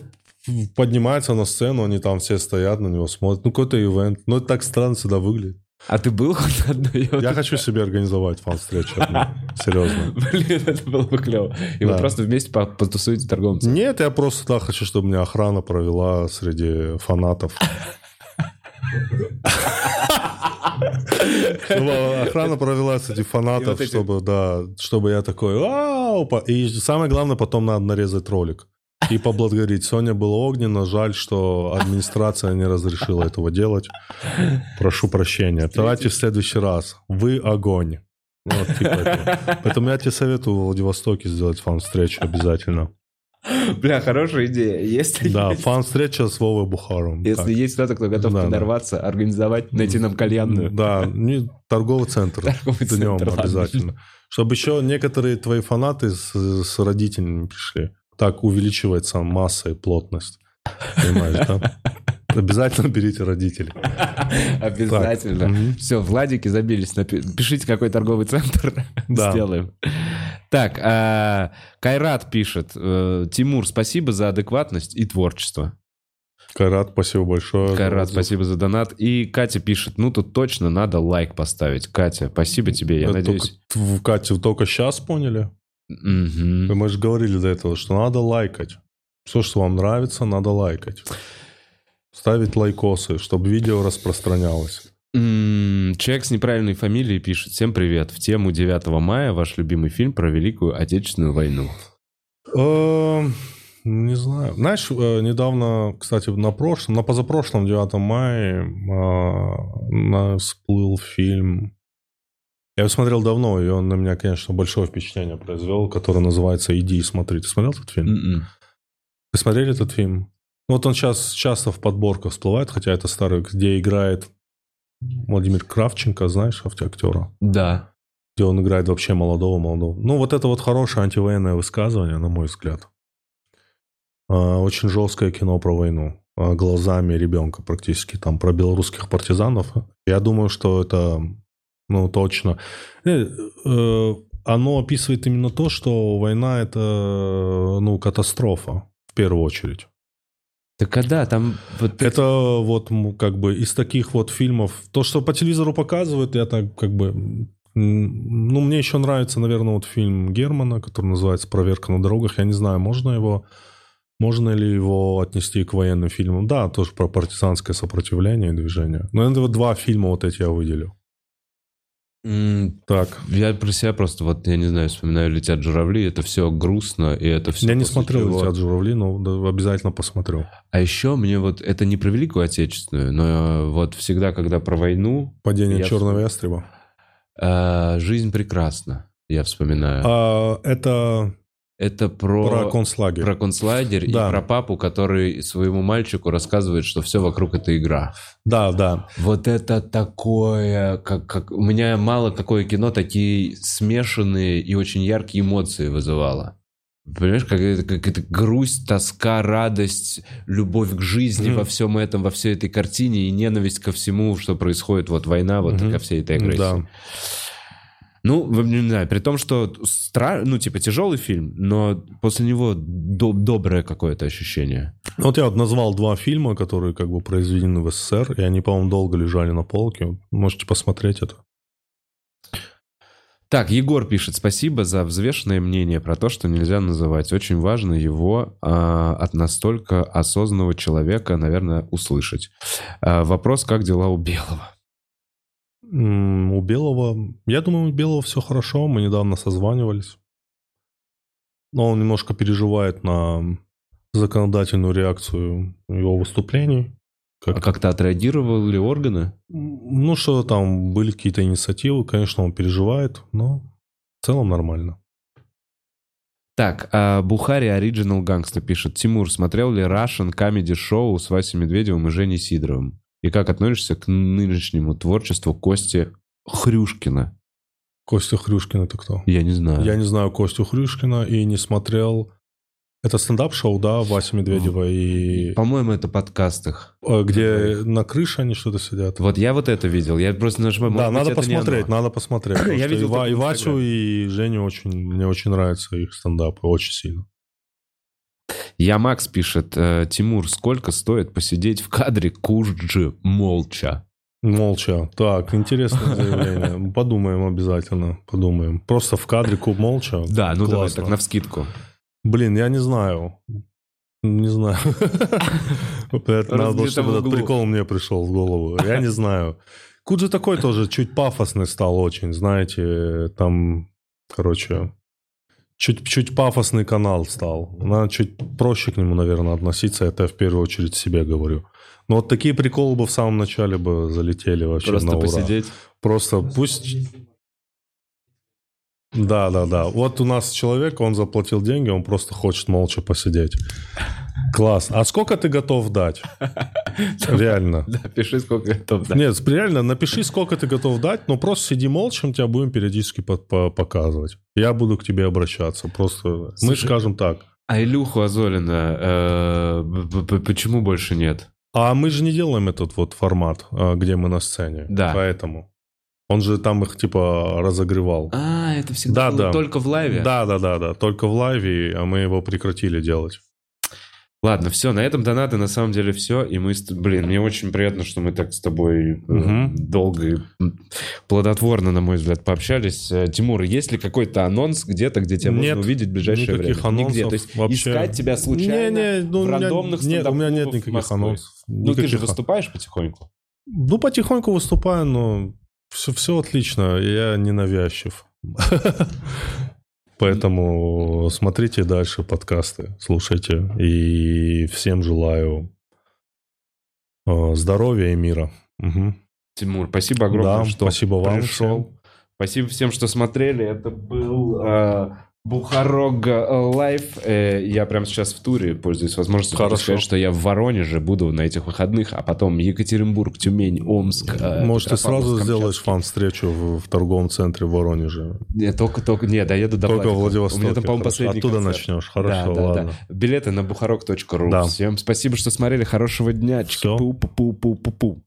поднимается на сцену, они там все стоят, на него смотрят. Ну, какой-то ивент. Ну, это так странно всегда выглядит. А ты был хоть на одной? Я хочу себе организовать фан-встречу. Серьезно. Блин, это было бы клево. И вы Да. просто вместе по- потусуете в торговом центре. Нет, я просто да, хочу, чтобы меня охрана провела среди фанатов. Чтобы охрана провела среди фанатов, чтобы, да, чтобы я такой, И самое главное, потом надо нарезать ролик. И поблагодарить. Сегодня было огненно. Жаль, что администрация не разрешила этого делать. Прошу прощения. Давайте в следующий раз. Вы огонь. Вот, типа. Поэтому я тебе советую в Владивостоке сделать фан-встречу обязательно. Бля, хорошая идея. Если Да, есть, фан-встреча с Вовой Бухаром. если Так. есть кто-то, кто готов Да, да. подорваться, организовать, найти нам кальянную. Да, не- торговый центр. Торговый Днем центр, ладно. обязательно. Чтобы еще некоторые твои фанаты с, с родителями пришли. Так увеличивается масса и плотность. Понимаешь, да? Обязательно берите родителей. Обязательно. Все, Владики забились. Пишите, какой торговый центр. Сделаем. Так, а, Кайрат пишет. Э, Тимур, спасибо за адекватность и творчество. Кайрат, спасибо большое. Кайрат, спасибо за донат. И Катя пишет, ну тут точно надо лайк поставить. Катя, спасибо тебе, я надеюсь. Только, Катя, только сейчас поняли? Угу. Мы же говорили до этого, что надо лайкать. Все, что вам нравится, надо лайкать. Ставить лайкосы, чтобы видео распространялось. Человек с неправильной фамилией пишет. Всем привет. В тему 9 мая ваш любимый фильм про Великую Отечественную войну. Эм, не знаю. Знаешь, э, недавно, кстати, на прошлом, на позапрошлом 9 мая а, всплыл фильм. Я его смотрел давно, и он на меня, конечно, большое впечатление произвел, который называется «Иди и смотри». Ты смотрел этот фильм? Mm-mm. М-м. Вы смотрели этот фильм? Вот он сейчас часто в подборках всплывает, хотя это старый, где играет Владимир Кравченко, знаешь, актера? Да. Где он играет вообще молодого-молодого. Ну, вот это вот хорошее антивоенное высказывание, на мой взгляд. А, очень жесткое кино про войну. А, глазами ребенка практически. Там про белорусских партизанов. Я думаю, что это, ну, точно. Э, э, оно описывает именно то, что война – это, ну, катастрофа в первую очередь. Так когда там... Вот... Это вот как бы из таких вот фильмов... То, что по телевизору показывают, я так как бы... Ну, мне еще нравится, наверное, вот фильм Германа, который называется «Проверка на дорогах». Я не знаю, можно его... Можно ли его отнести к военным фильмам? Да, тоже про партизанское сопротивление и движение. Но это вот два фильма вот эти я выделил. Так. Я про себя просто, вот, я не знаю, вспоминаю «Летят журавли», это все грустно, и это все... Я не смотрел чего... «Летят журавли», но обязательно посмотрю. А еще мне вот, это не про Великую Отечественную, но вот всегда, когда про войну... «Падение черного ястреба». А, «Жизнь прекрасна», я вспоминаю. А, это это про, про концлагерь. Про концлагерь да. и про папу, который своему мальчику рассказывает, что все вокруг это игра. Да, да. Вот это такое, как, как у меня мало какое кино такие смешанные и очень яркие эмоции вызывало. Понимаешь, как это, как это грусть, тоска, радость, любовь к жизни mm. во всем этом, во всей этой картине и ненависть ко всему, что происходит, вот война, вот mm-hmm. ко всей этой агрессии. Да. Ну, не знаю, при том, что стра... ну, типа, тяжелый фильм, но после него до... доброе какое-то ощущение. Вот я вот назвал два фильма, которые как бы произведены в СССР, и они, по-моему, долго лежали на полке. Можете посмотреть это. Так, Егор пишет, спасибо за взвешенное мнение про то, что нельзя называть. Очень важно его а, от настолько осознанного человека, наверное, услышать. А, вопрос, как дела у Белого? У Белого... Я думаю, у Белого все хорошо. Мы недавно созванивались. Но он немножко переживает на законодательную реакцию его выступлений. Как... А как-то отреагировали органы? Ну, что там, были какие-то инициативы. Конечно, он переживает, но в целом нормально. Так, а Бухари Original Gangsta пишет. Тимур, смотрел ли Russian Comedy Show с Васей Медведевым и Женей Сидоровым? И как относишься к нынешнему творчеству Кости Хрюшкина? Костя Хрюшкин это кто? Я не знаю. Я не знаю Костю Хрюшкина и не смотрел... Это стендап-шоу, да, Вася Медведева и... По-моему, это подкастах. А, где на крыше они что-то сидят. Вот я вот это видел. Я просто нажимаю... Да, надо посмотреть, надо посмотреть. я видел и, и Васю, и Женю очень... Мне очень нравятся их стендапы, очень сильно. Я Макс пишет, э, Тимур, сколько стоит посидеть в кадре Курджи молча? Молча. Так, интересное заявление. Подумаем обязательно. Подумаем. Просто в кадре куб молча. Да, ну Классно. давай так, навскидку. Блин, я не знаю. Не знаю. Надо, чтобы этот прикол мне пришел в голову. Я не знаю. Куджи такой тоже чуть пафосный стал очень, знаете, там, короче, чуть-чуть пафосный канал стал. Надо чуть проще к нему, наверное, относиться. Это я в первую очередь себе говорю. Но вот такие приколы бы в самом начале бы залетели вообще Просто на ура. посидеть? Просто пусть... Да, да, да. Вот у нас человек, он заплатил деньги, он просто хочет молча посидеть. Класс. А сколько ты готов дать? Реально. Да, пиши, сколько готов дать. Нет, реально, напиши, сколько ты готов дать, но просто сиди молча, мы тебя будем периодически показывать. Я буду к тебе обращаться. Просто мы скажем так. А Илюху Азолина э, почему больше нет? А мы же не делаем этот вот формат, а, где мы на сцене. Да. Поэтому. Он же там их типа разогревал. А, это всегда Да, было да. только в лайве? Да, да, да, да. Только в лайве, а мы его прекратили делать. Ладно, все, на этом донаты на самом деле все. И мы, блин, мне очень приятно, что мы так с тобой Мгм. долго и плодотворно, на мой взгляд, пообщались. Э, Тимур, есть ли какой-то анонс где-то, где тебя Нет, можно увидеть в ближайшее никаких время? Нигде. анонсов То есть вообще. искать тебя случайно Не, не, ну, в у меня- рандомных нет, у меня нет никаких анонсов. Ну, ты же выступаешь потихоньку. Ну, потихоньку выступаю, но все, все отлично, я не навязчив. Поэтому смотрите дальше подкасты, слушайте. И всем желаю э, здоровья и мира. Мгм. Тимур, спасибо огромное, Да, что спасибо вам пришел. Спасибо всем, что смотрели. Это был э, Бухарог э, Лайв. Э, я прямо сейчас в туре, пользуюсь возможностью Хорошо. сказать, что я в Воронеже буду на этих выходных, а потом Екатеринбург, Тюмень, Омск. э, Может, ты сразу сделаешь фан-встречу в, в торговом центре в Воронеже. Не, только, только, не, доеду до Только в Владика. Владивостоке. У меня там, по-моему, последний Оттуда концерт. начнешь. Хорошо, да, да, ладно. да. Билеты на бухарок.ру. Да. Всем спасибо, что смотрели. Хорошего дня. Всё. Чики-пу-пу-пу-пу-пу.